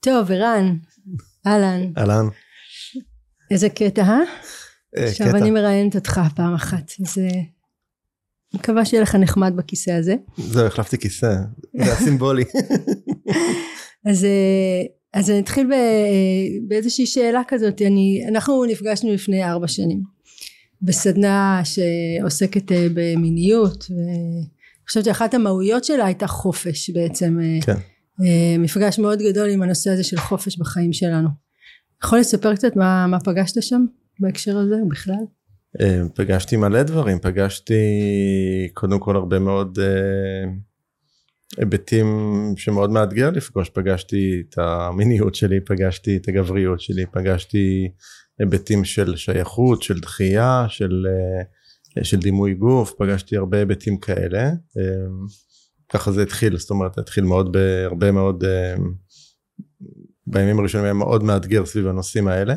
טוב, ערן, אהלן. אהלן. איזה קטע, אה? אה, עכשיו קטע. אני מראיינת אותך פעם אחת, אז מקווה שיהיה לך נחמד בכיסא הזה. זהו, החלפתי כיסא, זה היה סימבולי. אז, אה, אז אני אתחיל ב, אה, באיזושהי שאלה כזאת, אני, אנחנו נפגשנו לפני ארבע שנים בסדנה שעוסקת במיניות, ואני חושבת שאחת המהויות שלה הייתה חופש בעצם, כן. אה, מפגש מאוד גדול עם הנושא הזה של חופש בחיים שלנו. יכול לספר קצת מה, מה פגשת שם בהקשר הזה בכלל? אה, פגשתי מלא דברים, פגשתי קודם כל הרבה מאוד אה, היבטים שמאוד מאתגר לפגוש, פגשתי את המיניות שלי, פגשתי את הגבריות שלי, פגשתי היבטים של שייכות, של דחייה, של, אה, של דימוי גוף, פגשתי הרבה היבטים כאלה. ככה זה התחיל, זאת אומרת, התחיל מאוד בהרבה מאוד, אה, בימים הראשונים היה מאוד מאתגר סביב הנושאים האלה.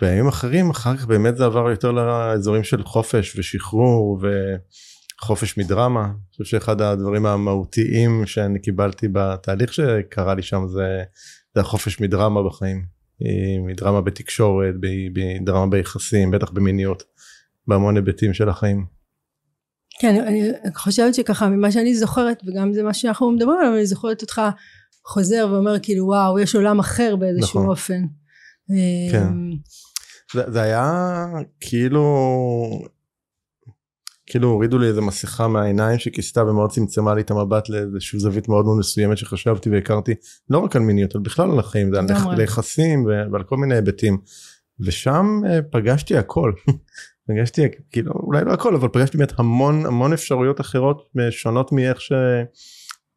בימים אחרים אחר כך באמת זה עבר יותר לאזורים של חופש ושחרור וחופש מדרמה. אני חושב שאחד הדברים המהותיים שאני קיבלתי בתהליך שקרה לי שם זה, זה החופש מדרמה בחיים. מדרמה בתקשורת, מדרמה ביחסים, בטח במיניות, בהמון היבטים של החיים. כן, אני, חושבת שככה ממה שאני זוכרת וגם זה מה שאנחנו מדברים עליו אני זוכרת אותך חוזר ואומר כאילו וואו יש עולם אחר באיזשהו נכון. אופן. כן. אמ, זה, זה היה כאילו כאילו הורידו לי איזה מסכה מהעיניים שכיסתה ומאוד צמצמה לי את המבט לאיזושהי זווית מאוד מאוד מסוימת שחשבתי והכרתי לא רק על מיניות אלא בכלל על החיים, על יחסים ועל כל מיני היבטים ושם אה, פגשתי הכל פגשתי כאילו אולי לא הכל אבל פגשתי באמת המון המון אפשרויות אחרות אה, שונות מאיך ש...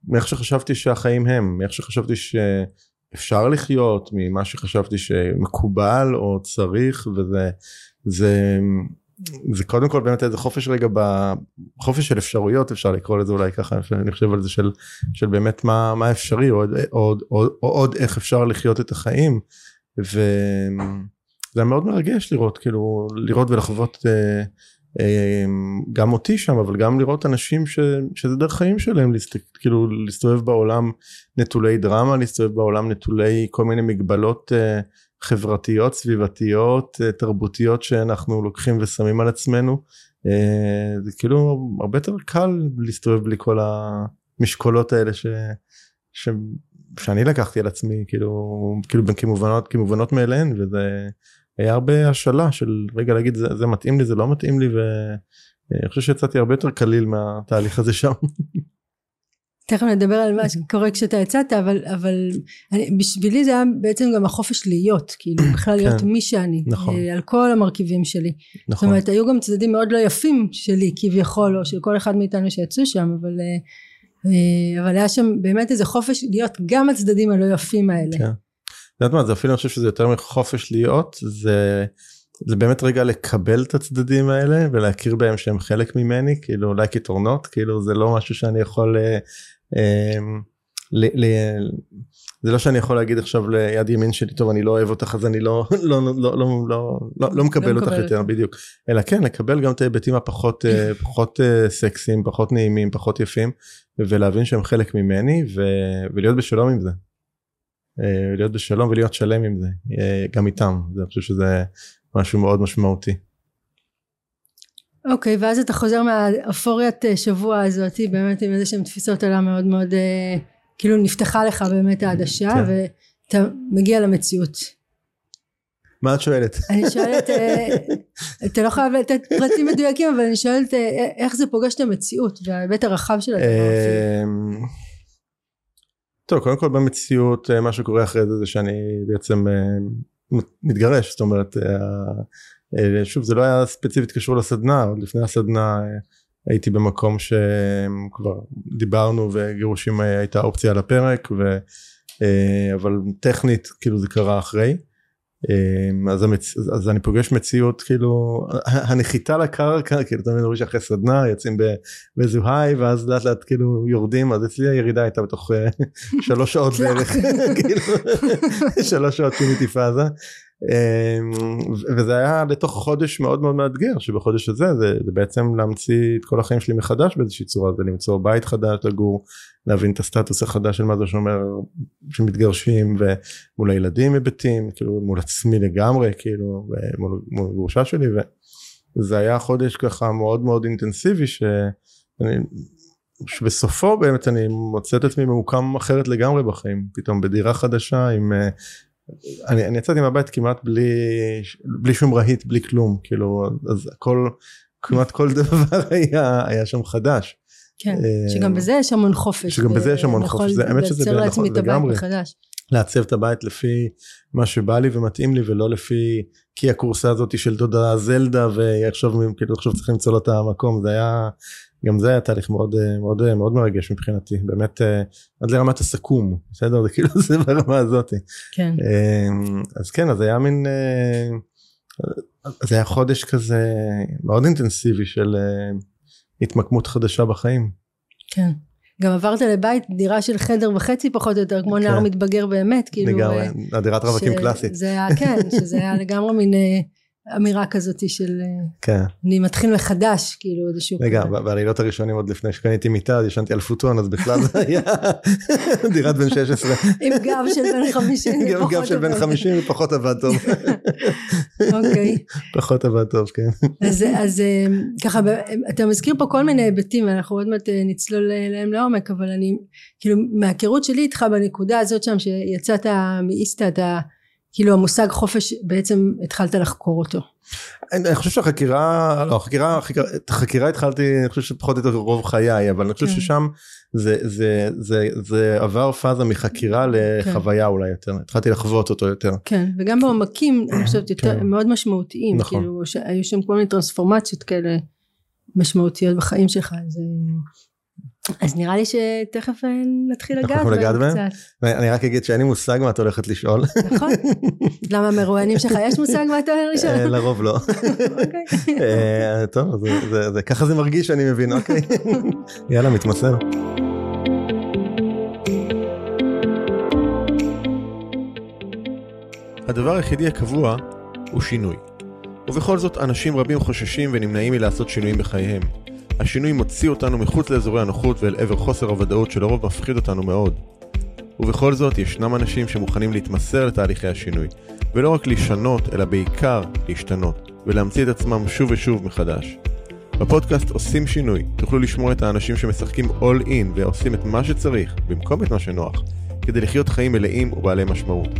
מאיך שחשבתי שהחיים הם מאיך שחשבתי שאפשר לחיות ממה שחשבתי שמקובל או צריך וזה זה זה קודם כל באמת איזה חופש רגע בחופש של אפשרויות אפשר לקרוא לזה אולי ככה אני חושב על זה של, של באמת מה, מה אפשרי או עוד, עוד, עוד, עוד איך אפשר לחיות את החיים וזה היה מאוד מרגש לראות כאילו לראות ולחוות אה, אה, גם אותי שם אבל גם לראות אנשים ש, שזה דרך חיים שלהם להסת, כאילו להסתובב בעולם נטולי דרמה להסתובב בעולם נטולי כל מיני מגבלות אה, חברתיות סביבתיות אה, תרבותיות שאנחנו לוקחים ושמים על עצמנו. אה, זה כאילו הרבה יותר קל להסתובב בלי כל המשקולות האלה ש, ש, שאני לקחתי על עצמי כאילו כאילו כמובנות כמובנות מאליהן וזה הרבה השאלה של רגע להגיד זה, זה מתאים לי זה לא מתאים לי ואני חושב שיצאתי הרבה יותר קליל מהתהליך הזה שם. תכף נדבר על מה שקורה כשאתה יצאת אבל אבל אני, בשבילי זה היה בעצם גם החופש להיות כאילו בכלל להיות כן. מי שאני נכון. אה, על כל המרכיבים שלי זאת נכון. אומרת היו גם צדדים מאוד לא יפים שלי כביכול או של כל אחד מאיתנו שיצאו שם אבל אה, אה, אבל היה שם באמת איזה חופש להיות גם הצדדים הלא יפים האלה כן. יודעת מה זה אפילו אני חושב שזה יותר מחופש להיות זה זה באמת רגע לקבל את הצדדים האלה ולהכיר בהם שהם חלק ממני כאילו like it or not כאילו זה לא משהו שאני יכול אה, אה, ל, ל, זה לא שאני יכול להגיד עכשיו ליד ימין שלי טוב אני לא אוהב אותך אז אני לא לא לא לא לא לא, לא, לא מקבל אותך מקבל יותר. בדיוק אלא כן לקבל גם את ההיבטים הפחות אה, פחות אה, סקסיים פחות נעימים פחות יפים ולהבין שהם חלק ממני ו, ולהיות בשלום עם זה. אה, להיות בשלום ולהיות שלם עם זה אה, גם איתם אני חושב שזה משהו מאוד משמעותי. אוקיי ואז אתה חוזר מהאפוריית אה, שבוע הזאתי באמת עם איזה שהם תפיסות עולם מאוד מאוד כאילו נפתחה לך באמת העדשה כן. ואתה מגיע למציאות מה את שואלת? אני שואלת אתה לא חייב לתת פרטים מדויקים אבל אני שואלת איך זה פוגש את המציאות וההיבט הרחב של הדבר. אמ, טוב קודם כל במציאות אה, מה שקורה אחרי זה זה שאני בעצם אה, מתגרש זאת אומרת אה, שוב זה לא היה ספציפית קשור לסדנה עוד לפני הסדנה הייתי במקום שכבר דיברנו וגירושים הייתה אופציה על הפרק ו, אבל טכנית כאילו זה קרה אחרי. אה, אז, המצ... אז אני פוגש מציאות כאילו הנחיתה לקרקע כאילו תמיד אומרים שאחרי סדנה יוצאים. באיזה היי ואז לאט לאט כאילו יורדים אז אצלי הירידה הייתה בתוך אה, שלוש שעות בערך כאילו שלוש שעות כאילו טיפה זה וזה היה לתוך חודש מאוד מאוד מאתגר שבחודש הזה זה, זה בעצם להמציא את כל החיים שלי מחדש באיזושהי צורה זה למצוא בית חדש לגור להבין את הסטטוס החדש של מה זה שאומר שמתגרשים ומול הילדים היבטים כאילו מול עצמי לגמרי כאילו ומול מול גרושה שלי וזה היה חודש ככה מאוד מאוד אינטנסיבי שאני שבסופו באמת אני מוצא את עצמי ממוקם אחרת לגמרי בחיים פתאום בדירה חדשה עם אה, אני, אני יצאתי מהבית כמעט בלי בלי שום רהיט בלי כלום כאילו אז הכל כמעט כל דבר היה היה שם חדש. כן אה, שגם בזה יש המון חופש. שגם בזה יש המון חופש. זה האמת שזה הבית מחדש. לעצב את הבית לפי מה שבא לי ומתאים לי ולא לפי כי הקורסה הזאת של דודה זלדה ועכשיו כאילו עכשיו צריך למצוא לו את המקום זה היה גם זה היה תהליך מאוד מאוד מאוד מרגש מבחינתי באמת אה, עד לרמת הסכו"ם בסדר זה כאילו זה ברמה הזאת כן אמ, אז כן אז היה מין אה, זה היה חודש כזה מאוד אינטנסיבי של אה, התמקמות חדשה בחיים. כן. גם עברת לבית דירה של חדר וחצי פחות או יותר כמו כן. נער מתבגר באמת כאילו לגמרי הדירת רווקים קלאסית זה היה כן שזה היה לגמרי מין אמירה כזאת של כן. אני מתחיל מחדש כאילו איזשהו רגע בעלילות הראשונים עוד לפני שקניתי מיטה ישנתי על פוטון אז בכלל זה היה דירת בן 16 עם גב של בן 50 עם גב של בן 50 ופחות עבד טוב. אוקיי. פחות עבד טוב כן. אז, אז אה, ככה אתה מזכיר פה כל מיני היבטים ואנחנו עוד מעט אה, נצלול אליהם לעומק אבל אני כאילו מהכירות שלי איתך בנקודה הזאת שם שיצאת מאיסתא אתה כאילו המושג חופש בעצם התחלת לחקור אותו. אני חושב שהחקירה לא חקירה את החקירה התחלתי אני חושב שפחות או יותר רוב חיי אבל אני חושב כן. ששם זה זה זה זה עבר פאזה מחקירה לחוויה אולי יותר התחלתי לחוות אותו יותר. כן וגם בעומקים אני חושבת יותר כן. מאוד משמעותיים נכון. כאילו שהיו שם כל מיני טרנספורמציות כאלה משמעותיות בחיים שלך. זה... אז נראה לי שתכף אה, נתחיל לגעת בהם קצת. אני רק אגיד שאין לי מושג מה את הולכת לשאול. נכון. למה מרואיינים שלך יש מושג מה אתה הולך לשאול? אה, לרוב לא. אוקיי. אה, טוב, ככה זה מרגיש שאני מבין, אוקיי. יאללה, מתמסר. הדבר היחידי הקבוע הוא שינוי. ובכל זאת אנשים רבים חוששים ונמנעים מלעשות שינויים בחייהם. השינוי מוציא אותנו מחוץ לאזורי הנוחות ואל עבר חוסר הוודאות שלרוב מפחיד אותנו מאוד. ובכל זאת, ישנם אנשים שמוכנים להתמסר לתהליכי השינוי, ולא רק לשנות, אלא בעיקר להשתנות, ולהמציא את עצמם שוב ושוב מחדש. בפודקאסט עושים שינוי, תוכלו לשמוע את האנשים שמשחקים all in ועושים את מה שצריך, במקום את מה שנוח, כדי לחיות חיים מלאים ובעלי משמעות.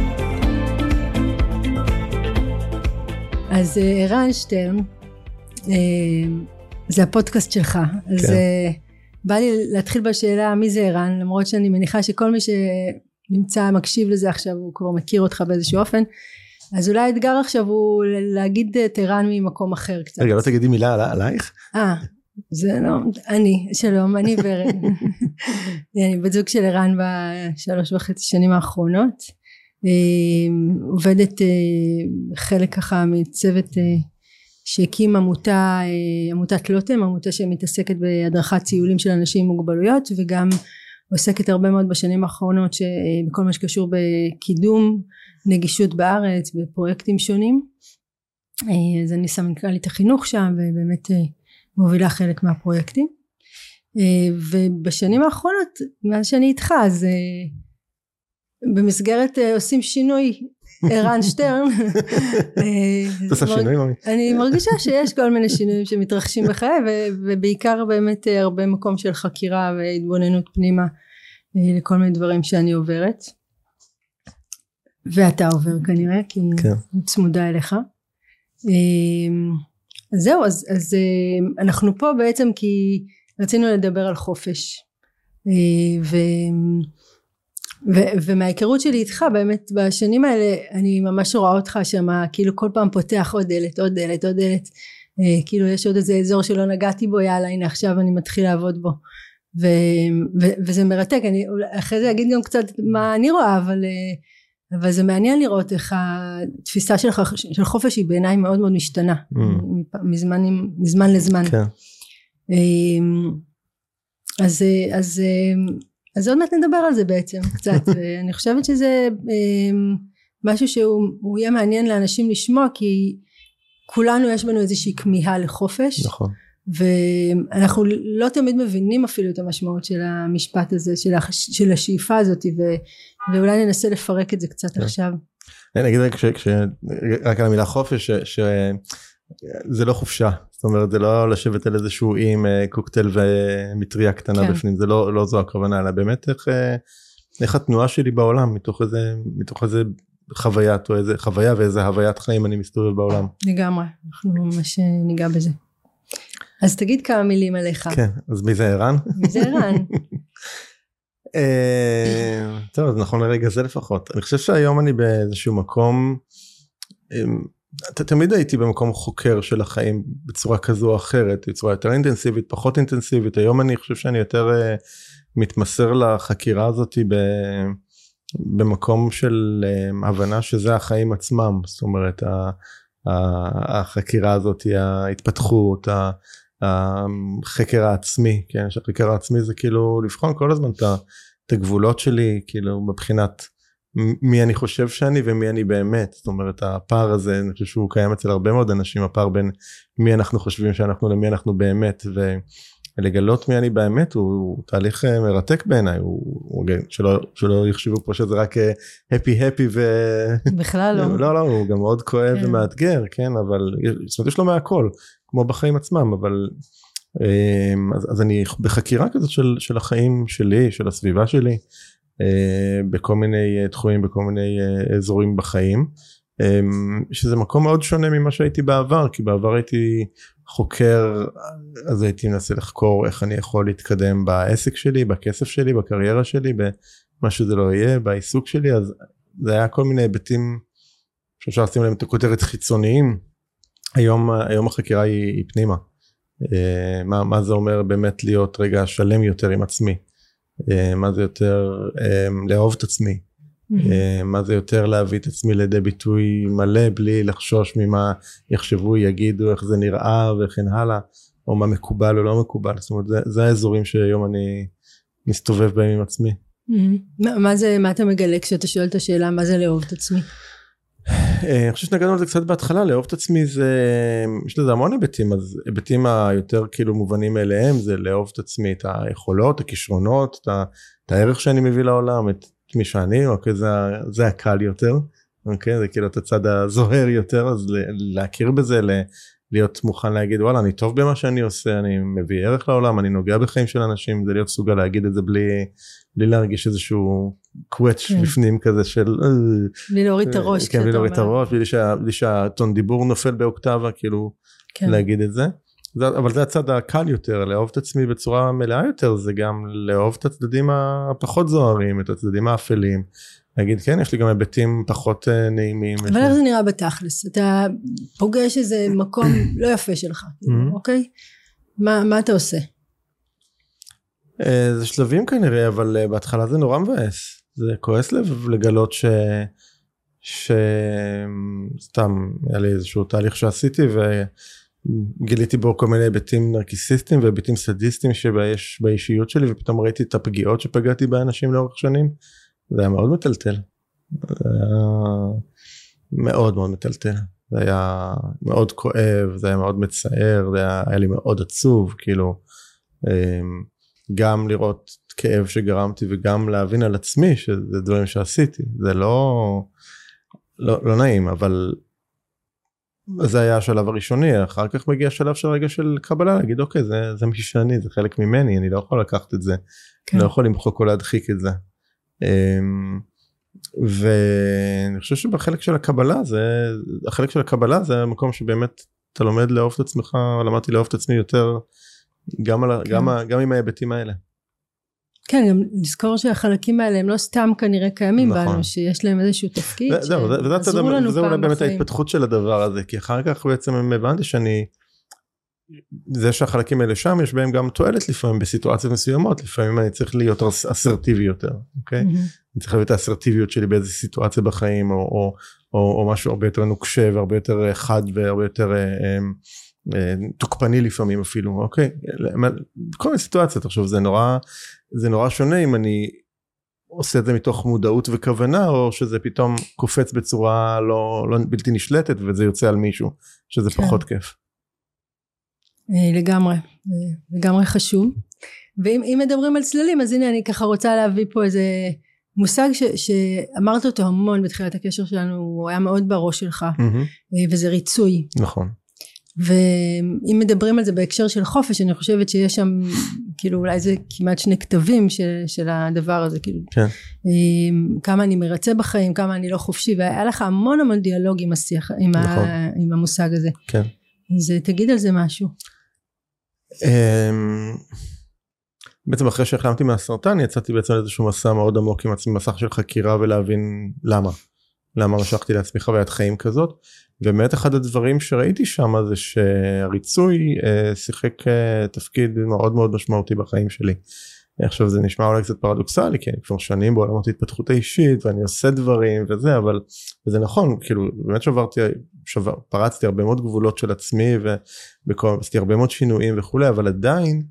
אז אה, ערן שטרן, אה, זה הפודקאסט שלך. כן. אז אה, בא לי להתחיל בשאלה מי זה ערן, למרות שאני מניחה שכל מי שנמצא מקשיב לזה עכשיו הוא כבר מכיר אותך באיזשהו אופן. אז אולי האתגר עכשיו הוא להגיד את ערן ממקום אחר קצת. רגע, לא תגידי מילה עלייך? אה, זה לא, אני, שלום, אני ורד. אני בת זוג של ערן בשלוש וחצי שנים האחרונות. אה, עובדת אה, חלק ככה מצוות אה, שהקים עמותה עמותת לוטם עמותה שמתעסקת בהדרכת ציולים של אנשים עם מוגבלויות וגם עוסקת הרבה מאוד בשנים האחרונות בכל מה שקשור בקידום נגישות בארץ בפרויקטים שונים. אז אני סמנכ"לית החינוך שם ובאמת מובילה חלק מהפרויקטים. ובשנים האחרונות מאז שאני איתך אז במסגרת uh, עושים שינוי ערן שטרן. אה, אני מרגישה שיש כל מיני שינויים שמתרחשים בחיי ובעיקר באמת uh, הרבה מקום של חקירה והתבוננות פנימה לכל מיני דברים שאני עוברת. ואתה עובר כנראה כי כן. אני צמודה אליך. אז זהו אז, אז אנחנו פה בעצם כי רצינו לדבר על חופש. ו... ו- ומההיכרות שלי איתך באמת בשנים האלה אני ממש רואה אותך שם כאילו כל פעם פותח עוד דלת עוד דלת עוד דלת אה, כאילו יש עוד איזה אזור שלא נגעתי בו יאללה הנה עכשיו אני מתחיל לעבוד בו ו, ו, וזה מרתק אני אחרי זה אגיד גם קצת מה אני רואה אבל אה, אבל זה מעניין לראות איך התפיסה שלך של חופש היא בעיניי מאוד מאוד משתנה mm. מזמן, מזמן לזמן כן. אמ, אז אז אז עוד מעט נדבר על זה בעצם קצת ואני חושבת שזה אמ, משהו שהוא יהיה מעניין לאנשים לשמוע כי כולנו יש בנו איזושהי כמיהה לחופש נכון ואנחנו לא תמיד מבינים אפילו את המשמעות של המשפט הזה של, הש... של השאיפה הזאת ו... ואולי ננסה לפרק את זה קצת כן. עכשיו. אני אגיד רק, כש... רק על המילה חופש שזה ש... לא חופשה זאת אומרת זה לא לשבת על איזשהו אי עם אה, קוקטייל ומטריה קטנה כן. בפנים זה לא, לא זו הכוונה אלא באמת איך, אה, איך התנועה שלי בעולם מתוך איזה מתוך איזה חוויית או איזה חוויה ואיזה הוויית חיים אני מסתובב בעולם. לגמרי אנחנו ממש אה, ניגע בזה. אז תגיד כמה מילים עליך. כן, אז מי זה ערן? מי זה ערן? טוב, אז נכון לרגע זה לפחות. אני חושב שהיום אני באיזשהו מקום, תמיד הייתי במקום חוקר של החיים בצורה כזו או אחרת, בצורה יותר אינטנסיבית, פחות אינטנסיבית. היום אני חושב שאני יותר אה, מתמסר לחקירה הזאת במקום של אמ, הבנה שזה החיים עצמם. זאת אומרת, החקירה הזאת, ההתפתחות, החקר העצמי, כן, שהחקר העצמי זה כאילו לבחון כל הזמן את הגבולות שלי, כאילו מבחינת מי אני חושב שאני ומי אני באמת, זאת אומרת הפער הזה אני חושב שהוא קיים אצל הרבה מאוד אנשים, הפער בין מי אנחנו חושבים שאנחנו למי אנחנו באמת, ולגלות מי אני באמת הוא, הוא תהליך אה, מרתק בעיניי, הוא, הוא, שלא, שלא יחשבו פה שזה רק הפי אה, הפי ו... בכלל לא. לא, לא, הוא גם מאוד כואב כן. ומאתגר, כן, אבל זאת אומרת יש לו מהכל. כמו בחיים עצמם אבל אמ, אז, אז אני בחקירה כזאת של, של החיים שלי של הסביבה שלי אה, בכל מיני אה, תחומים בכל מיני אה, אזורים בחיים שזה מקום מאוד שונה ממה שהייתי בעבר כי בעבר הייתי חוקר אז הייתי מנסה לחקור איך אני יכול להתקדם בעסק שלי בכסף שלי בקריירה שלי במה שזה לא יהיה בעיסוק שלי אז זה היה כל מיני היבטים שאפשר לשים להם את הכותרת חיצוניים היום, היום החקירה היא, היא פנימה. אה, מה, מה זה אומר באמת להיות רגע שלם יותר עם עצמי? אה, מה זה יותר אה, לאהוב את עצמי? Mm-hmm. מה זה יותר להביא את עצמי לידי ביטוי מלא בלי לחשוש ממה יחשבו, יגידו, איך זה נראה וכן הלאה, או מה מקובל או לא מקובל. זאת אומרת, זה, זה האזורים שהיום אני מסתובב בהם עם עצמי. מה זה, מה אתה מגלה כשאתה שואל את השאלה מה זה לאהוב את עצמי? אה, אני חושב שנגענו על זה קצת בהתחלה לאהוב את עצמי זה יש לזה המון היבטים אז היבטים היותר כאילו מובנים מאליהם זה לאהוב את עצמי את היכולות הכישרונות את, את הערך שאני מביא לעולם את מי שאני אוקיי זה, זה הקל יותר אוקיי זה כאילו את הצד הזוהר יותר אז להכיר בזה להיות מוכן להגיד וואלה אני טוב במה שאני עושה אני מביא ערך לעולם אני נוגע בחיים של אנשים זה להיות סוגל להגיד את זה בלי בלי להרגיש איזשהו קוואץ' כן. בפנים כזה של אה, בלי להוריד את הראש כן בלי להוריד את הראש בלי, שה, בלי שהטון דיבור נופל באוקטבה כאילו כן. להגיד את זה. זה אבל זה הצד הקל יותר לאהוב את עצמי בצורה מלאה יותר זה גם לאהוב את הצדדים הפחות זוהרים את הצדדים האפלים להגיד כן יש לי גם היבטים פחות uh, נעימים. אבל איך זה נראה בתכלס אתה פוגש איזה מקום לא יפה שלך כאילו, אוקיי מה, מה אתה עושה? Uh, זה שלבים כנראה אבל uh, בהתחלה זה נורא מבאס זה כועס לב לגלות ש... שסתם היה לי איזשהו תהליך שעשיתי וגיליתי בו כל מיני היבטים נרקיסיסטיים והיבטים סדיסטיים שיש באישיות שלי ופתאום ראיתי את הפגיעות שפגעתי באנשים לאורך שנים זה היה מאוד מטלטל. זה היה מאוד מאוד מטלטל. זה היה מאוד כואב, זה היה מאוד מצער, זה היה, היה לי מאוד עצוב, כאילו, אמ, גם לראות כאב שגרמתי וגם להבין על עצמי שזה דברים שעשיתי. זה לא, לא, לא נעים, אבל זה היה השלב הראשוני, אחר כך מגיע השלב של רגע של קבלה, להגיד אוקיי, זה, זה מי שאני, זה חלק ממני, אני לא יכול לקחת את זה, כן. לא יכול למחוק או להדחיק את זה. אמ, ואני חושב שבחלק של הקבלה זה החלק של הקבלה זה המקום שבאמת אתה לומד לאהוב את עצמך למדתי לאהוב את עצמי יותר גם, על, כן. גם, גם עם ההיבטים האלה. כן, גם לזכור שהחלקים האלה הם לא סתם כנראה קיימים נכון. בנו, שיש להם איזשהו תפקיד, שעזרו לנו וזה אולי פעם באמת בחיים. ההתפתחות של הדבר הזה כי אחר כך בעצם הבנתי שאני זה שהחלקים האלה שם יש בהם גם תועלת לפעמים בסיטואציות מסוימות לפעמים אני צריך להיות אס- אסרטיבי יותר אוקיי מהמם. אני צריך להביא את האסרטיביות שלי באיזה סיטואציה בחיים או, או, או, או משהו הרבה יותר נוקשה והרבה יותר אה, חד והרבה יותר אה, אה, אה, תוקפני לפעמים אפילו אוקיי כל מיני סיטואציות עכשיו זה נורא זה נורא שונה אם אני עושה את זה מתוך מודעות וכוונה או שזה פתאום קופץ בצורה לא, לא בלתי נשלטת וזה יוצא על מישהו שזה כן. פחות כיף. אה, לגמרי, אה, לגמרי חשוב. ואם אם מדברים על צללים אז הנה אני ככה רוצה להביא פה איזה מושג ש, שאמרת אותו המון בתחילת הקשר שלנו, הוא היה מאוד בראש שלך, אה, וזה ריצוי. נכון ואם מדברים על זה בהקשר של חופש אני חושבת שיש שם כאילו אולי זה כמעט שני כתבים של, של הדבר הזה כאילו כן. כמה אני מרצה בחיים כמה אני לא חופשי והיה לך המון המון דיאלוג עם השיח עם, נכון. ה, עם המושג הזה כן. אז תגיד על זה משהו בעצם אחרי שהחלמתי מהסרטן יצאתי בעצם לאיזשהו מסע מאוד עמוק עם עצמי מסע של חקירה ולהבין למה למה משכתי לעצמי חוויית חיים כזאת ובאמת אחד הדברים שראיתי שם זה שהריצוי אה, שיחק אה, תפקיד מאוד מאוד משמעותי בחיים שלי. עכשיו זה נשמע אולי קצת פרדוקסלי כי אני כבר שנים בעולמות ההתפתחות האישית ואני עושה דברים וזה אבל זה נכון כאילו באמת שברתי שבר, פרצתי הרבה מאוד גבולות של עצמי ועשיתי הרבה מאוד שינויים וכולי אבל עדיין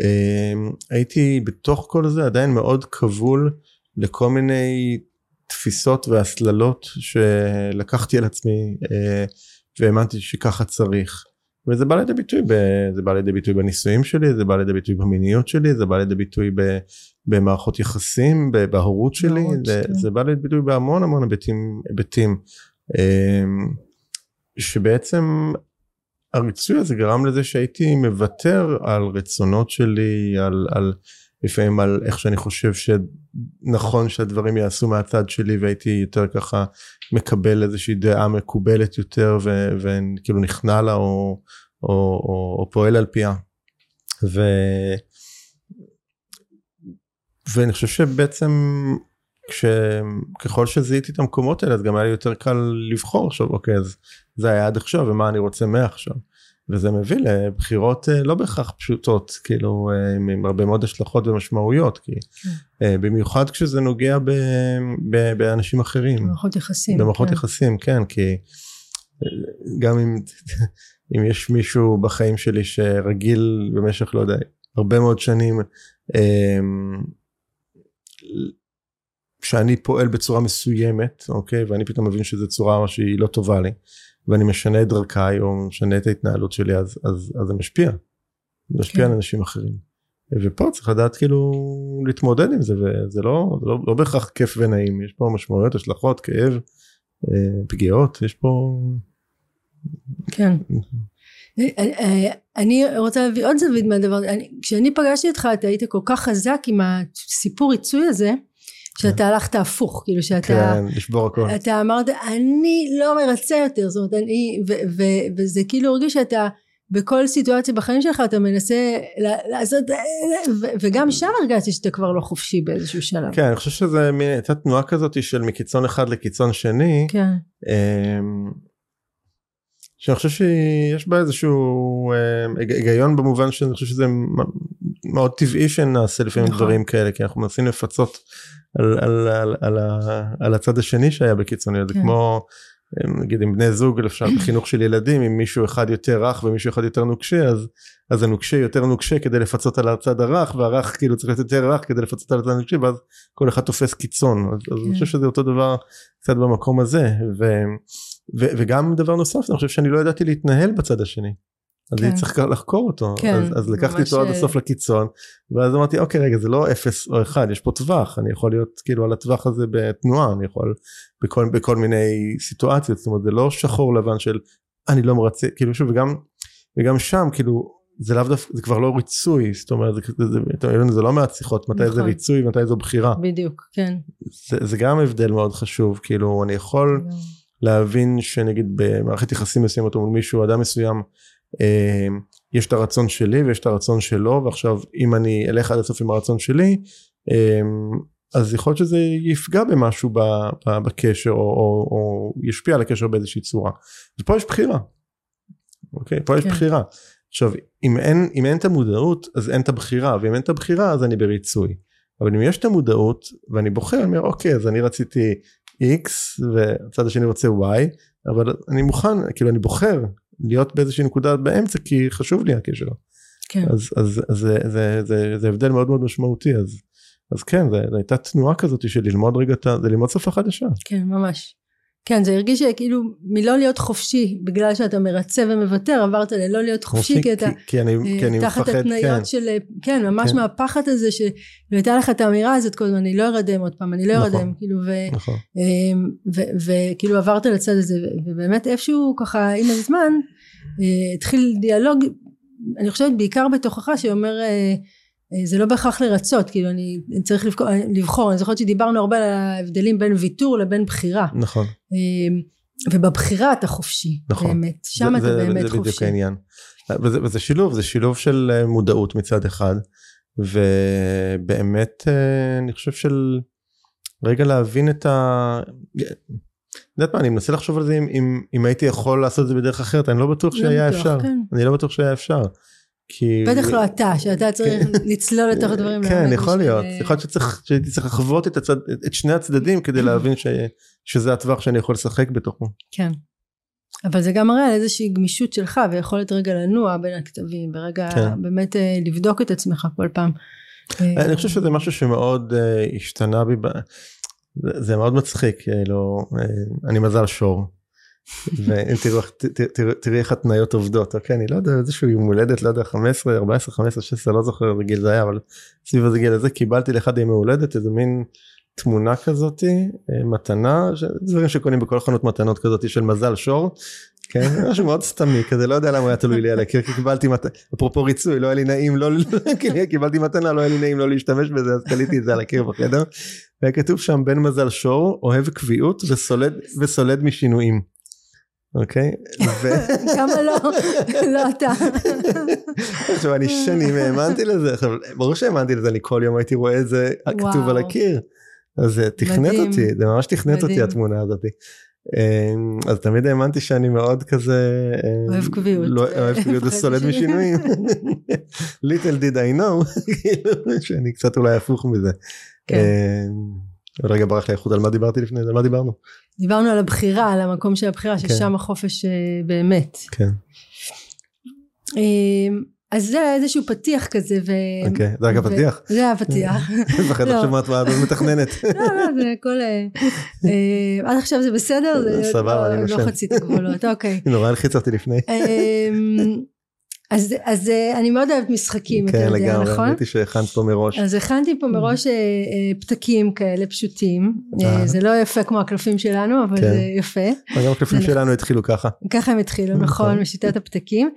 אה, הייתי בתוך כל זה עדיין מאוד כבול לכל מיני תפיסות והסללות שלקחתי על עצמי אה, והאמנתי שככה צריך. וזה בא לידי ביטוי ב, זה בא לידי ביטוי בנישואים שלי זה בא לידי ביטוי במיניות שלי זה בא לידי ביטוי ב, במערכות יחסים ב- בהורות שלי זה, כן. זה בא לידי ביטוי בהמון המון היבטים היבטים אמ, שבעצם הריצוי הזה גרם לזה שהייתי מוותר על רצונות שלי על, על לפעמים על איך שאני חושב שנכון שהדברים יעשו מהצד שלי והייתי יותר ככה מקבל איזושהי דעה מקובלת יותר ו- וכאילו נכנע לה או, או, או, או פועל על פיה. ו... ואני חושב שבעצם כש... ככל שזיהיתי את המקומות האלה אז גם היה לי יותר קל לבחור עכשיו אוקיי אז זה היה עד עכשיו ומה אני רוצה מעכשיו. וזה מביא לבחירות אה, לא בהכרח פשוטות כאילו אה, עם, עם הרבה מאוד השלכות ומשמעויות כי אה, במיוחד כשזה נוגע ב, ב, באנשים אחרים מערכות יחסים במערכות כן. יחסים כן כי גם אם אם יש מישהו בחיים שלי שרגיל במשך לא יודע הרבה מאוד שנים אה, שאני פועל בצורה מסוימת אוקיי ואני פתאום מבין שזו צורה שהיא לא טובה לי ואני משנה את דרכיי או משנה את ההתנהלות שלי אז אז אז זה משפיע. זה משפיע כן. על אנשים אחרים. ופה צריך לדעת כאילו להתמודד עם זה וזה לא לא, לא בהכרח כיף ונעים יש פה משמעויות השלכות כאב אה, פגיעות יש פה כן. אה, אה, אני רוצה להביא עוד זווית מהדבר הזה, אני- כשאני פגשתי אותך אתה היית כל כך חזק עם הסיפור ריצוי הזה שאתה הלכת הפוך כאילו שאתה כן לשבור הכל. אתה אמרת אני לא מרצה יותר זאת אומרת אני ו- ו- וזה כאילו הרגיש שאתה בכל סיטואציה בחיים שלך אתה מנסה לעשות ו- וגם שם הרגשתי שאתה כבר לא חופשי באיזשהו שלב. כן אני חושב שזה הייתה תנועה כזאת של מקיצון אחד לקיצון שני. כן. אמ, שאני חושב שיש בה איזשהו היג- היגיון במובן שאני חושב שזה מאוד טבעי שנעשה לפעמים נכון. דברים כאלה כי אנחנו מנסים לפצות על, על, על, על, על הצד השני שהיה בקיצוניות זה כן. כמו אמ, נגיד עם בני זוג אפשר בחינוך של ילדים אם מישהו אחד יותר רך ומישהו אחד יותר נוקשה אז אז הנוקשה יותר נוקשה כדי לפצות על הצד הרך והרך כאילו צריך להיות יותר רך כדי לפצות על הצד הנוקשה ואז כל אחד תופס קיצון אז, אז אני כן. חושב שזה אותו דבר קצת במקום הזה ו, ו, וגם דבר נוסף אני חושב שאני לא ידעתי להתנהל בצד השני. אז כן. אני צריך לחקור אותו. כן, אז, אז לקחתי אותו עד אה, הסוף לקיצון ואז אמרתי אוקיי רגע זה לא אפס או אחד יש פה טווח. אני יכול להיות כאילו על הטווח הזה בתנועה אני יכול בכל, בכל מיני סיטואציות. זאת אומרת זה לא שחור לבן של אני לא מרצה. כאילו שוב וגם וגם שם כאילו זה לאו דווקא זה כבר לא ריצוי. זאת אומרת זה, זה, זה, זה לא מעט שיחות. מתי זה נכון. ריצוי ומתי זו בחירה. בדיוק כן. זה, זה גם הבדל מאוד חשוב. כאילו אני יכול להבין שנגיד במערכת יחסים מסוימת או מול מישהו אדם מסוים אה, יש את הרצון שלי ויש את הרצון שלו ועכשיו אם אני אלך עד הסוף עם הרצון שלי אז יכול להיות שזה יפגע במשהו בקשר או, או, או ישפיע על הקשר באיזושהי צורה. ופה יש בחירה. אוקיי? פה יש כן. בחירה. עכשיו אם אין אם אין את המודעות אז אין את הבחירה ואם אין את הבחירה אז אני בריצוי. אבל אם יש את המודעות ואני בוחר אני אומר אוקיי אז אני רציתי x והצד השני רוצה y אבל אני מוכן כאילו אני בוחר להיות באיזושהי נקודה באמצע כי חשוב לי הקשר. כן. אז, אז, אז זה, זה, זה, זה הבדל מאוד מאוד משמעותי אז אז כן זו הייתה תנועה כזאת של ללמוד רגע זה ללמוד שפה חדשה. כן ממש. כן זה הרגיש כאילו מלא להיות חופשי בגלל שאתה מרצה ומוותר עברת ללא להיות חופשי, חופשי כי אתה כי אני, אה, כי אני תחת מפחד, התניות כן. של כן ממש כן. מהפחד הזה שהייתה לך את האמירה הזאת כל הזמן אני לא ארדם עוד פעם אני לא ארדם נכון, כאילו נכון. אמ, וכאילו עברת לצד הזה ובאמת איפשהו ככה עם הזמן אה, התחיל דיאלוג אני חושבת בעיקר בתוכך שאומר אה, אה, זה לא בהכרח לרצות כאילו אני צריך לבחור, לבחור. אני זוכרת שדיברנו הרבה על ההבדלים בין ויתור לבין בחירה. נכון. ובבחירה אתה חופשי נכון. באמת. שם זה, אתה זה, באמת זה חופשי. בדיוק העניין. וזה, וזה שילוב זה שילוב של מודעות מצד אחד ובאמת אני חושב של רגע להבין את ה... יודעת מה אני מנסה לחשוב על זה אם, אם, אם הייתי יכול לעשות את זה בדרך אחרת אני לא בטוח לא שהיה בטוח, אפשר. כן. אני לא בטוח שהיה אפשר. כי... בטח לא אתה שאתה צריך כן. לצלול לתוך הדברים. כן יכול להיות יכול להיות שהייתי צריך לחוות את, הצד, את שני הצדדים כדי להבין ש, שזה הטווח שאני יכול לשחק בתוכו. כן. אבל זה גם מראה על איזושהי גמישות שלך ויכולת רגע לנוע בין הכתבים ורגע כן. באמת אה, לבדוק את עצמך כל פעם. אני חושב שזה משהו שמאוד אה, השתנה בי זה מאוד מצחיק כאילו אני מזל שור. ואם תראו תראי איך התניות עובדות אוקיי אני לא יודע איזשהו יום הולדת לא יודע 15 14 15 16 לא זוכר איזה גיל זה היה אבל סביב איזה גיל הזה קיבלתי לאחד ימי הולדת איזה מין תמונה כזאתי אה, מתנה דברים שקונים בכל חנות מתנות כזאתי של מזל שור. כן משהו מאוד סתמי כזה לא יודע למה היה תלוי לי על הקיר כי קיבלתי מתנה אפרופו ריצוי לא היה לי נעים לא קיבלתי מתנה לא היה לי נעים לא להשתמש בזה אז תליתי את זה על הקיר בחדר. והיה כתוב שם בן מזל שור אוהב קביעות וסולד משינויים. אוקיי? כמה לא, לא אתה. עכשיו אני שנים האמנתי לזה, עכשיו ברור שהאמנתי לזה, אני כל יום הייתי רואה את זה כתוב על הקיר. אז זה תכנת אותי, זה ממש תכנת אותי התמונה הזאת. אמ, אז תמיד האמנתי שאני מאוד כזה אמ, אוהב קביעות לא, אוהב קביעות וסולד משינויים little did I know כאילו, שאני קצת אולי הפוך מזה. כן. רגע ברח לי איכות על מה דיברתי לפני זה על מה דיברנו. דיברנו על הבחירה על המקום של הבחירה ששם כן. החופש אה, באמת. כן. אז זה איזשהו פתיח כזה ו... אוקיי, זה רק הפתיח? זה היה הפתיח. מפחד עכשיו מה את מתכננת. לא, לא, זה הכל... אה, אה, עד עכשיו זה בסדר? סבבה, אני נושם. לא חצית גבולות, אוקיי. נורא הלחיץ אותי לפני. אז, אז אה, אני מאוד אוהבת משחקים, כן, אתה יודע, לגמרי, נכון? כן, לגמרי, ראיתי שהכנת פה מראש. אז הכנתי פה מראש פתקים כאלה פשוטים, זה לא יפה כמו הקלפים שלנו, אבל כן. זה יפה. גם הקלפים שלנו התחילו ככה. ככה הם התחילו, נכון, בשיטת הפתקים.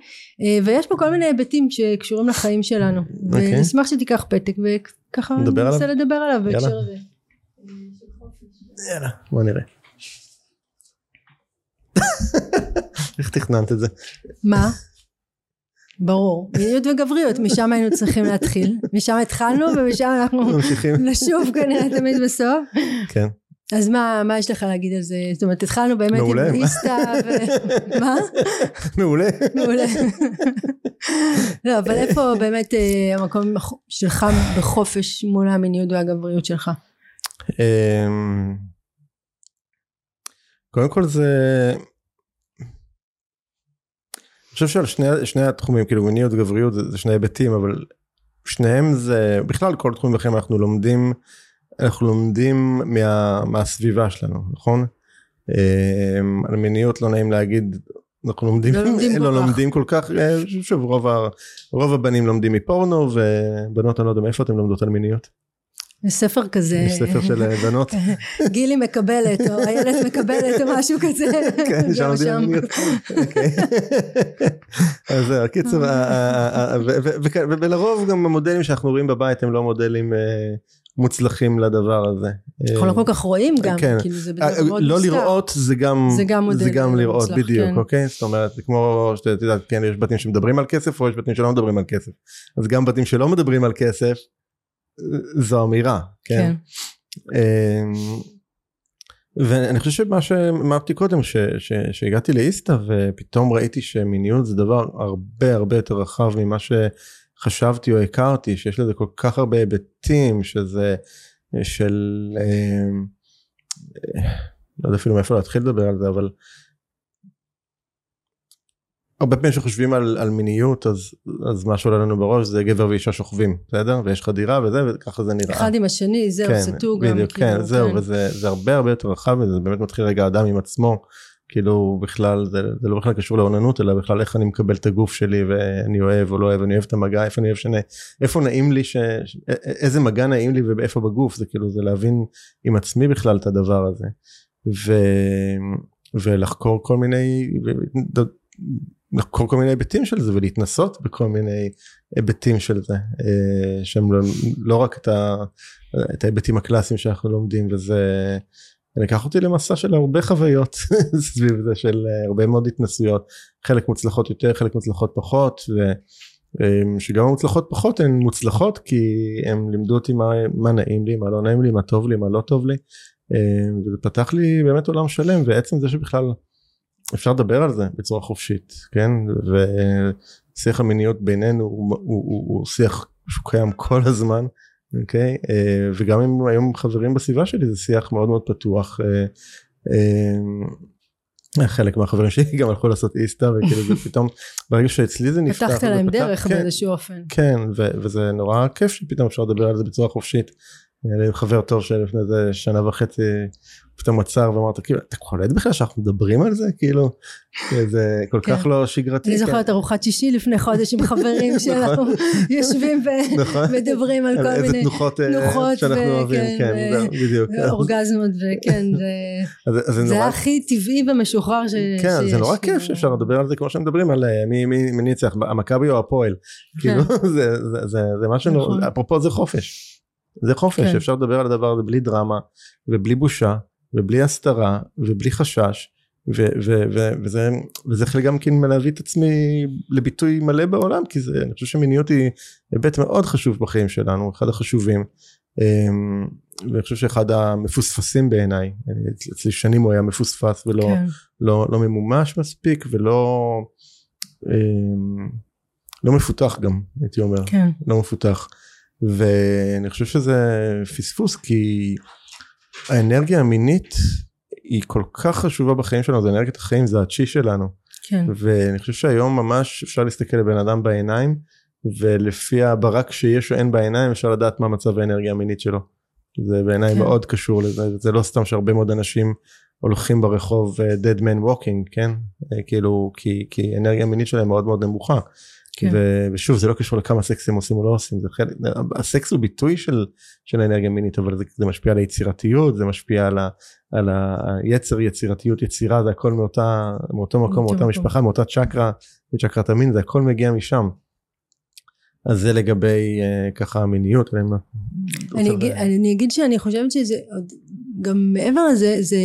ויש פה כל מיני היבטים שקשורים לחיים שלנו. אוקיי. ונשמח שתיקח פתק וככה ננסה לדבר עליו בהקשר הזה. יאללה, בוא נראה. איך תכננת את זה? מה? ברור, מיניות וגבריות, משם היינו צריכים להתחיל, משם התחלנו ומשם אנחנו ממשיכים נשוב כנראה תמיד בסוף. כן. אז מה, מה יש לך להגיד על זה? זאת אומרת, התחלנו באמת מעולה. עם איסתא ו... מה? מעולה. מעולה. לא, אבל איפה באמת אה, המקום שלך בחופש מול המיניות והגבריות שלך? אמ, קודם כל זה חושב שעל שני, שני התחומים כאילו מיניות גבריות זה, זה שני היבטים אבל שניהם זה בכלל כל תחומים אחרים אנחנו לומדים אנחנו לומדים מה, מהסביבה שלנו נכון? אמ, על מיניות לא נעים להגיד אנחנו לומדים לא לומדים, לא לומדים. כל כך אה, שוב רוב, רוב הבנים לומדים מפורנו ובנות אני לא יודע מאיפה אתם לומדות על מיניות. יש ספר כזה. יש ספר של אה, בנות. גילי מקבלת, או איילת מקבלת, או משהו כזה. כן, שם שם. אוקיי. אז זהו, קיצור, ולרוב גם המודלים שאנחנו רואים בבית הם לא מודלים אה, מוצלחים לדבר הזה. אנחנו לא כל כך רואים גם, כן. כאילו זה בדרך כלל מאוד לא לראות זה גם, זה גם זה גם לראות, בדיוק, כן. אוקיי? זאת אומרת, כמו שאת יודעת, כן, יש בתים שמדברים על כסף, או יש בתים שלא מדברים על כסף. אז גם בתים שלא מדברים על כסף, זו אמירה, כן? כן. אמ, ואני חושב שמה שאמרתי קודם ש, ש, שהגעתי לאיסתא ופתאום ראיתי שמיניות זה דבר הרבה הרבה יותר רחב ממה שחשבתי או הכרתי שיש לזה כל כך הרבה היבטים שזה של אה, לא יודע אפילו מאיפה להתחיל לדבר על זה אבל הרבה פעמים שחושבים על, על מיניות אז, אז מה שעולה לנו בראש זה גבר ואישה שוכבים בסדר ויש לך דירה וזה וככה זה נראה. אחד עם השני זהו כן, סטו גם. בדיוק כן כאילו, זהו כן. וזה זה הרבה הרבה יותר רחב מזה זה באמת מתחיל רגע אדם עם עצמו כאילו בכלל זה, זה לא בכלל קשור לאוננות אלא בכלל איך אני מקבל את הגוף שלי ואני אוהב או לא אוהב אני אוהב את המגע איפה אני אוהב שנה איפה נעים לי ש... איזה מגע נעים לי ואיפה בגוף זה כאילו זה להבין עם עצמי בכלל את הדבר הזה. ו... ולחקור כל מיני לחקור כל מיני היבטים של זה ולהתנסות בכל מיני היבטים של זה אה, שהם לא, לא רק את, ה, את ההיבטים הקלאסיים שאנחנו לומדים וזה לקח אותי למסע של הרבה חוויות סביב זה של אה, הרבה מאוד התנסויות. חלק מוצלחות יותר חלק מוצלחות פחות ושגם המוצלחות פחות הן מוצלחות כי הם לימדו אותי מה, מה נעים לי מה לא נעים לי מה טוב לי מה לא טוב לי אה, וזה פתח לי באמת עולם שלם ועצם זה שבכלל אפשר לדבר על זה בצורה חופשית כן ושיח המיניות בינינו הוא, הוא, הוא, הוא שיח שהוא קיים כל הזמן אוקיי אה, וגם אם היום חברים בסביבה שלי זה שיח מאוד מאוד פתוח אה, אה, חלק מהחברים שלי גם הלכו לעשות איסטה וכאילו זה פתאום ברגע שאצלי זה נפתח. פתחת להם דרך כן, באיזשהו אופן. כן וזה נורא כיף שפתאום אפשר לדבר על זה בצורה חופשית. חבר טוב שלפני איזה שנה וחצי פתאום עצר ואמרת כאילו אתה קולט בכלל שאנחנו מדברים על זה כאילו זה כל כך כן. לא שגרתי. אני כן. זוכרת ארוחת שישי לפני חודש עם חברים נכון. שלנו יושבים ומדברים נכון. על כל מיני תנוחות אה, שאנחנו אוהבים כן בדיוק אורגזמות וכן זה היה הכי טבעי ומשוחרר שיש. כן זה נורא כיף שאפשר לדבר על זה כמו שמדברים על אה, מי ניצח המכבי או הפועל כאילו זה משהו נכון. אפרופו זה חופש. זה חופש כן. אפשר לדבר על הדבר הזה בלי דרמה ובלי בושה ובלי הסתרה ובלי חשש ו- ו- ו- וזה וזה חלק גם כן מלהביא את עצמי לביטוי מלא בעולם כי זה אני חושב שמיניות היא היבט מאוד חשוב בחיים שלנו אחד החשובים אמ, ואני חושב שאחד המפוספסים בעיניי אצלי שנים הוא היה מפוספס ולא כן. לא, לא ממומש מספיק ולא אמ, לא מפותח גם הייתי אומר כן. לא מפותח. ואני חושב שזה פספוס כי האנרגיה המינית היא כל כך חשובה בחיים שלנו, זה אנרגיית החיים, זה הצ'י שלנו. כן. ואני חושב שהיום ממש אפשר להסתכל לבן אדם בעיניים, ולפי הברק שיש או אין בעיניים אפשר לדעת מה מצב האנרגיה המינית שלו. זה בעיניי כן. מאוד קשור לזה, זה לא סתם שהרבה מאוד אנשים הולכים ברחוב uh, dead man walking, כן? Uh, כאילו, כי, כי אנרגיה מינית שלהם מאוד מאוד נמוכה. כן. ושוב זה לא קשור לכמה סקס הם עושים או לא עושים זה חלק הסקס הוא ביטוי של של האנרגיה המינית אבל זה, זה משפיע על היצירתיות זה משפיע על, ה, על היצר יצירתיות יצירה זה הכל מאותה מאותו מקום מאותה משפחה מאותה צ'קרה צ'קרת המין זה הכל מגיע משם. אז זה לגבי uh, ככה המיניות. אני, אגיד, אני אגיד שאני חושבת שזה עוד גם מעבר לזה זה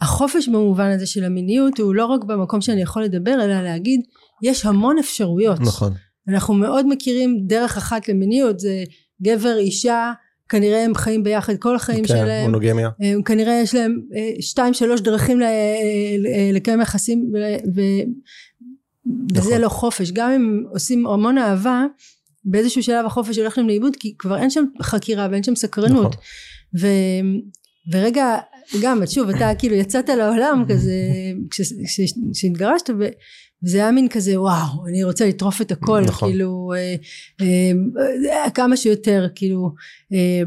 החופש במובן הזה של המיניות הוא לא רק במקום שאני יכול לדבר אלא להגיד יש המון אפשרויות. נכון. אנחנו מאוד מכירים דרך אחת למיניות זה גבר אישה כנראה הם חיים ביחד כל החיים כן, שלהם. מונוגמיה. הם, כנראה יש להם אה, שתיים שלוש דרכים אה, לקיים יחסים ו, ו, נכון. וזה לא חופש גם אם עושים המון אהבה באיזשהו שלב החופש הולך להם לאיבוד כי כבר אין שם חקירה ואין שם סקרנות. נכון. ו, ורגע גם שוב אתה כאילו יצאת לעולם כזה כשהתגרשת וזה היה מין כזה וואו אני רוצה לטרוף את הכל נכון. כאילו אה, אה, כמה שיותר כאילו אה,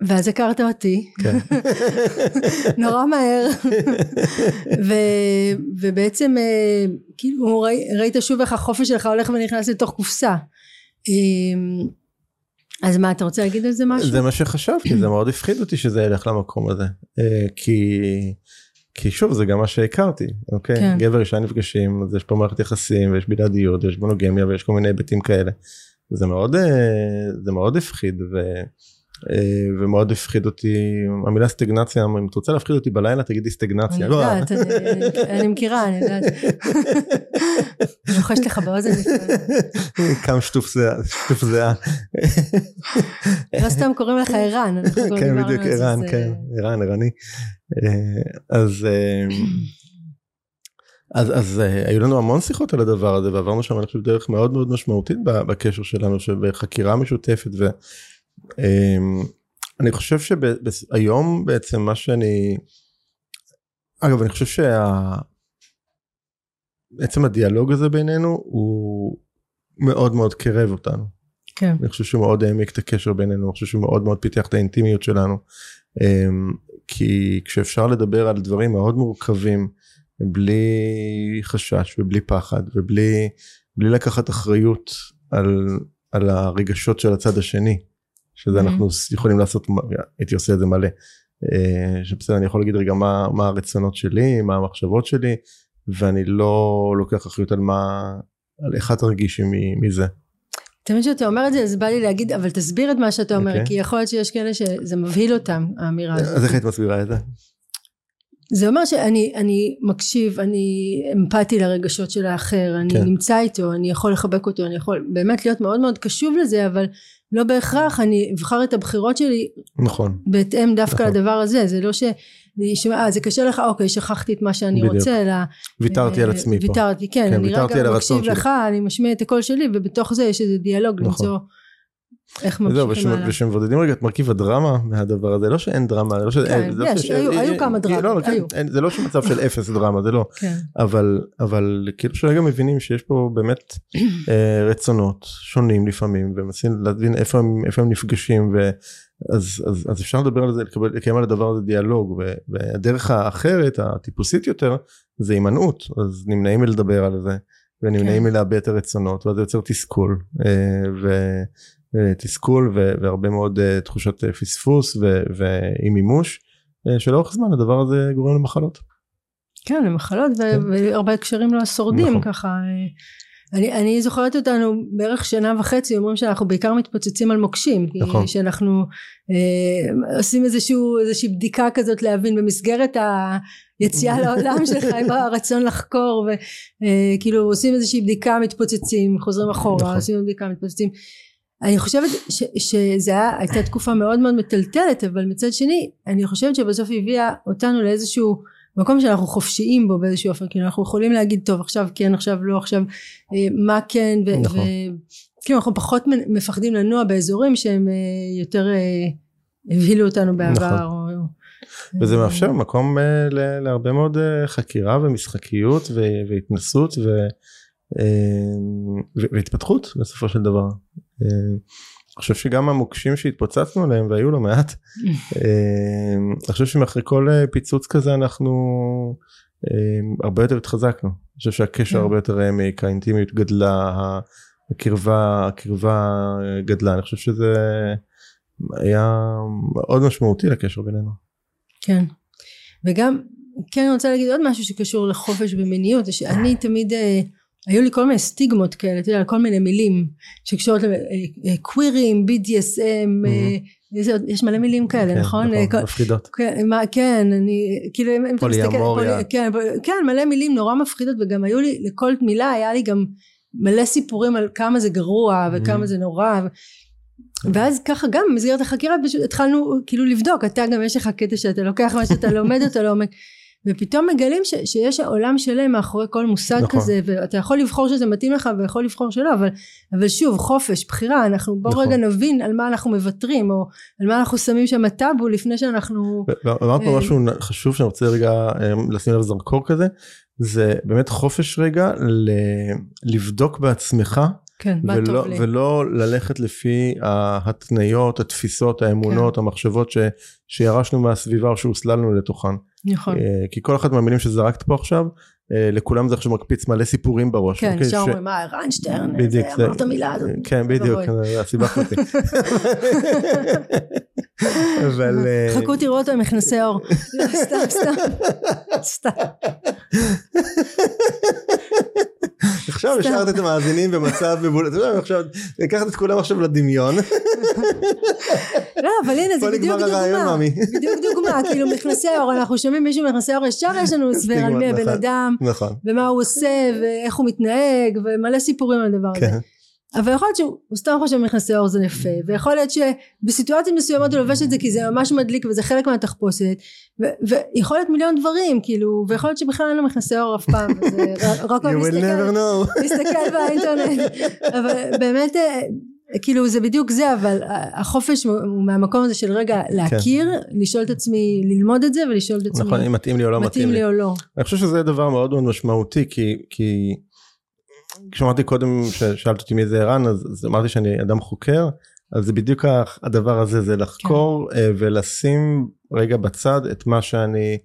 ואז הכרת אותי כן. נורא מהר ו, ובעצם אה, כאילו ראי, ראית שוב איך החופש שלך הולך ונכנס לתוך קופסה אה, אז מה אתה רוצה להגיד על זה משהו? זה מה שחשבתי זה מאוד הפחיד אותי שזה ילך למקום הזה אה, כי כי שוב זה גם מה שהכרתי אוקיי כן. גבר אישה נפגשים אז יש פה מערכת יחסים ויש בלעדיות ויש מונוגמיה ויש כל מיני היבטים כאלה זה מאוד אה, זה מאוד הפחיד אה, ומאוד הפחיד אותי המילה סטגנציה אם את רוצה להפחיד אותי בלילה תגידי סטגנציה. אני יודעת, אני מכירה, אני יודעת. אני לוחשת לך באוזן. קם שטוף זהה. לא סתם קוראים לך ערן. כן בדיוק ערן, כן, ערן, ערני. אז אז, אז uh, היו לנו המון שיחות על הדבר הזה ועברנו שם אני חושב דרך מאוד מאוד משמעותית בקשר שלנו שבחקירה משותפת ואני חושב שהיום בעצם מה שאני אגב אני חושב שעצם הדיאלוג הזה בינינו הוא מאוד מאוד קרב אותנו. כן. אני חושב שהוא מאוד העמיק את הקשר בינינו, אני חושב שהוא מאוד מאוד פיתח את האינטימיות שלנו. כי כשאפשר לדבר על דברים מאוד מורכבים בלי חשש ובלי פחד ובלי בלי לקחת אחריות על, על הרגשות של הצד השני שזה mm-hmm. אנחנו יכולים לעשות הייתי עושה את זה מלא אה, שבסדר אני יכול להגיד רגע מה, מה הרצונות שלי מה המחשבות שלי ואני לא לוקח אחריות על מה על איך את תרגישי מזה. תמיד כשאתה אומר את זה אז בא לי להגיד אבל תסביר את מה שאתה אומר. אוקיי. כי יכול להיות שיש כאלה שזה מבהיל אותם האמירה הזאת. אז איך היית מסבירה את זה? זה אומר שאני אני מקשיב, אני אמפתי לרגשות של האחר, אני כן. נמצא איתו, אני יכול לחבק אותו, אני יכול באמת להיות מאוד מאוד קשוב לזה, אבל לא בהכרח אני אבחר את הבחירות שלי נכון בהתאם דווקא נכון. לדבר הזה, זה לא ש... אה, זה קשה לך, אוקיי, שכחתי את מה שאני בדיוק. רוצה, אלא... ויתרתי על עצמי ויתרתי, פה. ויתרתי, כן, כן אני רגע מקשיב לך, אני משמיע את הקול שלי, ובתוך זה יש איזה דיאלוג נכון. למצוא איך ממשיכים הלאה. ושמבודדים רגע את מרכיב הדרמה מהדבר הזה, לא שאין דרמה, לא כן, יש, היו כמה דרמה, לא, כן, זה לא שמצב של אפס דרמה, זה לא, כן. אבל כאילו שרגע מבינים שיש פה באמת אה, רצונות שונים לפעמים, ומנסים להבין איפה הם נפגשים, אז אפשר לדבר על זה, לקיים על הדבר הזה דיאלוג, והדרך האחרת, הטיפוסית יותר, זה הימנעות, אז נמנעים מלדבר על זה. ונמנעים מלאבד את הרצונות ואז זה יוצר תסכול אה, אה, תסכול והרבה מאוד אה, תחושת אה, פספוס ואי מימוש שלאורך זמן הדבר הזה גורם למחלות. כן למחלות כן. והרבה הקשרים לא שורדים נכון. ככה. אני, אני זוכרת אותנו בערך שנה וחצי אומרים שאנחנו בעיקר מתפוצצים על מוקשים נכון. שאנחנו אה, עושים איזשהו איזושהי בדיקה כזאת להבין במסגרת היציאה לעולם שלך עם הרצון לחקור וכאילו אה, עושים איזושהי בדיקה מתפוצצים חוזרים אחורה נכון. עושים בדיקה מתפוצצים אני חושבת שזו הייתה תקופה מאוד מאוד מטלטלת אבל מצד שני אני חושבת שבסוף הביאה אותנו לאיזשהו מקום שאנחנו חופשיים בו באיזשהו אופן כאילו אנחנו יכולים להגיד טוב עכשיו כן עכשיו לא עכשיו אה, מה כן וכאילו נכון. אנחנו פחות מפחדים לנוע באזורים שהם אה, יותר אה, הבהילו אותנו בעבר נכון. או, וזה מאפשר מקום להרבה מאוד חקירה ומשחקיות והתנסות ו... והתפתחות בסופו של דבר. אני חושב שגם המוקשים שהתפוצצנו עליהם והיו לא מעט אני חושב שמאחרי כל פיצוץ כזה אנחנו הרבה יותר התחזקנו. אני חושב שהקשר כן. הרבה יותר העמיק האינטימיות גדלה הקרבה הקרבה גדלה אני חושב שזה היה מאוד משמעותי לקשר בינינו. כן וגם כן אני רוצה להגיד עוד משהו שקשור לחופש במיניות שאני תמיד היו לי כל מיני סטיגמות כאלה, אתה יודע, כל מיני מילים שקשורות לקווירים, אה, BDSM, אה, יש מלא מילים כאלה, כן, נכון? נכון, מפחידות. כן, כן, אני, כאילו, אם אתה מסתכל, כן, כן, מלא מילים נורא מפחידות, וגם היו לי, לכל מילה היה לי גם מלא סיפורים על כמה זה גרוע, וכמה זה נורא. ואז ככה גם במסגרת החקירה פשוט התחלנו כאילו לבדוק אתה גם יש לך קטע שאתה לוקח מה שאתה לומד אותו לעומק ופתאום מגלים ש, שיש עולם שלם מאחורי כל מושג נכון. כזה ואתה יכול לבחור שזה מתאים לך ויכול לבחור שלא אבל, אבל שוב חופש בחירה אנחנו בוא נכון. רגע נבין על מה אנחנו מוותרים או על מה אנחנו שמים שם טאבו לפני שאנחנו אמרת פה אה, משהו חשוב שאני רוצה רגע אה, לשים לב זרקור כזה זה באמת חופש רגע ל... לבדוק בעצמך כן, מה ולא. ולא ללכת לפי ההתניות, התפיסות, האמונות, כן. המחשבות ש, שירשנו מהסביבה או שהוסללנו לתוכן. נכון. אה, כי כל אחד מהמילים שזרקת פה עכשיו, אה, לכולם זה עכשיו מקפיץ מלא סיפורים בראש. כן, אוקיי? אומרים, מה, רנשטרן, אמרת מילה הזאת. כן, בדיוק, סיבכת אותי. אבל... אה, חכו תראו אותו עם מכנסי אור. סתם, סתם. סתם. עכשיו השארת את המאזינים במצב מבולט, עכשיו לקחת את כולם עכשיו לדמיון. לא, אבל הנה, זה בדיוק דוגמה. בדיוק דוגמה, כאילו מכנסי עור, אנחנו שומעים מישהו מכנסי עור, ישר יש לנו הסבר על מי הבן נכון. אדם, נכון. ומה הוא עושה, ואיך הוא מתנהג, ומלא סיפורים על הדבר הזה. כן. אבל יכול להיות שהוא סתם חושב מכנסי עור זה יפה, ויכול להיות שבסיטואציות מסוימות הוא לובש את זה כי זה ממש מדליק וזה חלק מהתחפושת, ו- ויכול להיות מיליון דברים, כאילו, ויכול להיות שבכלל אין לו מכנסי עור אף פעם, וזה ר- רק להסתכל, know. להסתכל באינטרנט, אבל באמת, אה, כאילו זה בדיוק זה, אבל החופש הוא הוא מהמקום הזה של רגע להכיר, לשאול את עצמי, ללמוד את זה ולשאול את עצמי, נכון, אם מתאים לי או לא מתאים לי או לא. אני חושב שזה דבר מאוד מאוד משמעותי כי כי כשאמרתי קודם ששאלת אותי מי זה ערן אז, אז אמרתי שאני אדם חוקר אז זה בדיוק הדבר הזה זה לחקור כן. אה, ולשים רגע בצד את מה שאני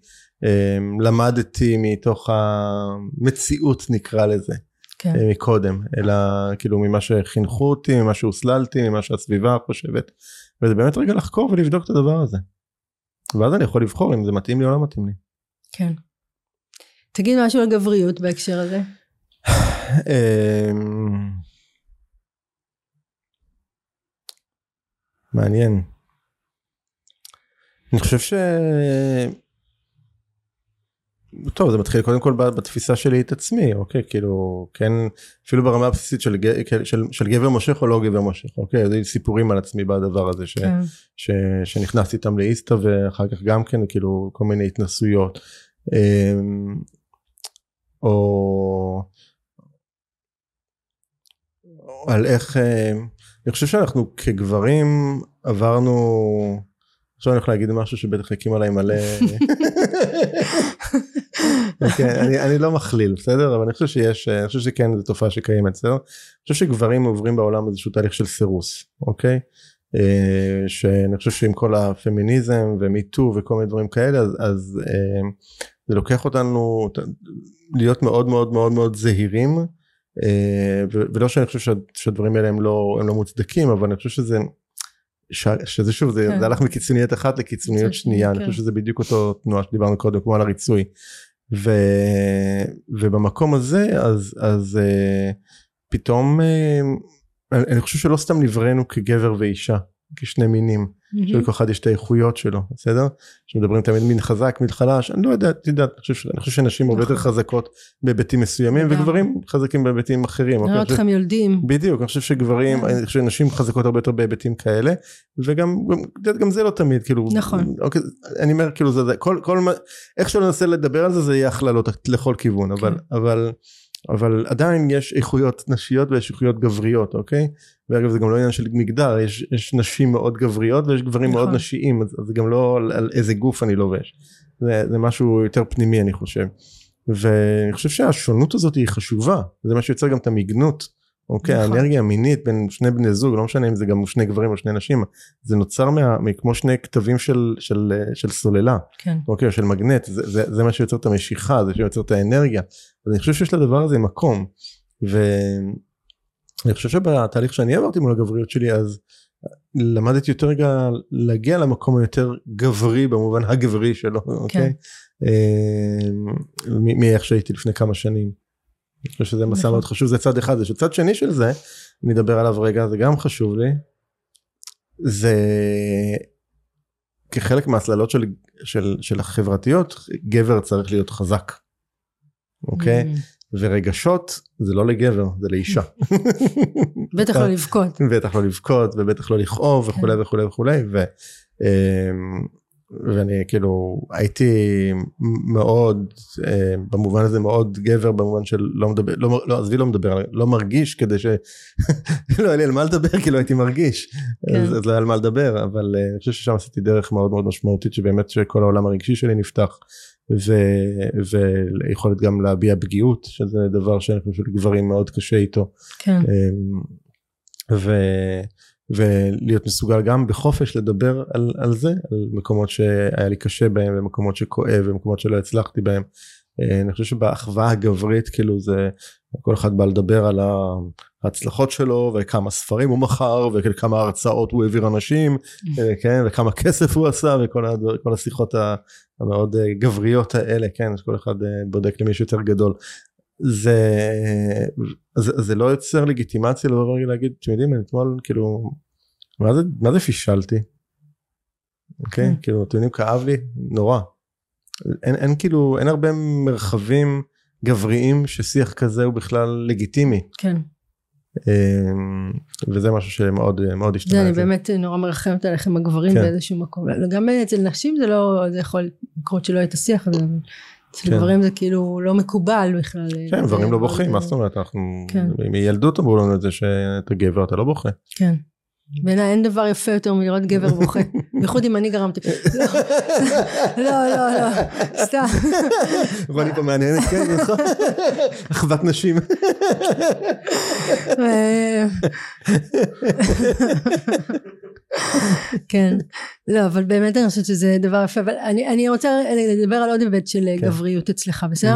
אה, למדתי מתוך המציאות נקרא לזה כן, אה, מקודם אלא כאילו ממה שחינכו אותי ממה שהוסללתי ממה שהסביבה חושבת וזה באמת רגע לחקור ולבדוק את הדבר הזה. ואז אני יכול לבחור אם זה מתאים לי או לא מתאים לי. כן. תגיד משהו על גבריות בהקשר הזה. אמ, מעניין. אני חושב ש... טוב זה מתחיל קודם כל בתפיסה שלי את עצמי אוקיי כאילו כן אפילו ברמה הבסיסית של, ג- של, של גבר מושך או לא גבר מושך אוקיי לי סיפורים על עצמי בדבר הזה ש, כן. ש, שנכנסתי איתם לאיסטה ואחר כך גם כן כאילו כל מיני התנסויות. אמ, או על איך אה, אני חושב שאנחנו כגברים עברנו עכשיו אני הולך להגיד משהו שבטח יקים עליי מלא. אוקיי, אני, אני לא מכליל בסדר? אבל אני חושב שיש אני חושב שכן זו תופעה שקיימת בסדר? אני חושב שגברים עוברים בעולם איזשהו תהליך של סירוס אוקיי? אה, שאני חושב שעם כל הפמיניזם ומיטו וכל מיני דברים כאלה אז, אז אה, זה לוקח אותנו להיות מאוד מאוד מאוד מאוד זהירים. אה, ולא שאני חושב שה- שהדברים האלה הם לא הם לא מוצדקים אבל אני חושב שזה ש- שזה שוב זה, כן. זה הלך מקיצוניות אחת לקיצוניות קיצוניות, שנייה אני כן. חושב שזה בדיוק אותו תנועה שדיברנו קודם כמו על הריצוי ו, ובמקום הזה אז אז אה, פתאום אה, אני, אני חושב שלא סתם נבראנו כגבר ואישה כשני מינים שלכל אחד יש את האיכויות שלו בסדר שמדברים תמיד מין חזק מין חלש אני לא יודע את יודעת אני חושב, ש- אני חושב שנשים הרבה יותר נכון. חזקות בהיבטים מסוימים. וגברים חזקים בהיבטים אחרים חושב- אתכם יולדים. בדיוק אני חושב שגברים כן. אני חושב שנשים חזקות הרבה יותר בהיבטים כאלה וגם גם, את יודעת, גם זה לא תמיד כאילו נכון. אוקיי, אני אומר כאילו זה, כל כל איך שלא ננסה לדבר על זה זה יהיה הכללות לכל כיוון אבל כן. אבל אבל עדיין יש איכויות נשיות ויש איכויות גבריות אוקיי? ואגב זה גם לא עניין של מגדר יש, יש נשים מאוד גבריות ויש גברים נכון. מאוד נשיים אז, זה גם לא על, על איזה גוף אני לובש. זה, זה משהו יותר פנימי אני חושב. ואני חושב שהשונות הזאת היא חשובה. זה מה שיוצר גם את המגנות אוקיי נכון. האנרגיה המינית בין שני בני זוג לא משנה אם זה גם שני גברים או שני נשים זה נוצר מה, כמו שני כתבים של, של, של סוללה כן. אוקיי, או של מגנט, זה, זה, זה מה שיוצר את המשיכה, זה שיוצר את האנרגיה. אז אני חושב שיש לדבר הזה מקום. ואני חושב שבתהליך שאני עברתי מול הגבריות שלי, אז למדתי יותר רגע להגיע למקום היותר גברי במובן הגברי שלו, אוקיי? אה, מאיך שהייתי לפני כמה שנים. אני חושב שזה מסע נכון. מאוד חשוב, זה צד אחד, זה שצד שני של זה, אני אדבר עליו רגע, זה גם חשוב לי. זה כחלק מההסללות של, של, של החברתיות, גבר צריך להיות חזק. אוקיי? Mm. ורגשות זה לא לגבר, זה לאישה. בטח לא לבכות. בטח לא לבכות ובטח לא לכאוב וכולי וכולי וכולי ו, אמ, ואני כאילו הייתי מאוד אה, במובן הזה מאוד גבר במובן של לא מדבר לא, לא עזבי לא מדבר לא מרגיש כדי ש... לא היה לי על מה לדבר כי לא הייתי מרגיש כן. אז, אז לא היה על מה לדבר אבל אה, אני חושב ששם עשיתי דרך מאוד מאוד משמעותית שבאמת שכל העולם הרגשי שלי נפתח ו, ויכולת גם להביע פגיעות שזה דבר שאני חושב שלגברים מאוד קשה איתו כן. אמ, ו, ולהיות מסוגל גם בחופש לדבר על, על זה, על מקומות שהיה לי קשה בהם ומקומות שכואב ומקומות שלא הצלחתי בהם. אה, אני חושב שבאחווה הגברית כאילו זה כל אחד בא לדבר על ההצלחות שלו וכמה ספרים הוא מכר וכמה הרצאות הוא העביר אנשים אה, כן וכמה כסף הוא עשה וכל הדבר, כל השיחות המאוד אה, גבריות האלה כן שכל אחד בודק למישהו יותר גדול. זה, זה זה לא יוצר לגיטימציה לבוא ולהגיד אתם יודעים אני אתמול כאילו מה זה מה זה פישלתי אוקיי? כן. כאילו, אתם יודעים, כאב לי, נורא. אין, אין כאילו, אין הרבה מרחבים גבריים ששיח כזה הוא בכלל לגיטימי. כן. אמ, וזה משהו שמאוד מאוד השתנה. זה אני. באמת נורא מרחמת עליכם הגברים כן. באיזשהו מקום. גם אצל נשים זה לא, זה יכול לקרות שלא יהיה את השיח הזה. אצל כן. גברים זה כאילו לא מקובל בכלל. כן, גברים לא אבל- בוכים, מה זאת אומרת? אנחנו, כן. מילדות אמרו לנו את זה שאתה גבר, אתה לא בוכה. כן. בעיניי אין דבר יפה יותר מלראות גבר בוכה. בייחוד אם אני גרמתי. לא, לא, לא, לא, סתם. רוני פה מעניינת, כן, נכון? אחוות נשים. אה, כן, לא, אבל באמת אני חושבת שזה דבר יפה, אבל אני, אני רוצה לדבר על עוד היבט של כן. גבריות אצלך, בסדר?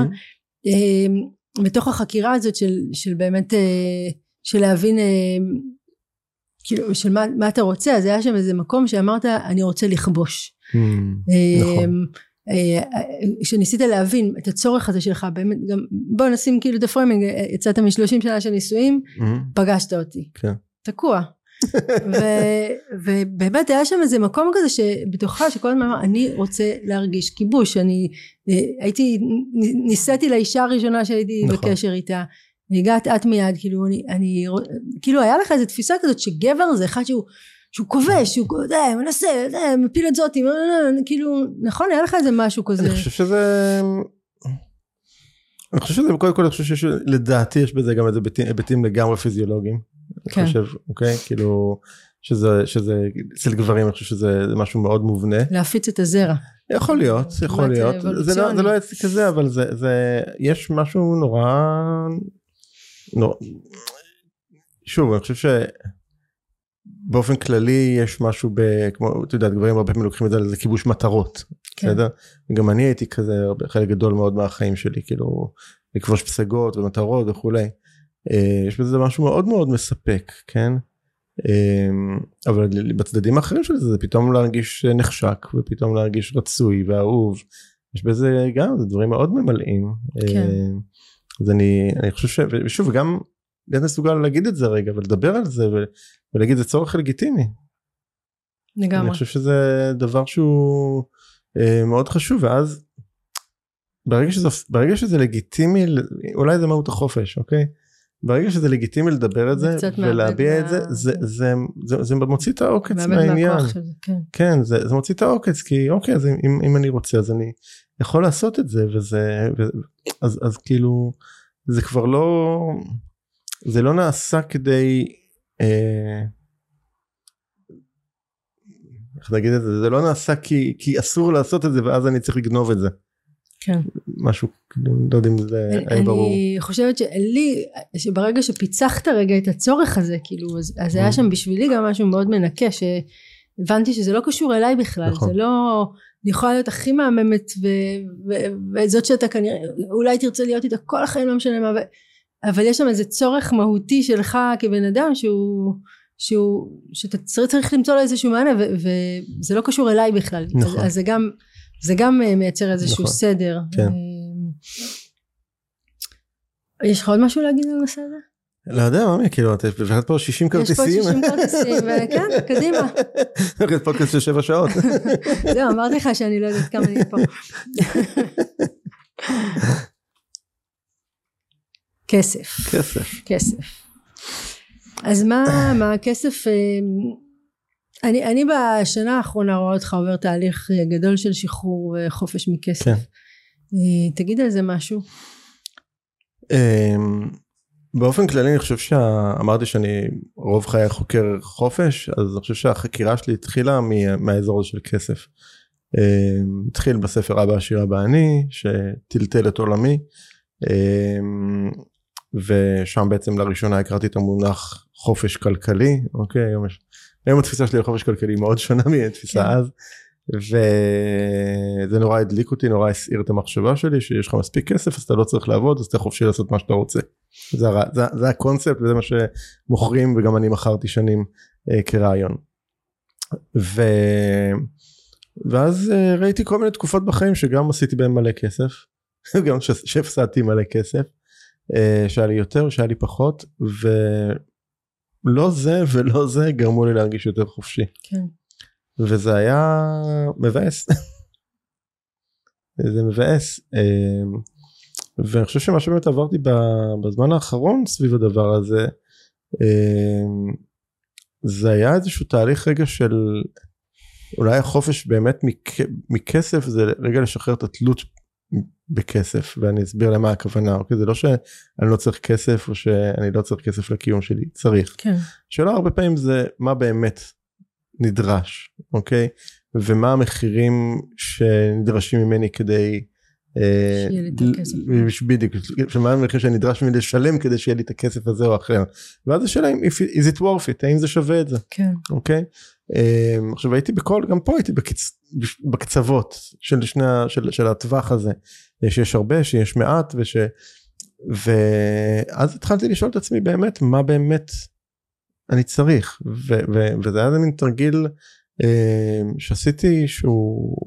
אה, בתוך החקירה הזאת של, של באמת, אה, של להבין, אה, כאילו, של מה, מה אתה רוצה, אז היה שם איזה מקום שאמרת, אני רוצה לכבוש. נכון. אה, כשניסית להבין את הצורך הזה שלך באמת גם בוא נשים כאילו את ה framing אה, יצאת משלושים שנה של נישואים פגשת אותי כן. תקוע ו- ובאמת היה שם איזה מקום כזה שבתוכך שכל הזמן אמר אני רוצה להרגיש כיבוש אני אה, הייתי נישאתי לאישה הראשונה שהייתי נכון. בקשר איתה הגעת את מיד כאילו אני, אני כאילו היה לך איזה תפיסה כזאת שגבר זה אחד שהוא שהוא כובש, שהוא יודע, מנסה, יודע, מפיל את זאתי, כאילו, נכון, היה לך איזה משהו כזה. אני חושב שזה... אני חושב שזה קודם כל אני חושב שיש לדעתי יש בזה גם איזה היבטים לגמרי פיזיולוגיים. כן. אני חושב אוקיי כאילו שזה שזה אצל גברים אני חושב שזה משהו מאוד מובנה. להפיץ את הזרע. יכול להיות יכול כמעט להיות זה לא. זה לא אצלי כזה אבל זה זה יש משהו נורא. נורא שוב אני חושב שבאופן כללי יש משהו ב... כמו אתה יודע גברים הרבה פעמים לוקחים את זה לזה כיבוש מטרות. כן. בסדר? גם אני הייתי כזה חלק גדול מאוד מהחיים שלי כאילו לכבוש פסגות ומטרות וכולי. אה, יש בזה משהו מאוד מאוד מספק כן. אה, אבל בצדדים האחרים של זה זה פתאום להרגיש נחשק ופתאום להרגיש רצוי ואהוב. יש בזה גם זה דברים מאוד ממלאים. כן. אה, אז אני אני חושב ש... ושוב גם להיות מסוגל להגיד את זה רגע ולדבר על זה ו- ולהגיד זה צורך לגיטימי. אני לגמרי. חושב שזה דבר שהוא מאוד חשוב ואז ברגע שזה ברגע שזה לגיטימי אולי זה מהות החופש אוקיי ברגע שזה לגיטימי לדבר את זה זה ולהביע את מה- זה זה זה זה זה מוציא את העוקץ מהעניין. מהכוח של זה, כן. כן זה, זה מוציא את העוקץ כי אוקיי אז אם, אם אני רוצה אז אני יכול לעשות את זה וזה ו, אז אז כאילו זה כבר לא זה לא נעשה כדי אה, איך להגיד את זה? זה לא נעשה כי כי אסור לעשות את זה ואז אני צריך לגנוב את זה כן. משהו לא יודע אם זה היה ברור אני חושבת שלי, שברגע שפיצחת רגע את הצורך הזה, כאילו, אז, אז היה Mm. שם בשבילי גם משהו מאוד מנקה, שהבנתי שזה לא קשור אליי בכלל, נכון. זה לא, אני יכולה להיות הכי מהממת, ו, ו, וזאת שאתה כנראה, אולי תרצה להיות איתה כל החיים, לא משנה מה, ו, אבל יש שם איזה צורך מהותי שלך כבן אדם, שהוא, שהוא, שאתה צריך, צריך למצוא לו איזשהו מענה, ו, וזה לא קשור אליי בכלל, נכון. אז, אז זה גם, זה גם אה, מייצר איזשהו נכון. סדר. כן. אה, יש לך עוד משהו להגיד על הנושא הזה? לא יודע מה כאילו את הבאת פה 60 יש פה כרטיסים 60 כרטיסים, וכן, קדימה. הולכת פודקאסט של 7 שעות זהו, אמרתי לך שאני לא יודעת כמה אני פה. כסף, כסף כסף. אז מה, מה הכסף, אה, אני, אני בשנה האחרונה רואה אותך עובר תהליך אה, גדול של שחרור וחופש מכסף. כן. אה, תגיד על זה משהו. אמ, באופן כללי אני חושב שאמרתי שאני רוב חיי חוקר חופש אז אני חושב שהחקירה שלי התחילה מ- מהאזור הזה של כסף. אמ, התחיל בספר אבא עשיר אבא אני שטלטל את עולמי אמ, ושם בעצם לראשונה הכרתי את המונח חופש כלכלי אוקיי היום, יש, היום התפיסה שלי על חופש כלכלי מאוד שונה מהתפיסה כן. אז. וזה נורא הדליק אותי נורא הסעיר את המחשבה שלי שיש לך מספיק כסף אז אתה לא צריך לעבוד אז אתה חופשי לעשות מה שאתה רוצה. זה, הר- זה, זה הקונספט וזה מה שמוכרים וגם אני מכרתי שנים אה, כרעיון. ו... ואז אה, ראיתי כל מיני תקופות בחיים שגם עשיתי בהם מלא כסף גם שהפסדתי מלא כסף אה, שהיה לי יותר שהיה לי פחות ולא זה ולא זה גרמו לי להרגיש יותר חופשי. כן. וזה היה מבאס. זה מבאס. אמ, ואני חושב שמה שבאמת עברתי בזמן האחרון סביב הדבר הזה, אמ, זה היה איזשהו תהליך רגע של אולי החופש באמת מכסף זה רגע לשחרר את התלות בכסף ואני אסביר למה הכוונה אוקיי זה לא שאני לא צריך כסף או שאני לא צריך כסף לקיום שלי צריך. כן. השאלה הרבה פעמים זה מה באמת נדרש אוקיי ומה המחירים שנדרשים ממני כדי. אה, שיהיה לי את הכסף. בדיוק, מה המחיר שנדרש ממני לשלם כדי שיהיה לי את הכסף הזה או אחר. ואז השאלה אם is it worth it האם זה שווה את זה. כן. אוקיי. Um, עכשיו הייתי בכל גם פה הייתי בקצ, בקצוות של שני של, של הטווח הזה שיש הרבה שיש מעט וש ואז התחלתי לשאול את עצמי באמת מה באמת אני צריך ו, ו, וזה היה מין תרגיל um, שעשיתי שהוא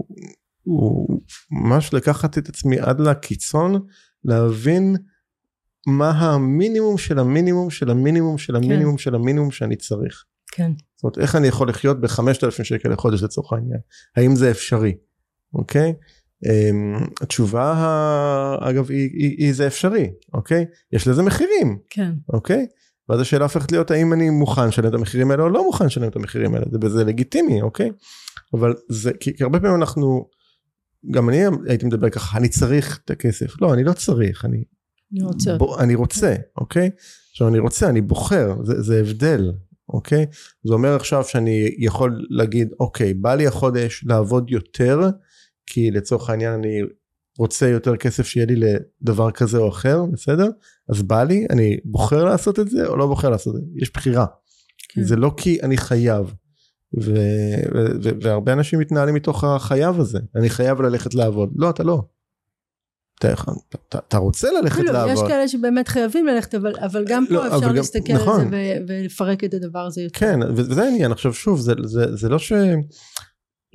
ממש לקחת את עצמי עד לקיצון להבין מה המינימום של המינימום של המינימום של המינימום כן. של המינימום שאני צריך. כן. זאת אומרת איך אני יכול לחיות בחמשת אלפים שקל לחודש לצורך העניין? האם זה אפשרי? אוקיי? um, התשובה אגב היא, היא, היא זה אפשרי אוקיי? יש לזה מחירים כן. אוקיי? ואז השאלה הופכת להיות האם אני מוכן לשלם את המחירים האלה או לא מוכן לשלם את המחירים האלה? זה, זה לגיטימי אוקיי? אבל זה כי, כי הרבה פעמים אנחנו גם אני הייתי מדבר ככה אני צריך את הכסף. לא אני לא צריך אני אני רוצה. בוא, אני רוצה אוקיי? עכשיו אני רוצה אני בוחר זה, זה הבדל אוקיי? זה אומר עכשיו שאני יכול להגיד אוקיי בא לי החודש לעבוד יותר כי לצורך העניין אני רוצה יותר כסף שיהיה לי לדבר כזה או אחר בסדר? אז בא לי אני בוחר לעשות את זה או לא בוחר לעשות את זה יש בחירה. כן. זה לא כי אני חייב. ו- ו- ו- והרבה אנשים מתנהלים מתוך החייב הזה אני חייב ללכת לעבוד לא אתה לא. אתה רוצה ללכת כאילו, לעבוד. יש כאלה שבאמת חייבים ללכת אבל, אבל גם פה לא, אפשר גם, להסתכל נכון. על זה ו- ולפרק את הדבר הזה יותר. כן וזה העניין עכשיו שוב זה, זה, זה לא ש...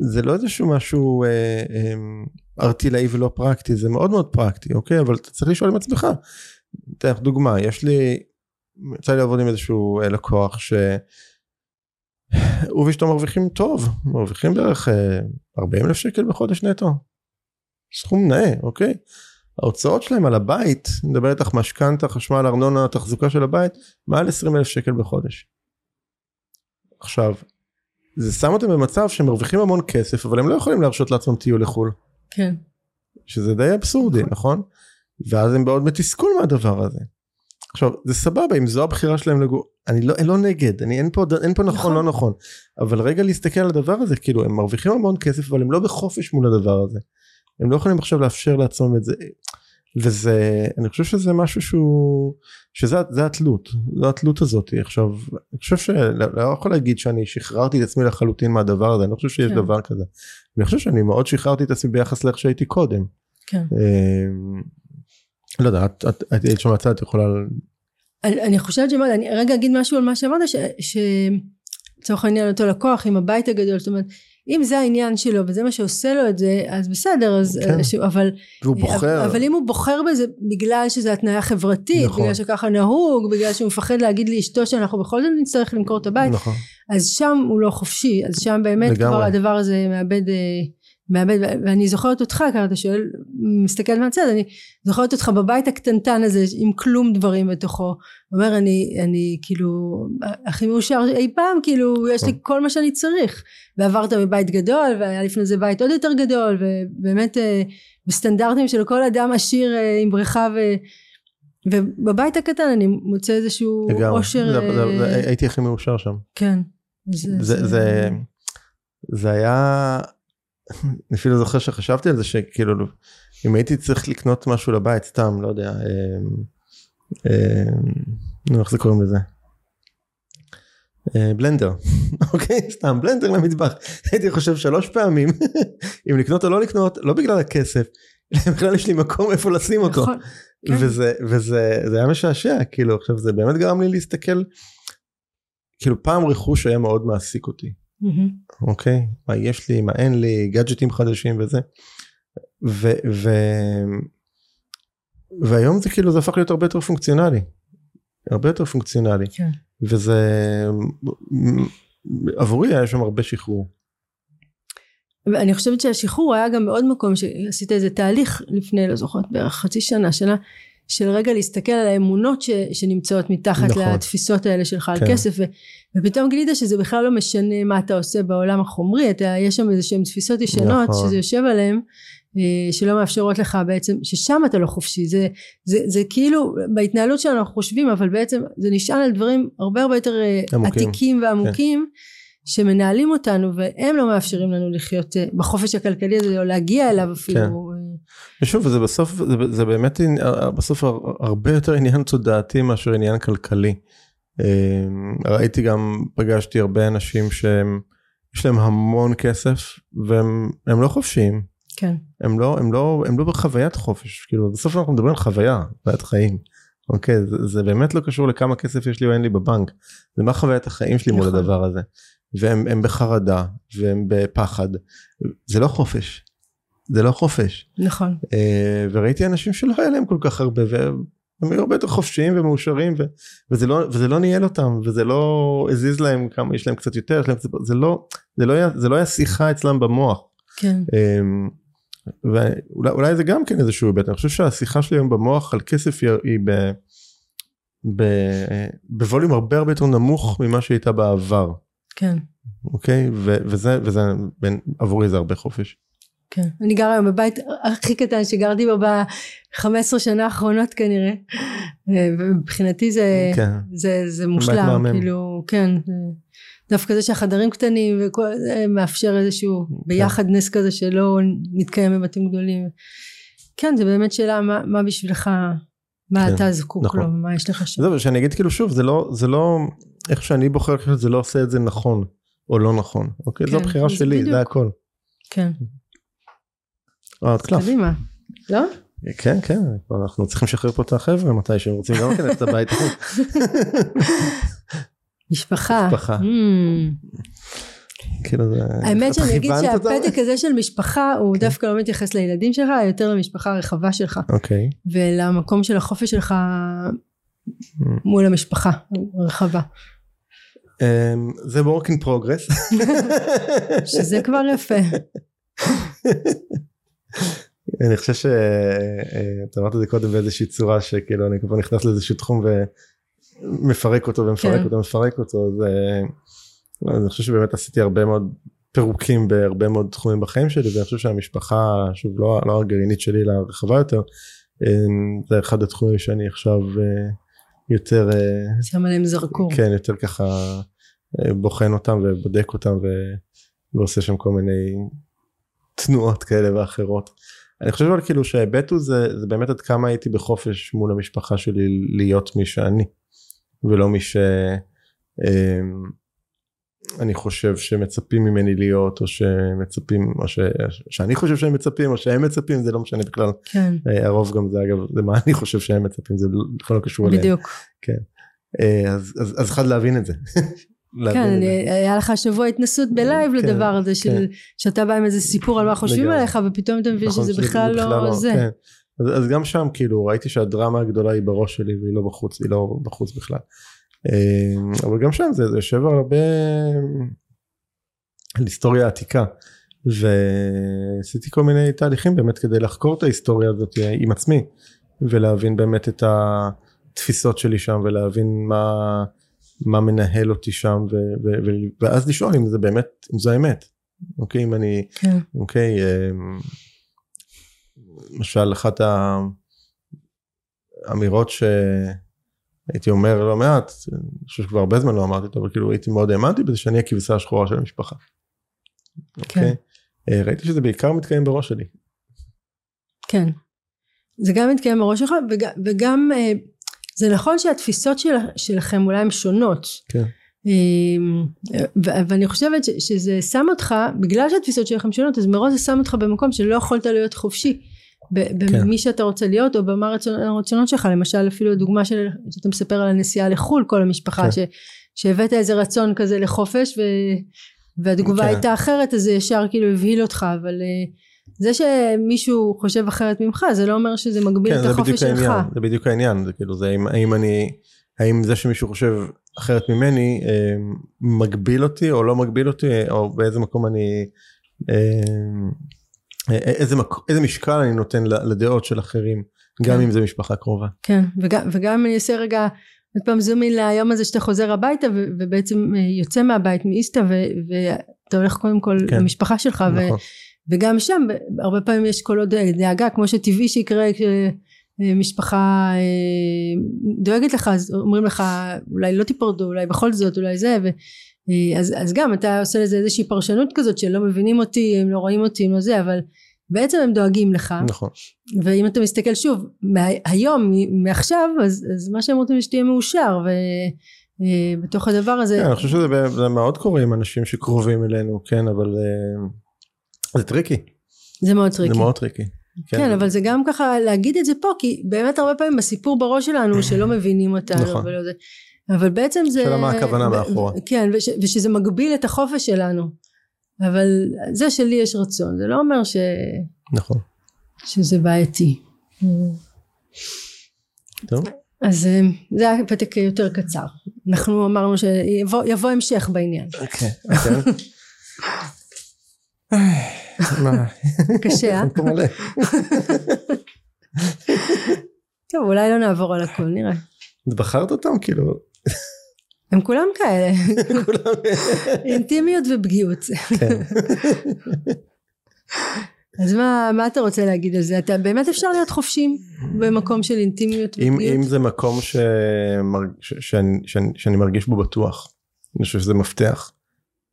זה לא איזשהו משהו אה, אה, ארטילאי ולא פרקטי זה מאוד מאוד פרקטי אוקיי אבל אתה צריך לשאול עם עצמך. אתן לך דוגמה יש לי יצא לי לעבוד עם איזשהו אה, לקוח ש... הוא ואשתו מרוויחים טוב מרוויחים בערך 40 אלף שקל בחודש נטו. סכום נאה אוקיי ההוצאות שלהם על הבית, מדבר איתך משכנתה, חשמל, ארנונה, תחזוקה של הבית, מעל 20 אלף שקל בחודש. עכשיו, זה שם אותם במצב שהם מרוויחים המון כסף, אבל הם לא יכולים להרשות לעצמם טיול לחו"ל. כן. שזה די אבסורדי, נכון? נכון? ואז הם בעוד מתסכול מהדבר הזה. עכשיו, זה סבבה, אם זו הבחירה שלהם לגור, אני לא, אני לא נגד, אני, אין, פה, אין פה נכון, נכון, לא נכון, אבל רגע להסתכל על הדבר הזה, כאילו, הם מרוויחים המון כסף, אבל הם לא בחופש מול הדבר הזה. הם לא יכולים עכשיו לאפשר לעצמם את זה וזה אני חושב שזה משהו שהוא שזה זה התלות זו התלות הזאת עכשיו אני חושב שלא לא יכול להגיד שאני שחררתי את עצמי לחלוטין מהדבר הזה אני לא חושב שיש כן. דבר כזה אני חושב שאני מאוד שחררתי את עצמי ביחס לאיך שהייתי קודם. כן. אמ, לא יודע את את היית שם מהצד את יכולה. אני, אני חושבת שמאוד אני רגע אגיד משהו על מה שאמרת שלצורך העניין אותו לקוח עם הבית הגדול זאת אומרת אם זה העניין שלו וזה מה שעושה לו את זה אז בסדר אז כן. ש... אבל והוא בוחר אבל אם הוא בוחר בזה בגלל שזה התניה חברתית נכון. בגלל שככה נהוג בגלל שהוא מפחד להגיד לאשתו שאנחנו בכל זאת נצטרך למכור את הבית נכון. אז שם הוא לא חופשי אז שם באמת לגמרי. כבר הדבר הזה מאבד אה, מאבד ואני זוכרת אותך ככה אתה שואל מסתכל מהצד אני זוכרת אותך בבית הקטנטן הזה עם כלום דברים בתוכו. אומר אני אני כאילו הכי מאושר אי פעם כאילו יש לי כן. כל מה שאני צריך. ועברת מבית גדול והיה לפני זה בית עוד יותר גדול ובאמת אה, בסטנדרטים של כל אדם עשיר אה, עם בריכה ו... ובבית הקטן אני מוצא איזשהו אושר אה, הייתי הכי מאושר שם. כן זה, זה, זה, זה היה אני אפילו זוכר שחשבתי על זה שכאילו אם הייתי צריך לקנות משהו לבית סתם לא יודע אמ, אמ, נו איך זה קוראים לזה. אה, בלנדר אוקיי סתם בלנדר למטבח הייתי חושב שלוש פעמים אם לקנות או לא לקנות לא בגלל הכסף בכלל יש לי מקום איפה לשים אותו נכון, כן. וזה וזה זה היה משעשע כאילו עכשיו זה באמת גרם לי להסתכל כאילו פעם רכוש היה מאוד מעסיק אותי אוקיי מה יש לי מה אין לי גאדג'טים חדשים וזה. ו, ו, והיום זה כאילו זה הפך להיות הרבה יותר פונקציונלי. הרבה יותר פונקציונלי. כן. וזה עבורי היה שם הרבה שחרור. ואני חושבת שהשחרור היה גם בעוד מקום שעשית איזה תהליך לפני לא זוכרת בערך חצי שנה שנה של רגע להסתכל על האמונות ש, שנמצאות מתחת נכון. לתפיסות האלה שלך כן. על כסף ו, ופתאום גילית שזה בכלל לא משנה מה אתה עושה בעולם החומרי אתה יש שם איזה שהן תפיסות ישנות נכון. שזה יושב עליהן אה, שלא מאפשרות לך בעצם ששם אתה לא חופשי זה, זה, זה כאילו בהתנהלות שלנו אנחנו חושבים אבל בעצם זה נשען על דברים הרבה הרבה יותר אה, עמוקים. עתיקים ועמוקים כן. שמנהלים אותנו והם לא מאפשרים לנו לחיות אה, בחופש הכלכלי הזה או להגיע אליו אפילו. כן. ושוב זה בסוף זה, זה באמת בסוף הרבה יותר עניין תודעתי מאשר עניין כלכלי. ראיתי גם פגשתי הרבה אנשים שהם יש להם המון כסף והם לא חופשיים. כן. הם לא, הם לא, הם לא בחוויית חופש, כאילו בסוף אנחנו מדברים על חוויה, חוויית חיים. אוקיי, זה, זה באמת לא קשור לכמה כסף יש לי או אין לי בבנק, זה מה חוויית החיים שלי נכון. מול הדבר הזה. והם בחרדה, והם בפחד, זה לא חופש. זה לא חופש. נכון. אה, וראיתי אנשים שלא היה להם כל כך הרבה, והם היו הרבה יותר חופשיים ומאושרים, ו, וזה, לא, וזה לא ניהל אותם, וזה לא הזיז להם כמה, יש להם קצת יותר, להם קצת, זה לא, זה לא היה, זה לא היה שיחה אצלם במוח. כן. אמ, ואולי זה גם כן איזשהו היבט, אני חושב שהשיחה שלי היום במוח על כסף היא, היא ב, ב, בווליום הרבה הרבה יותר נמוך ממה שהייתה בעבר. כן. אוקיי? ו, וזה, וזה בין, עבורי זה הרבה חופש. כן. אני גר היום בבית הכי קטן שגרתי בו ב-15 שנה האחרונות כנראה. ומבחינתי זה, כן. זה, זה מושלם, כאילו, כן. דווקא זה שהחדרים קטנים וכל זה מאפשר איזשהו כן. ביחד נס כזה שלא מתקיים בבתים גדולים כן זה באמת שאלה מה, מה בשבילך מה כן, אתה זקוק נכון. לו מה יש לך שם. זהו שאני אגיד כאילו שוב זה לא זה לא איך שאני בוחר זה לא עושה את זה נכון או לא נכון אוקיי כן, זו הבחירה שלי בדיוק. זה הכל. כן. עוד קלף. קדימה. לא? כן כן אנחנו צריכים לשחרר פה את החבר'ה מתי שהם רוצים גם כן ללכת הביתה. משפחה. משפחה. Mm. כאילו זה... האמת שאני אגיד שהפתק הזה של משפחה הוא כן. דווקא לא מתייחס לילדים שלך, יותר למשפחה הרחבה שלך. אוקיי. ולמקום של החופש שלך mm. מול המשפחה הרחבה. אמ, זה work in progress. שזה כבר יפה. אני חושב שאתה אה, אמרת את זה קודם באיזושהי צורה שכאילו אני כבר נכנס לאיזשהו תחום מפרק אותו ומפרק כן. אותו ומפרק אותו אז, אז אני חושב שבאמת עשיתי הרבה מאוד פירוקים בהרבה מאוד תחומים בחיים שלי ואני חושב שהמשפחה שוב לא, לא הגרעינית שלי אלא רחבה יותר זה אחד התחומים שאני עכשיו אה, יותר אה, שם עליהם זרקור כן יותר ככה אה, בוחן אותם ובודק אותם ו, ועושה שם כל מיני תנועות כאלה ואחרות. אני חושב אבל כאילו שההיבט הוא זה, זה באמת עד כמה הייתי בחופש מול המשפחה שלי להיות מי שאני. ולא מי שאני אמ, חושב שמצפים ממני להיות או שמצפים או ש, שאני חושב שהם מצפים או שהם מצפים זה לא משנה בכלל כן. אה, הרוב גם זה אגב זה מה אני חושב שהם מצפים זה בכלל לא קשור אליהם. בדיוק. כן. אה, אז, אז, אז אחד להבין את זה. כן, אני, היה לך שבוע התנסות בלייב כן, לדבר הזה, כן. של, שאתה בא עם איזה סיפור על מה חושבים עליך, ופתאום אתה מבין נכון, שזה בכלל לא, לא זה. כן. אז, אז גם שם כאילו ראיתי שהדרמה הגדולה היא בראש שלי והיא לא בחוץ, היא לא בחוץ בכלל. אמ, אבל גם שם זה, זה יושב הרבה על היסטוריה עתיקה. ועשיתי כל מיני תהליכים באמת כדי לחקור את ההיסטוריה הזאת עם עצמי ולהבין באמת את התפיסות שלי שם ולהבין מה, מה מנהל אותי שם ו, ו, ו, ואז לשאול אם זה באמת אם זו האמת אוקיי אם אני כן. אוקיי אמ, למשל אחת האמירות שהייתי אומר לא מעט, אני חושב שכבר הרבה זמן לא אמרתי אותו, אבל כאילו הייתי מאוד האמנתי בזה שאני הכבשה השחורה של המשפחה. כן. Okay? אה, ראיתי שזה בעיקר מתקיים בראש שלי. כן. זה גם מתקיים בראש שלך וגם, וגם אה, זה נכון שהתפיסות של, שלכם אולי הן שונות. כן. אמ, ואני חושבת שזה שם אותך בגלל שהתפיסות שלכם שונות אז מראש זה שם אותך במקום שלא יכולת להיות חופשי במי כן. שאתה רוצה להיות או במה הרצונות שלך למשל אפילו הדוגמה של, שאתה מספר על הנסיעה לחו"ל כל המשפחה כן. ש, שהבאת איזה רצון כזה לחופש ו, והתגובה כן. הייתה אחרת אז זה ישר כאילו הבהיל אותך אבל אה, זה שמישהו חושב אחרת ממך זה לא אומר שזה מגביל כן, את החופש שלך. העניין, זה בדיוק העניין זה כאילו זה האם, האם אני האם זה שמישהו חושב אחרת ממני אה, מגביל אותי או לא מגביל אותי או באיזה מקום אני איזה, מק... איזה משקל אני נותן לדעות של אחרים גם כן. אם זה משפחה קרובה. כן וגם, וגם אני אעשה רגע עוד פעם זומין ליום הזה שאתה חוזר הביתה ו, ובעצם יוצא מהבית מאיסתא ואתה הולך קודם כל כן. למשפחה שלך נכון. ו, וגם שם הרבה פעמים יש כל עוד דאגה כמו שטבעי שיקרה כשמשפחה אה, דואגת לך אז אומרים לך אולי לא תיפרדו אולי בכל זאת אולי זה ו, אה, אז, אז גם אתה עושה לזה איזושהי פרשנות כזאת שלא מבינים אותי הם לא רואים אותי הם לא זה אבל בעצם הם דואגים לך. נכון. ואם אתה מסתכל שוב מהיום מעכשיו אז, אז מה שהם רוצים שתהיה מאושר ובתוך הדבר הזה כן, אני חושב שזה מאוד קורה עם אנשים שקרובים אלינו כן אבל זה טריקי. זה מאוד טריקי. זה מאוד טריקי. כן. כן אבל זה גם ככה להגיד את זה פה כי באמת הרבה פעמים הסיפור בראש שלנו שלא מבינים אותנו נכון. ולא זה. אבל בעצם זה שאלה מה הכוונה מאחורה. כן וש, ושזה מגביל את החופש שלנו. אבל זה שלי יש רצון זה לא אומר ש... נכון. שזה בעייתי. טוב. אז אה, זה היה פתק יותר קצר. אנחנו אמרנו שיבוא המשך בעניין. אוקיי אוקיי קשה, אה? טוב, אולי לא נעבור על הכל, נראה. בחרת אותם? כאילו... הם כולם כאלה. אינטימיות ופגיעות. כן. אז מה, מה אתה רוצה להגיד על זה? אתה באמת אפשר להיות חופשיים במקום של אינטימיות ופגיעות? אם, אם זה מקום שמרג, ש, שאני, שאני, שאני מרגיש בו בטוח, אני חושב שזה מפתח.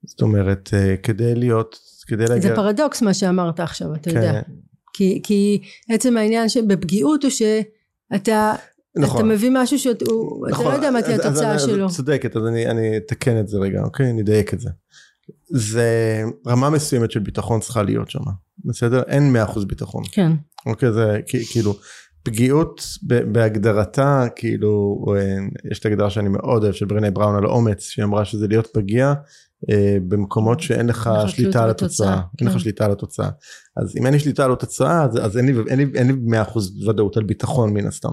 זאת אומרת, אה, כדי להיות כדי להגיע... זה פרדוקס מה שאמרת עכשיו, אתה כן. יודע. כי, כי עצם העניין שבפגיעות הוא שאתה נכון. אתה מביא משהו שאתה נכון. לא יודע מה תהיה התוצאה שלו. צודקת, אז אני, אני אתקן את זה רגע, אוקיי? אני אדייק את זה. זה רמה מסוימת של ביטחון צריכה להיות שם, בסדר? אין מאה אחוז ביטחון. כן. אוקיי, זה כאילו, פגיעות בהגדרתה, כאילו, אה, יש את ההגדרה שאני מאוד אוהב של ברנה בראון על אומץ, שהיא אמרה שזה להיות פגיע במקומות שאין לך שליטה על התוצאה, אין לך כן. שליטה על התוצאה. אז אם אין לי שליטה על התוצאה אז אין לי 100% ודאות על ביטחון מן הסתם.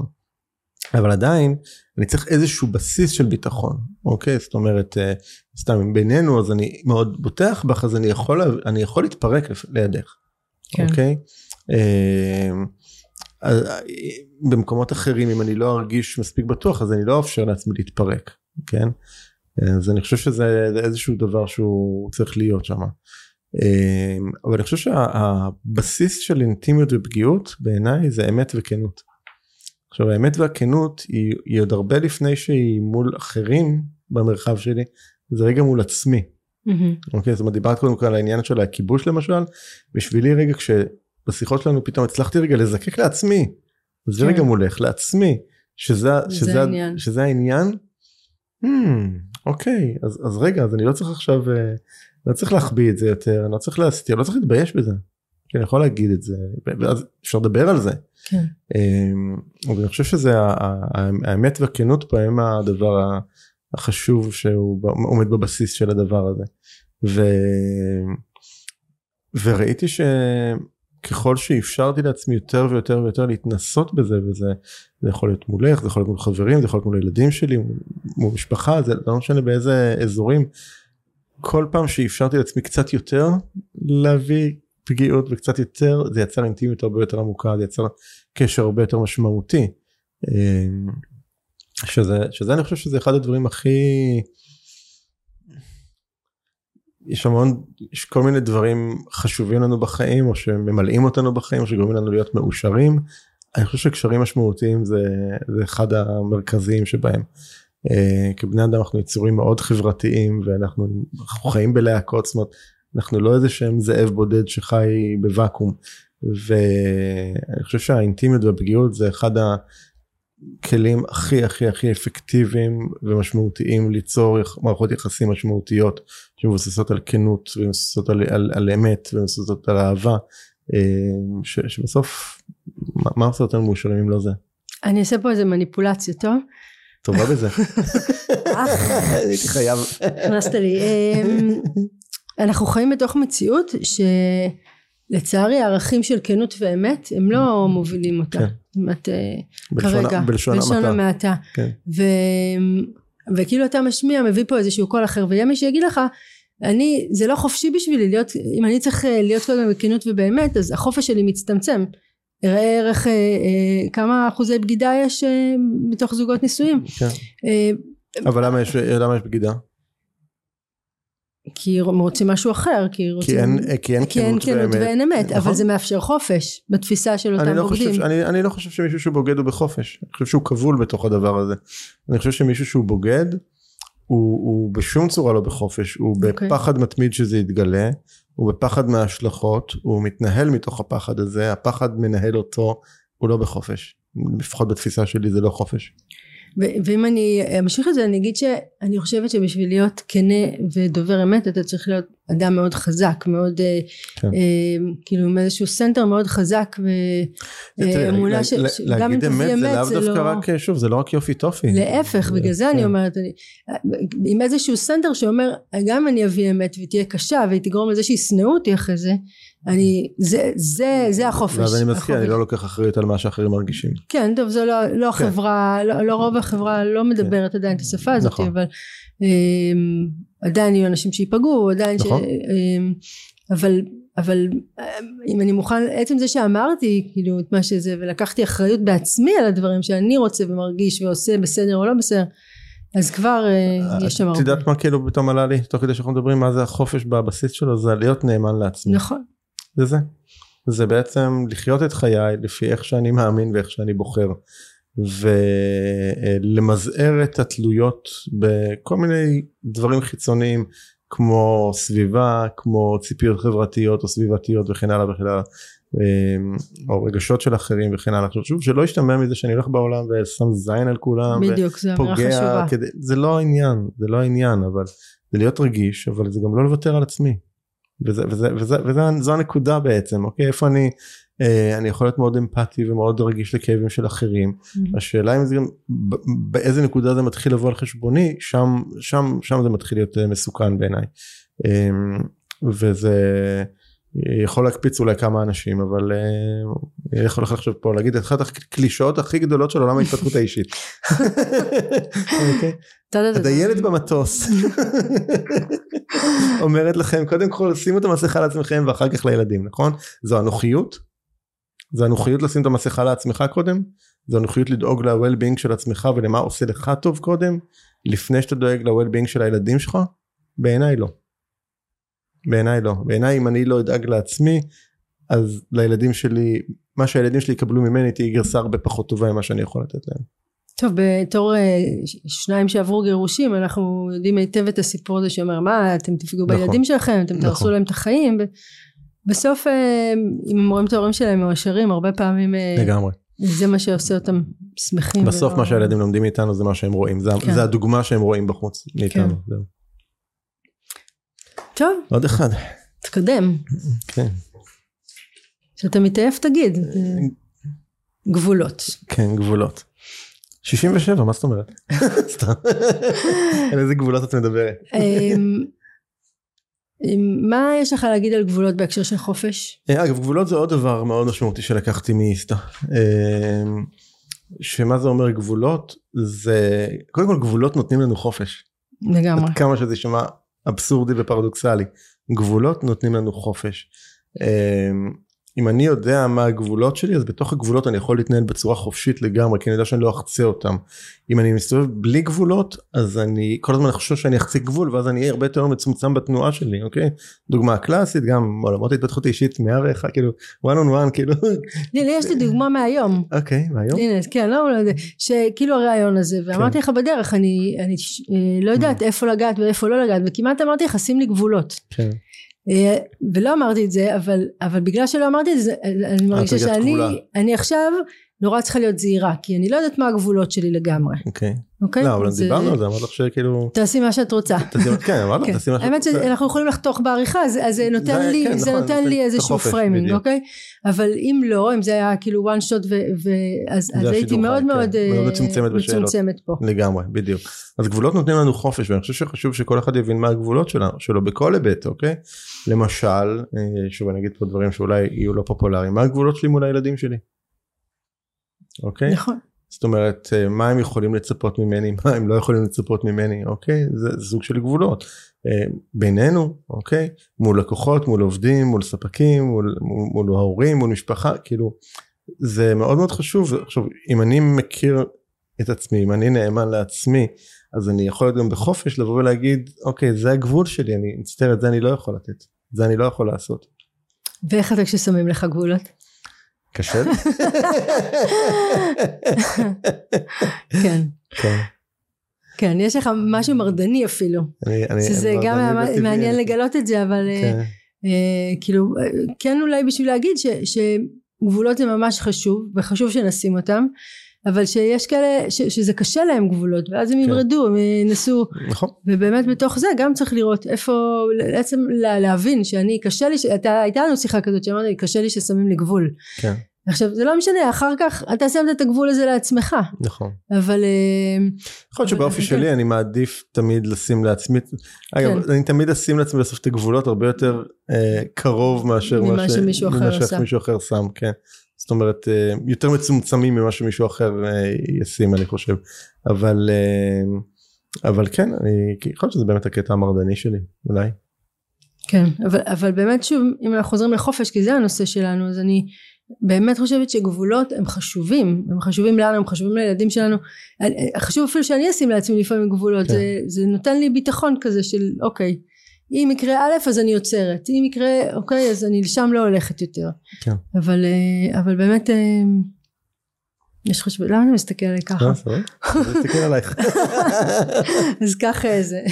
אבל עדיין אני צריך איזשהו בסיס של ביטחון אוקיי זאת אומרת אה, סתם בינינו אז אני מאוד בוטח בך אז אני יכול אני יכול להתפרק לידך כן. אוקיי. אה, במקומות אחרים אם אני לא ארגיש מספיק בטוח אז אני לא אאפשר לעצמי להתפרק כן אז אני חושב שזה איזשהו דבר שהוא צריך להיות שם. אמ, אבל אני חושב שהבסיס של אינטימיות ופגיעות בעיניי זה אמת וכנות. עכשיו האמת והכנות היא, היא עוד הרבה לפני שהיא מול אחרים במרחב שלי זה רגע מול עצמי. Mm-hmm. אוקיי זאת אומרת דיברת קודם כל על העניין של הכיבוש למשל בשבילי רגע כשבשיחות שלנו פתאום הצלחתי רגע לזקק לעצמי זה כן. רגע מולך לעצמי שזה, שזה, העניין. שזה העניין. Hmm, אוקיי אז, אז רגע אז אני לא צריך עכשיו אה, לא צריך להחביא את זה יותר אני לא צריך להסתיר לא צריך להתבייש בזה. כי אני יכול להגיד את זה ואז אפשר לדבר על זה. כן. אמ, אבל אני חושב שזה האמת והכנות פה הם הדבר החשוב שהוא עומד בבסיס של הדבר הזה. ו... וראיתי ש... ככל שאפשרתי לעצמי יותר ויותר ויותר להתנסות בזה וזה זה יכול להיות מולך זה יכול להיות מול חברים זה יכול להיות מול ילדים שלי מול משפחה זה לא משנה באיזה אזורים. כל פעם שאפשרתי לעצמי קצת יותר להביא פגיעות וקצת יותר זה יצר אינטימיות הרבה יותר עמוקה זה יצר קשר הרבה יותר משמעותי. אמ, שזה שזה אני חושב שזה אחד הדברים הכי יש המון, יש כל מיני דברים חשובים לנו בחיים או שממלאים אותנו בחיים או שגורמים לנו להיות מאושרים. אני חושב שקשרים משמעותיים זה, זה אחד המרכזיים שבהם. Uh, כבני אדם אנחנו יצורים מאוד חברתיים ואנחנו חיים בלהקות, זאת אומרת אנחנו לא איזה שהם זאב בודד שחי בוואקום. ואני חושב שהאינטימיות והפגיעות זה אחד. הכלים הכי הכי הכי אפקטיביים ומשמעותיים ליצור מערכות יחסים משמעותיות שמבוססות על כנות ומבוססות על, על, על אמת ומבוססות על אהבה אה, ש, שבסוף מה, מה עושה אותנו מאושרים אם לא זה. אני אעשה פה איזה מניפולציה טוב. טובה בזה. הייתי חייב. הכנסת לי. אמ, אנחנו חיים בתוך מציאות ש... לצערי הערכים של כנות ואמת הם לא מובילים אותה. כן. זאת אומרת, כרגע, בלשון, בלשון המעטה. כן. וכאילו אתה משמיע, מביא פה איזשהו קול אחר, ויהיה מי שיגיד לך, אני זה לא חופשי בשבילי להיות אם אני צריך אה, להיות קודם בכנות ובאמת אז החופש שלי מצטמצם ראה ערך אה, אה, כמה אחוזי בגידה יש אה, בתוך זוגות נישואים כן. אה, אבל למה יש, למה יש בגידה? כי הם רוצים משהו אחר כי רוצים כי אין, כי אין כי אין כנות כנות ואין אמת נכון. אבל זה מאפשר חופש בתפיסה של אותם אני לא, בוגדים חושב, אני, אני לא חושב שמישהו שהוא בוגד הוא בחופש, אני חושב שהוא כבול בתוך הדבר הזה. אני חושב שמישהו שהוא בוגד הוא, הוא בשום צורה לא בחופש, הוא אוקיי. בפחד מתמיד שזה יתגלה, הוא בפחד מההשלכות, הוא מתנהל מתוך הפחד הזה, הפחד מנהל אותו, הוא לא בחופש. לפחות בתפיסה שלי זה לא חופש. ו- ואם אני אמשיך את זה אני אגיד שאני חושבת שבשביל להיות כנה ודובר אמת אתה צריך להיות אדם מאוד חזק מאוד אה, כן. אה, כאילו עם איזשהו center מאוד חזק ואמונה לה- ש- לה- שגם אם תביא אמת זה אמת לאו זה דווקא לא רק, שוב, זה לא רק יופי טופי. להפך בגלל זה אני כן. אומרת אני, עם איזשהו center שאומר גם אם אני אביא אמת והיא תהיה קשה והיא תגרום לזה שישנאו אותי אחרי זה אני זה זה זה החופש. ואז אני מזכיר, אני. לא לוקח אחריות על מה שאחרים מרגישים. כן טוב זה לא, לא כן. חברה לא, לא רוב החברה לא מדברת עדיין את השפה הזאת נכון. אבל אמ, עדיין יהיו אנשים שייפגעו עדיין נכון. ש... אמ, אבל אבל אמ, אם אני מוכן עצם זה שאמרתי כאילו את מה שזה ולקחתי אחריות בעצמי על הדברים שאני רוצה ומרגיש ועושה בסדר או לא בסדר אז כבר אה, יש שם את הרבה יודעת מה כאילו פתאום עלה לי, תוך כדי שאנחנו מדברים מה זה החופש בבסיס שלו, זה להיות נאמן לעצמי. נכון זה זה. זה בעצם לחיות את חיי לפי איך שאני מאמין ואיך שאני בוחר. ולמזער את התלויות בכל מיני דברים חיצוניים כמו סביבה, כמו ציפיות חברתיות או סביבתיות וכן הלאה וכן הלאה. אמ, או רגשות של אחרים וכן הלאה. עכשיו, שוב שלא ישתמע מזה שאני הולך בעולם ושם זין על כולם בדיוק זו אמירה חשובה כדי, זה לא העניין, זה לא העניין, אבל זה להיות רגיש, אבל זה גם לא לוותר על עצמי. וזה, וזה, וזה, וזה, זו הנקודה בעצם, אוקיי? איפה אני, אה, אני יכול להיות מאוד אמפתי ומאוד רגיש לכאבים של אחרים. השאלה אם זה גם, באיזה נקודה זה מתחיל לבוא על חשבוני, שם, שם, שם זה מתחיל להיות אה, מסוכן בעיניי. אה, וזה יכול להקפיץ אולי כמה אנשים, אבל אה, אני יכול לחשוב פה, להגיד את אחת הקלישאות הכי גדולות של עולם ההתפתחות האישית. אוקיי? הדיילת במטוס אומרת לכם קודם כל שימו את המסכה לעצמכם ואחר כך לילדים נכון זו אנוכיות זו אנוכיות לשים את המסכה לעצמך קודם זו אנוכיות לדאוג ל-well-being של עצמך ולמה עושה לך טוב קודם לפני שאתה דואג ל-well-being של הילדים שלך בעיניי לא. בעיניי לא בעיניי אם אני לא אדאג לעצמי אז לילדים שלי מה שהילדים שלי יקבלו ממני תהיה גרסה הרבה פחות טובה ממה שאני יכול לתת להם. טוב בתור אה, שניים שעברו גירושים אנחנו יודעים היטב את הסיפור הזה שאומר מה אתם תפגעו נכון. בילדים שלכם אתם תהרסו נכון. להם את החיים בסוף אה, אם הם רואים את ההורים שלהם מאושרים הרבה פעמים אה, לגמרי. זה מה שעושה אותם שמחים בסוף ולא- מה שהילדים לומדים מאיתנו זה מה שהם רואים זה, כן. זה הדוגמה שהם רואים בחוץ מאיתנו. כן. טוב עוד אחד. תקדם כן. כשאתה מתעייף תגיד גבולות כן גבולות. 67 מה זאת אומרת? סתם. על איזה גבולות את מדברת? אמ, אמ, מה יש לך להגיד על גבולות בהקשר של חופש? אה, אגב גבולות זה עוד דבר מאוד משמעותי שלקחתי מאיסתא. אה, שמה זה אומר גבולות זה קודם כל גבולות נותנים לנו חופש. לגמרי עד כמה שזה יישמע אבסורדי ופרדוקסלי. גבולות נותנים לנו חופש. אם אני יודע מה הגבולות שלי אז בתוך הגבולות אני יכול להתנהל בצורה חופשית לגמרי כי אני יודע שאני לא אחצה אותם. אם אני מסתובב בלי גבולות אז אני כל הזמן חושב שאני אחצה גבול ואז אני אהיה הרבה יותר מצומצם בתנועה שלי אוקיי? דוגמה קלאסית גם עולמות התפתחות אישית מהערך כאילו one on one כאילו. הנה יש לי דוגמה מהיום. אוקיי והיום הנה כן לא שכאילו הרעיון הזה ואמרתי לך בדרך אני אה, לא יודעת איפה לגעת ואיפה לא לגעת וכמעט אמרתי לך שים לי גבולות. כן. ולא אמרתי את זה אבל אבל בגלל שלא אמרתי את זה אני מרגישה שאני. אני עכשיו נורא צריכה להיות זהירה כי אני לא יודעת מה הגבולות שלי לגמרי אוקיי אוקיי לא אבל דיברנו אה, על זה אמרתי לך שכאילו תעשי מה שאת רוצה. כן אמרנו כן. תשים לך- האמת שאנחנו יכולים לחתוך בעריכה אז זה נותן לי כן, זה נכון, נותן לי איזשהו framing. אוקיי? אבל אם לא אם זה היה כאילו one shot אז הייתי השידור מאוד מאוד כן. אה, מצומצמת פה. לגמרי בדיוק. אז גבולות נותנים לנו חופש ואני חושב שחשוב שכל אחד יבין מה הגבולות שלו בכל היבט אוקיי? למשל אה, שוב אני אגיד פה דברים שאולי יהיו לא פופולריים מה הגבולות שלי מול הילדים שלי. אוקיי? נכון זאת אומרת אה, מה הם יכולים לצפות ממני מה הם לא יכולים לצפות ממני אוקיי? זה, סוג של גבולות. אה, בינינו אוקיי? מול לקוחות מול עובדים מול ספקים מול, מול, מול ההורים מול משפחה כאילו זה מאוד מאוד חשוב. עכשיו אם אני מכיר את עצמי אם אני נאמן לעצמי אז אני יכול להיות גם בחופש לבוא ולהגיד אוקיי זה הגבול שלי אני מצטער את זה אני לא יכול לתת. זה אני לא יכול לעשות. ואיך אתה כששמים לך גבולות? קשה? כן. כן. כן, יש לך משהו מרדני אפילו. אני, אני, שזה גם היה מעניין לגלות את זה, אבל אה, כן, אה, כאילו, אה, כן אולי בשביל להגיד ש, שגבולות זה ממש חשוב, וחשוב שנשים אותם, אבל שיש כאלה ש, שזה קשה להם גבולות, ואז הם כן. ימרדו, הם ינסו, נכון. ובאמת בתוך זה גם צריך לראות איפה, בעצם לה- להבין שאני, קשה לי, ש- הייתה לנו שיחה כזאת שאמרת לי, קשה לי ששמים לי גבול. כן, עכשיו זה לא משנה, אחר כך אתה שמת את הגבול הזה לעצמך, נכון. אבל אה, יכול להיות שבאופי שלי כן. אני מעדיף תמיד לשים לעצמי, אגב אני תמיד אשים לעצמי בסוף את הגבולות הרבה יותר אה, קרוב מאשר ממה שמישהו אחר אחר שם, כן. זאת אומרת אה, יותר מצומצמים ממה שמישהו אחר אה, ישים אני חושב, אבל אה, אבל כן, אני, יכול להיות שזה באמת הקטע המרדני שלי, אולי. כן, אבל, אבל באמת שוב, אם אנחנו חוזרים לחופש, כי זה הנושא שלנו, אז אני באמת חושבת שגבולות הם חשובים, הם חשובים לנו, הם חשובים לילדים שלנו. חשוב אפילו שאני אשים לעצמי לפעמים גבולות, כן. זה, זה נותן לי ביטחון כזה של אוקיי, אם יקרה א' אז אני עוצרת, אם יקרה אוקיי אז אני לשם לא הולכת יותר. כן. אבל, אה, אבל באמת, אה, יש חשוב, למה אני מסתכל עליי ככה? אה, תסתכל עלייך. אז ככה זה.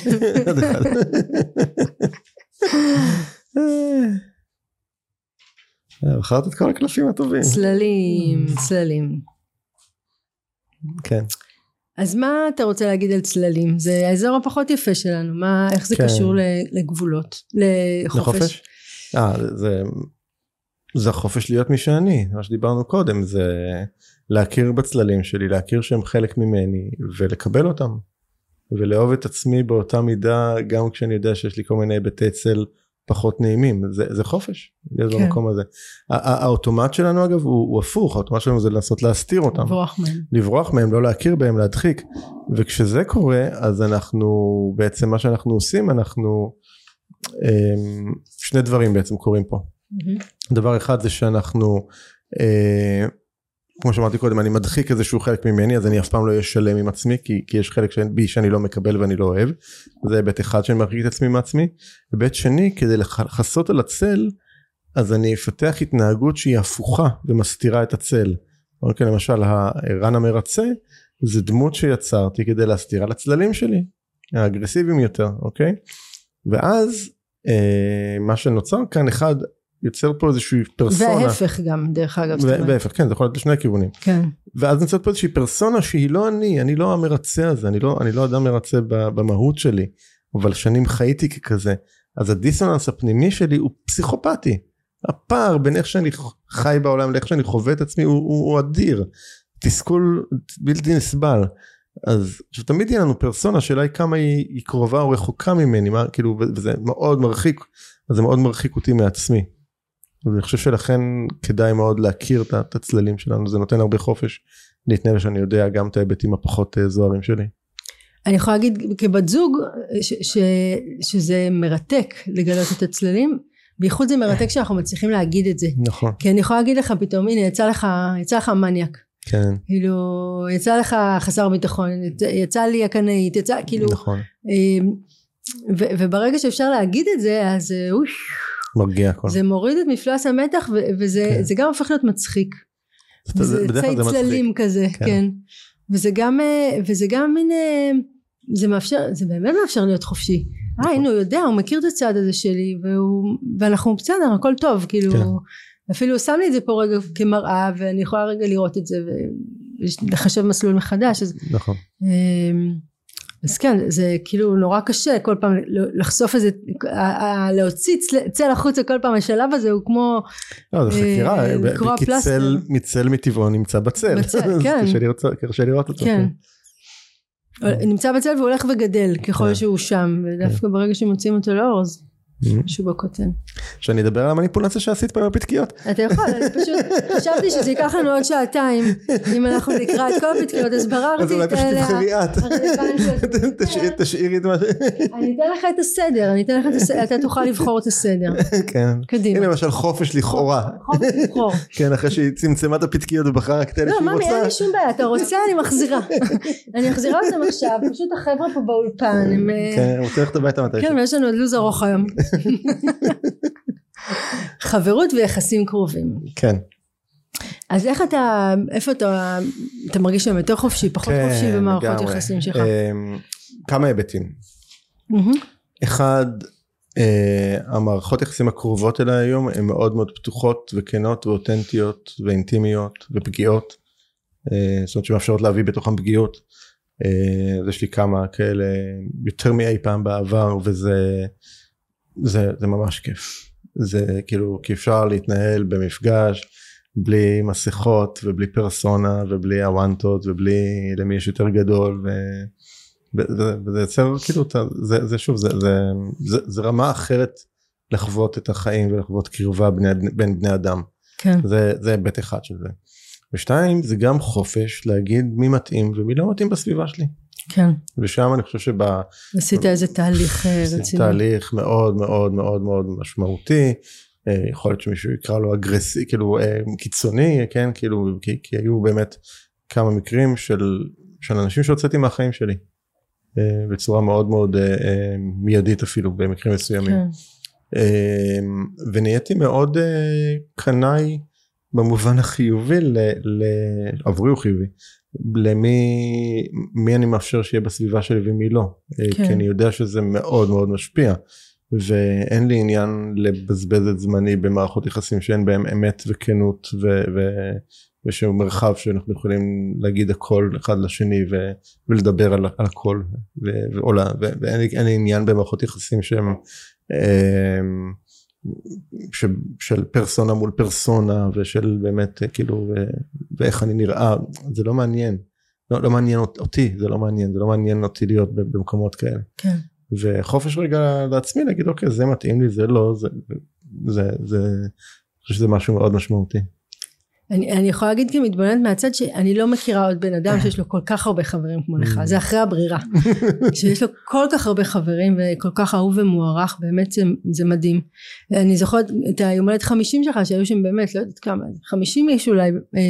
בחרת את כל הקלפים הטובים. צללים, צללים. כן. אז מה אתה רוצה להגיד על צללים? זה האזור הפחות יפה שלנו, מה, איך זה כן. קשור לגבולות, לחופש? לחופש? אה, זה, זה החופש להיות מי שאני, מה שדיברנו קודם, זה להכיר בצללים שלי, להכיר שהם חלק ממני ולקבל אותם. ולאהוב את עצמי באותה מידה גם כשאני יודע שיש לי כל מיני היבטי צל פחות נעימים, זה, זה חופש, להיות כן. במקום הזה. האוטומט שלנו אגב הוא, הוא הפוך, האוטומט שלנו זה לנסות להסתיר אותם. לברוח מהם. לברוח מהם, לא להכיר בהם, להדחיק. וכשזה קורה, אז אנחנו, בעצם מה שאנחנו עושים, אנחנו, אמ, שני דברים בעצם קורים פה. מהמם. דבר אחד זה שאנחנו, אה, כמו שאמרתי קודם, אני מדחיק איזשהו חלק ממני, אז אני אף פעם לא אהיה שלם עם עצמי, כי, כי יש חלק שאין- בי שאני לא מקבל ואני לא אוהב. זה היבט אחד שאני מרחיק את עצמי מעצמי. היבט שני, כדי לכ- לכסות על הצל, אז אני אפתח התנהגות שהיא הפוכה ומסתירה את הצל. אוקיי, למשל, הרן המרצה, זה דמות שיצרתי כדי להסתיר על הצללים שלי, האגרסיביים יותר, אוקיי? ואז אה, מה שנוצר כאן, אחד, יוצר פה איזושהי פרסונה. וההפך גם, דרך אגב. זאת ו- אומרת. והפך, כן, זה יכול להיות לשני הכיוונים. כן, ואז נוצרת פה איזושהי פרסונה שהיא לא אני, אני לא המרצה הזה, אני לא, אני לא אדם מרצה במהות שלי, אבל שנים חייתי ככזה. אז הדיסוננס הפנימי שלי הוא פסיכופתי. הפער בין איך שאני חי בעולם לאיך שאני חווה את עצמי הוא, הוא, הוא אדיר. תסכול בלתי נסבל. אז עכשיו תמיד יהיה לנו פרסונה, השאלה היא כמה היא, היא קרובה או רחוקה ממני, מה, כאילו, וזה מאוד מרחיק, אז זה מאוד מרחיק אותי מעצמי. ואני חושב שלכן כדאי מאוד להכיר את הצללים שלנו, זה נותן הרבה חופש להתנהל שאני יודע גם את ההיבטים הפחות אה, זוהרים שלי. אני יכולה להגיד כבת זוג ש, ש, שזה מרתק לגלות את הצללים, בייחוד זה מרתק שאנחנו מצליחים להגיד את זה. נכון, כי אני יכולה להגיד לך פתאום, הנה יצא לך, יצא לך מניאק. כן, כאילו, יצא לך חסר ביטחון, יצא, לי הקנאית, יצא, כאילו, נכון, אמ, ו- וברגע שאפשר להגיד את זה אז אה, אוש, מרגיע הכל. זה מוריד את מפלס המתח ו- וזה כן. גם הופך להיות מצחיק. זה- צי צללים. כזה, כן. כן. וזה גם, אה, וזה גם מין, אה, זה מאפשר, זה באמת מאפשר להיות חופשי. אה נכון. הנה הוא יודע, הוא מכיר את הצד הזה שלי והוא, ואנחנו בסדר, הכל טוב, כאילו, כן. אפילו הוא שם לי את זה פה רגע כמראה ואני יכולה רגע לראות את זה ולחשב מסלול מחדש, אז נכון, אמ, אז כן זה כאילו נורא קשה כל פעם לחשוף איזה ה- ה- להוציא צל- החוצה כל פעם השלב הזה הוא כמו לא, זה אה, חקירה, לקרוע כי. צל מצל מטבעו נמצא בצל, בצל, כן. קשה לראות- אותו. כן נמצא בצל והוא הולך וגדל ככל כן. שהוא שם ודווקא ברגע שמוציאים אותו לאור אז משהו בקוטן. שאני אדבר על המניפולציה שעשית פה עם הפתקיות. אתה יכול, אני פשוט חשבתי שזה ייקח לנו עוד שעתיים אם אנחנו נקרא את כל הפתקיות אז בררתי אז אולי את פשוט אלה תבחרי את. תשאיר- תשאירי את מה ש... אני אתן לך את הסדר, אני אתן לך את הסדר, אתה תוכל לבחור את הסדר. כן. קדימה. הנה למשל חופש לכאורה. חופש לבחור. כן, אחרי שהיא צמצמה את הפתקיות ובחרה רק את אלה לא, שהיא ממי, אין רוצה. לי שום בעיה, אתה רוצה, אני מחזירה. אני מחזירה אותם עכשיו, פשוט החבר'ה פה באולפן, הם... כן, אני רוצה ללכת הביתה מתי. כן, ויש לנו עוד לו"ז ארוך היום. חברות ויחסים קרובים. כן. אז איך אתה, איפה אתה, אתה מרגיש שם יותר חופשי, פחות כן, חופשי במערכות לגמרי. יחסים שלך? אמ, כמה היבטים. אחד, אה, המערכות יחסים הקרובות אליי היום הן מאוד מאוד פתוחות וכנות ואותנטיות ואינטימיות ופגיעות. אה, זאת אומרת שמאפשרות להביא בתוכן פגיעות. אה, אז יש לי כמה כאלה יותר מאי פעם בעבר וזה זה, זה ממש כיף. זה כאילו כי אפשר להתנהל במפגש בלי מסכות ובלי פרסונה ובלי הוואנטות ובלי למי יש יותר גדול ו... וזה, יוצר כאילו זה, זה שוב זה, זה, זה, זה רמה אחרת לחוות את החיים ולחוות קרבה בני, בין בני אדם כן, זה זה היבט אחד של זה. ושתיים זה גם חופש להגיד מי מתאים ומי לא מתאים בסביבה שלי כן. ושם אני חושב שבעשיתי עשית איזה תהליך אה, רציני. תהליך מאוד מאוד מאוד מאוד משמעותי אה, יכול להיות שמישהו יקרא לו אגרסי כאילו אה, קיצוני כן כאילו כי, כי היו באמת כמה מקרים של של אנשים שהוצאתי מהחיים שלי בצורה מאוד מאוד מיידית אפילו במקרים מסוימים. כן. ונהייתי מאוד קנאי במובן החיובי ל, ל, עבורי הוא חיובי למי מי אני מאפשר שיהיה בסביבה שלי ומי לא אה, כן. כי אני יודע שזה מאוד מאוד משפיע ואין לי עניין לבזבז את זמני במערכות יחסים שאין בהם אמת וכנות ו, ו, ושהוא מרחב שאנחנו יכולים להגיד הכל אחד לשני ו, ולדבר על, על הכל ו, ו, ואין לי, לי עניין במערכות יחסים שהם אמ, ש, של פרסונה מול פרסונה ושל באמת אה, כאילו ו, ואיך אני נראה זה לא מעניין לא, לא מעניין אות- אותי זה לא מעניין זה לא מעניין אותי להיות במקומות כאלה כן. וחופש רגע לעצמי להגיד אוקיי זה מתאים לי זה לא זה זה זה אני חושב שזה משהו מאוד משמעותי. אני, אני יכולה להגיד כמתבוננת מהצד שאני לא מכירה עוד בן אדם שיש לו כל כך הרבה חברים כמו לך, זה אחרי הברירה. שיש לו כל כך הרבה חברים וכל כך אהוב ומוערך, באמת זה, זה מדהים. אני זוכרת את היום הולדת 50 שלך שהיו שם באמת, לא יודעת כמה, 50 איש אולי, אה,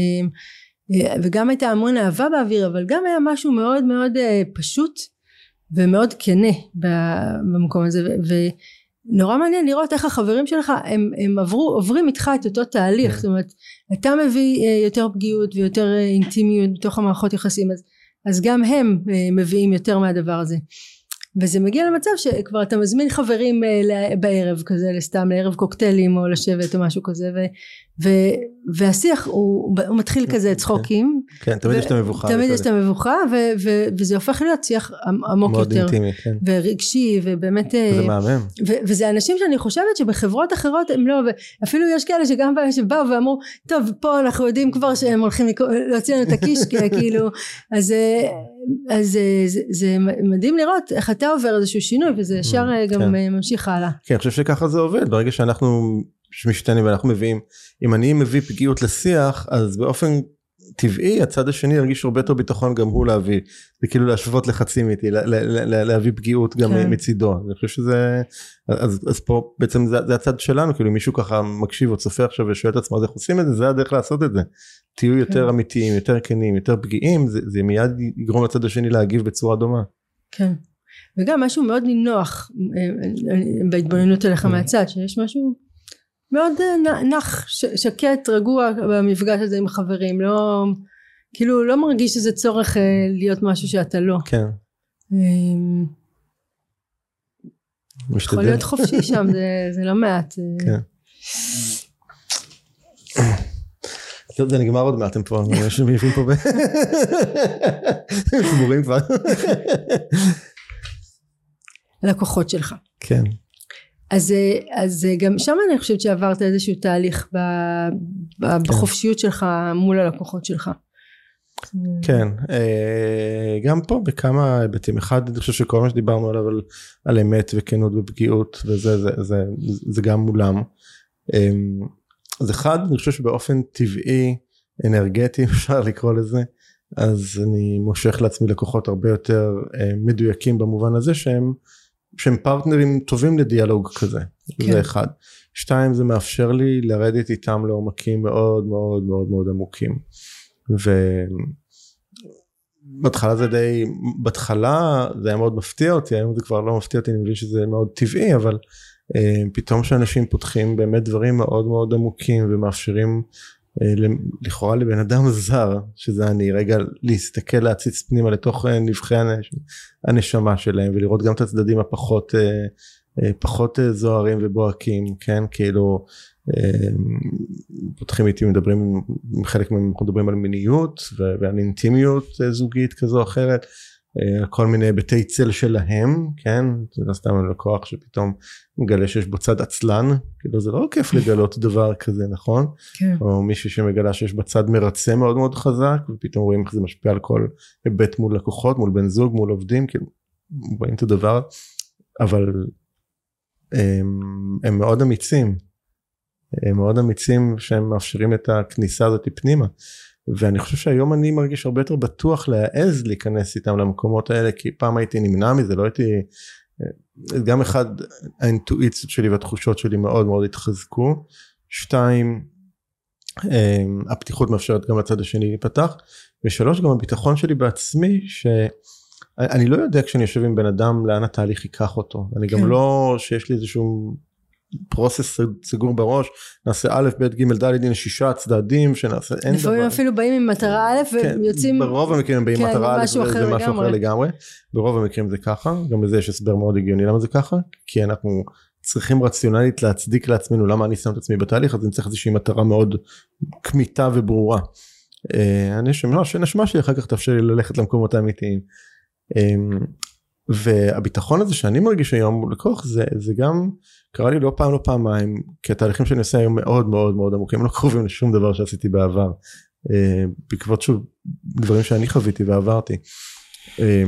אה, וגם הייתה המון אהבה באוויר, אבל גם היה משהו מאוד מאוד אה, פשוט ומאוד כנה במקום הזה. ו- נורא מעניין לראות איך החברים שלך הם, הם עברו עוברים איתך את אותו תהליך כן. זאת אומרת אתה מביא אה, יותר פגיעות ויותר אה, אינטימיות בתוך המערכות יחסים אז, אז גם הם אה, מביאים יותר מהדבר הזה וזה מגיע למצב שכבר אתה מזמין חברים אה, בערב כזה סתם לערב קוקטיילים או לשבת או משהו כזה ו, ו, והשיח הוא, הוא מתחיל כזה צחוקים כן תמיד ו- יש את המבוכה. תמיד. יש את המבוכה וזה הופך להיות שיח עמ- עמוק מאוד יותר אינטימי כן. ורגשי ובאמת אה, זה מהמם. וזה אנשים שאני חושבת שבחברות אחרות הם לא אפילו יש כאלה שגם בא- שבאו ואמרו טוב פה אנחנו יודעים כבר שהם הולכים להוציא לנו את הקישקע כאילו אז, אה, אז זה, זה מדהים לראות איך אתה עובר איזשהו שינוי וזה ישר אה, גם כן. אה, ממשיך הלאה כן, אני חושב שככה זה עובד ברגע שאנחנו משתנים ואנחנו מביאים אם אני מביא פגיעות לשיח אז באופן טבעי הצד השני ירגיש הרבה יותר ביטחון גם הוא להביא זה כאילו להשוות לחצים איתי לה- לה- לה- להביא פגיעות גם כן. מצידו אני חושב שזה אז, אז פה בעצם זה, זה הצד שלנו כאילו מישהו ככה מקשיב או צופה עכשיו ושואל את עצמו אז איך עושים את זה זה הדרך לעשות את זה תהיו יותר כן. אמיתיים יותר כנים יותר פגיעים זה, זה מיד יגרום לצד השני להגיב בצורה דומה. כן וגם משהו מאוד נינוח אה, אה, בהתבוננות אליך Mm. מהצד שיש משהו מאוד אה, נח שקט רגוע במפגש הזה עם החברים לא כאילו לא מרגיש שזה צורך להיות משהו שאתה לא כן. אמ, יכול. להיות חופשי שם זה, זה לא מעט כן. טוב, זה נגמר עוד מעט הם פה יושבים פה ב... כבר. לקוחות שלך כן. אז, אה, אז אה, גם שם אני חושבת שעברת איזשהו תהליך ב, ב, בחופשיות שלך מול הלקוחות שלך כן, אה, גם פה בכמה היבטים, אחד אני חושב שכל מה שדיברנו עליו על, על אמת וכנות ופגיעות וזה זה, זה, זה, זה גם מולם. אמ, אז אחד אני חושב שבאופן טבעי אנרגטי אפשר לקרוא לזה אז אני מושך לעצמי לקוחות הרבה יותר מדויקים במובן הזה שהם שהם פרטנרים טובים לדיאלוג כזה כן. זה אחד. שתיים זה מאפשר לי לרדת איתם לעומקים מאוד מאוד מאוד מאוד עמוקים. ובהתחלה זה די בהתחלה זה היה מאוד מפתיע אותי היום זה כבר לא מפתיע אותי אני מבין שזה מאוד טבעי אבל אה, פתאום שאנשים פותחים באמת דברים מאוד מאוד עמוקים ומאפשרים לכאורה לבן אדם זר שזה אני רגע להסתכל להציץ פנימה לתוך אה, נבחי הנש, הנשמה שלהם ולראות גם את הצדדים הפחות פחות זוהרים ובוהקים כן? כאילו פותחים איתי מדברים חלק מהם מדברים על מיניות ועל אינטימיות זוגית כזו או אחרת. אה, כל מיני היבטי צל שלהם כן זה לא סתם לקוח שפתאום מגלה שיש בו צד עצלן כאילו זה לא כיף לגלות דבר כזה נכון כן. או מישהו שמגלה שיש בצד מרצה מאוד מאוד חזק ופתאום רואים איך זה משפיע על כל היבט מול לקוחות מול בן זוג מול עובדים כאילו רואים את הדבר אבל הם, הם מאוד אמיצים הם מאוד אמיצים שהם מאפשרים את הכניסה הזאת פנימה. ואני חושב שהיום אני מרגיש הרבה יותר בטוח להעז להיכנס איתם למקומות האלה כי פעם הייתי נמנע מזה לא הייתי גם אחד האינטואיציות שלי והתחושות שלי מאוד מאוד התחזקו. שתיים אמ, הפתיחות מאפשרת גם לצד השני להיפתח. ושלוש גם הביטחון שלי בעצמי שאני לא יודע כשאני יושב עם בן אדם לאן התהליך ייקח אותו. אני גם כן. לא שיש לי איזשהו פרוסס סגור בראש נעשה א' ב' ג' ד' הנה שישה צדדים שנעשה אין דבר. לפעמים אפילו באים עם מטרה א' כן, ויוצאים ברוב המקרים הם באים עם כן, מטרה א' וזה משהו אחר לגמרי ברוב המקרים זה ככה גם לזה יש הסבר מאוד הגיוני למה זה ככה כי אנחנו צריכים רציונלית להצדיק לעצמנו למה אני שם את עצמי בתהליך אז אני צריך איזושהי מטרה מאוד כמיתה וברורה. אה, אני שנשמה שלי אחר כך תאפשר לי ללכת למקומות האמיתיים. והביטחון הזה שאני מרגיש היום מול לקוח זה זה גם קרה לי לא פעם לא פעמיים כי התהליכים שאני עושה היום מאוד מאוד מאוד עמוקים לא קרובים לשום דבר שעשיתי בעבר אה, בעקבות שוב דברים שאני חוויתי ועברתי. אה,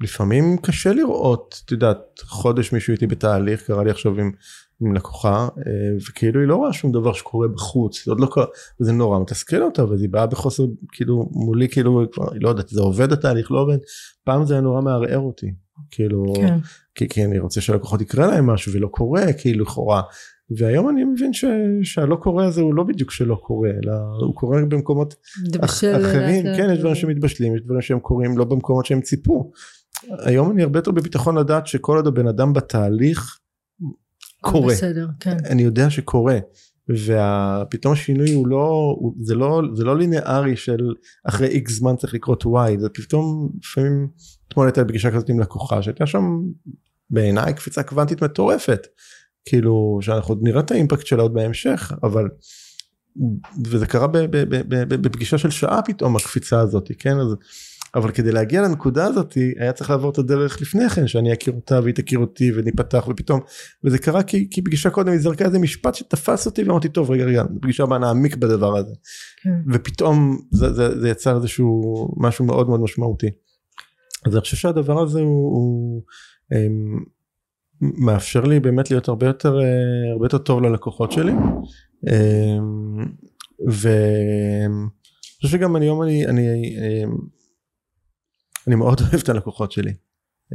ולפעמים קשה לראות את יודעת חודש מישהו איתי בתהליך קרה לי עכשיו עם עם לקוחה אה, וכאילו היא לא רואה שום דבר שקורה בחוץ זה עוד לא קורה וזה נורא מתסכל אותה והיא באה בחוסר כאילו מולי כאילו היא לא יודעת זה עובד התהליך לא עובד פעם זה היה נורא מערער אותי כאילו כן. כי, כי אני רוצה שלקוחות יקרה להם משהו ולא קורה כאילו לכאורה והיום אני מבין ש, שהלא קורה הזה הוא לא בדיוק שלא קורה אלא הוא קורה במקומות אח, אחרים. כן יש דברים שמתבשלים יש דברים שהם קורים לא במקומות שהם ציפו. היום אני הרבה יותר בביטחון לדעת שכל עוד הבן אדם בתהליך קורה. בסדר, כן. אני יודע שקורה. ופתאום השינוי הוא לא זה לא זה לא לינארי של אחרי איקס זמן צריך לקרות וואי זה פתאום לפעמים אתמול הייתה פגישה כזאת עם לקוחה שהייתה שם בעיניי קפיצה קוונטית מטורפת כאילו שאנחנו עוד נראה את האימפקט שלה עוד בהמשך אבל וזה קרה בפגישה של שעה פתאום הקפיצה הזאת כן אז אבל כדי להגיע לנקודה הזאת היה צריך לעבור את הדרך לפני כן שאני אכיר אותה והיא תכיר אותי וניפתח ופתאום וזה קרה כי, כי פגישה קודם היא זרקה איזה משפט שתפס אותי ואמרתי טוב רגע רגע פגישה הבאה נעמיק בדבר הזה כן. ופתאום זה, זה, זה יצר איזשהו משהו מאוד מאוד משמעותי. אז אני חושב שהדבר הזה הוא, הוא הם, מאפשר לי באמת להיות הרבה יותר אה, הרבה יותר טוב ללקוחות שלי. ואני חושב שגם היום אני, אני אני מאוד אוהב את הלקוחות שלי.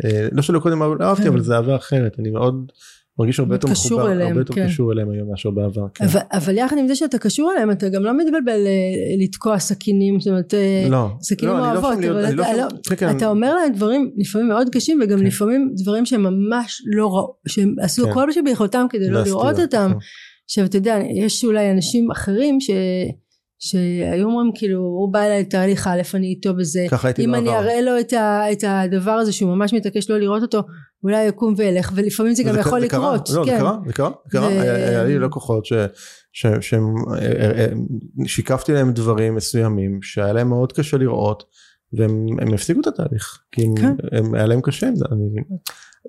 אה, לא שלא קודם אהבתי אבל זה אהבה אחרת אני מאוד מרגיש הרבה יותר מחובר הרבה יותר כן. קשור אליהם היום מאשר בעבר. כן. אבל, אבל יחד עם זה שאתה קשור אליהם אתה גם לא מתבלבל אה, לתקוע סכינים זאת אומרת אה, לא, סכינים לא, אוהבות לא אבל לא אתה, לא, כן, כן. אתה אומר להם דברים לפעמים מאוד קשים וגם כן. לפעמים דברים שהם ממש לא ראו שהם עשו כן. כל מה שביכולתם כדי לא לראות אותם. כן. עכשיו אתה יודע יש אולי אנשים אחרים ש... שהיו אומרים כאילו הוא בא אליי לתהליך א' אני איתו בזה אם אני אראה לו את, ה, את הדבר הזה שהוא ממש מתעקש לא לראות אותו אולי יקום וילך ולפעמים זה גם יכול זה לקרות קרה, לא, כן. זה קרה זה קרה, זה קרה. היה לי לקוחות ש, ש, ששיקפתי להם דברים מסוימים שהיה להם מאוד קשה לראות והם הפסיקו את התהליך כי כן. הם, היה להם קשה עם זה אני,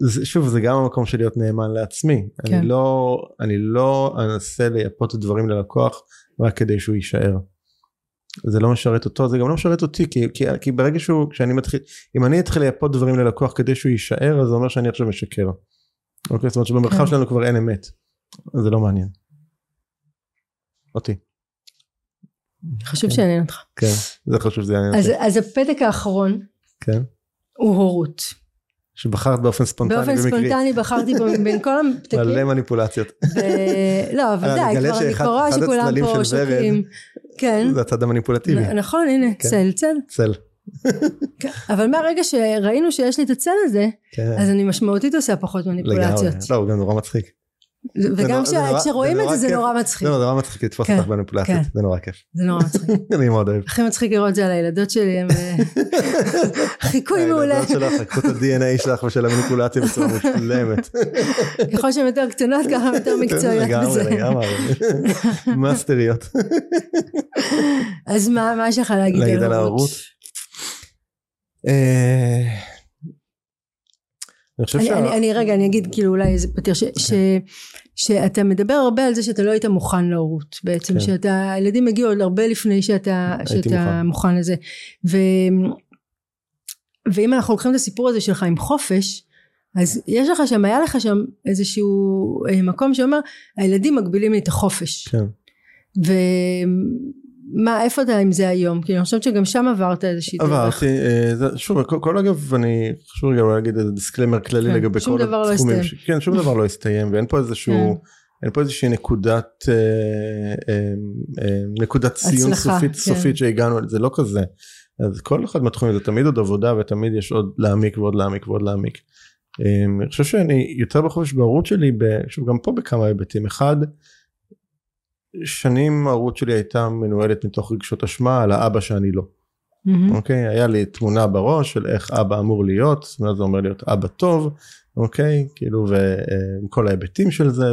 זה, שוב זה גם המקום של להיות נאמן לעצמי כן. אני לא אני לא אנסה לייפות את הדברים ללקוח רק כדי שהוא יישאר. זה לא משרת אותו זה גם לא משרת אותי כי, כי, כי ברגע שהוא כשאני מתחיל אם אני אתחיל לייפות דברים ללקוח כדי שהוא יישאר אז זה אומר שאני עכשיו משקר. אוקיי זאת אומרת שבמרחב כן. שלנו כבר אין אמת. זה לא מעניין. אותי. חשוב שיעניין אותך. כן זה חשוב שזה יעניין אז, אותי. אז הפתק האחרון כן. הוא הורות. שבחרת באופן ספונטני באופן ומקרי. ספונטני בחרתי פה בין כל הפתקים. מלא מניפולציות. לא, אבל אה, די, כבר אני כבר רואה שכולם פה שוקלים. כן, זה הצד המניפולטיבי. נכון, הנה, כן. צל, צל. צל. כן. אבל מהרגע שראינו שיש לי את הצל הזה, כן. אז אני משמעותית עושה פחות לגמרי. מניפולציות. לא הוא גם נורא מצחיק. וגם זה כשרואים זה את זה נורא זה כיף. נורא מצחיק. לא, זה נורא מצחיק לתפוס כן, אותך במניפולציות, כן. זה נורא כיף. זה נורא מצחיק. אני מאוד אוהב. הכי מצחיק לראות זה על הילדות שלי, הם אה, חיקוי מעולה. הילדות שלך לקחו את ה-DNA שלך ושל המניפולציה בצורה מושלמת. ככל שהן יותר קטנות ככה הן יותר מקצועיות לגמרי, בזה. לגמרי. מאסטריות. אז מה מה יש לך להגיד על ההורות? אני חושב אני, שה... אני, אני רגע אני אגיד כאילו אולי איזה פתיר ש, ש, שאתה מדבר הרבה על זה שאתה לא היית מוכן להורות בעצם כן. שאתה הילדים הגיעו עוד הרבה לפני שאתה, שאתה מוכן. מוכן לזה ו, ואם אנחנו לוקחים את הסיפור הזה שלך עם חופש אז יש לך שם היה לך שם איזשהו אה, מקום שאומר הילדים מגבילים לי את החופש כן. ומה איפה אתה עם זה היום כי אני חושבת שגם שם עברת איזושהי דרך עברתי, אה, שוב, כל- כל אגב, אני חשוב רגע להגיד איזה דיסקלמר כללי כן, לגבי שום כל דבר לא התחומים. הסתיים. ש- כן, שום דבר לא הסתיים, ואין פה איזשהו, כן. אין פה איזושהי נקודת, אה, אה, נקודת ציון הצלחה, סופית, כן. סופית שהגענו, זה לא כזה. אז כל אחד מהתחומים זה תמיד עוד עבודה ותמיד יש עוד להעמיק ועוד להעמיק ועוד להעמיק. אני חושב שאני יותר בחופש בהורות שלי, שוב גם פה בכמה היבטים. אחד, שנים ההורות שלי הייתה מנוהלת מתוך רגשות אשמה על האבא שאני לא. מהמם. אוקיי היה לי תמונה בראש של איך אבא אמור להיות מה זה אומר להיות אבא טוב אוקיי כאילו ועם כל ההיבטים של זה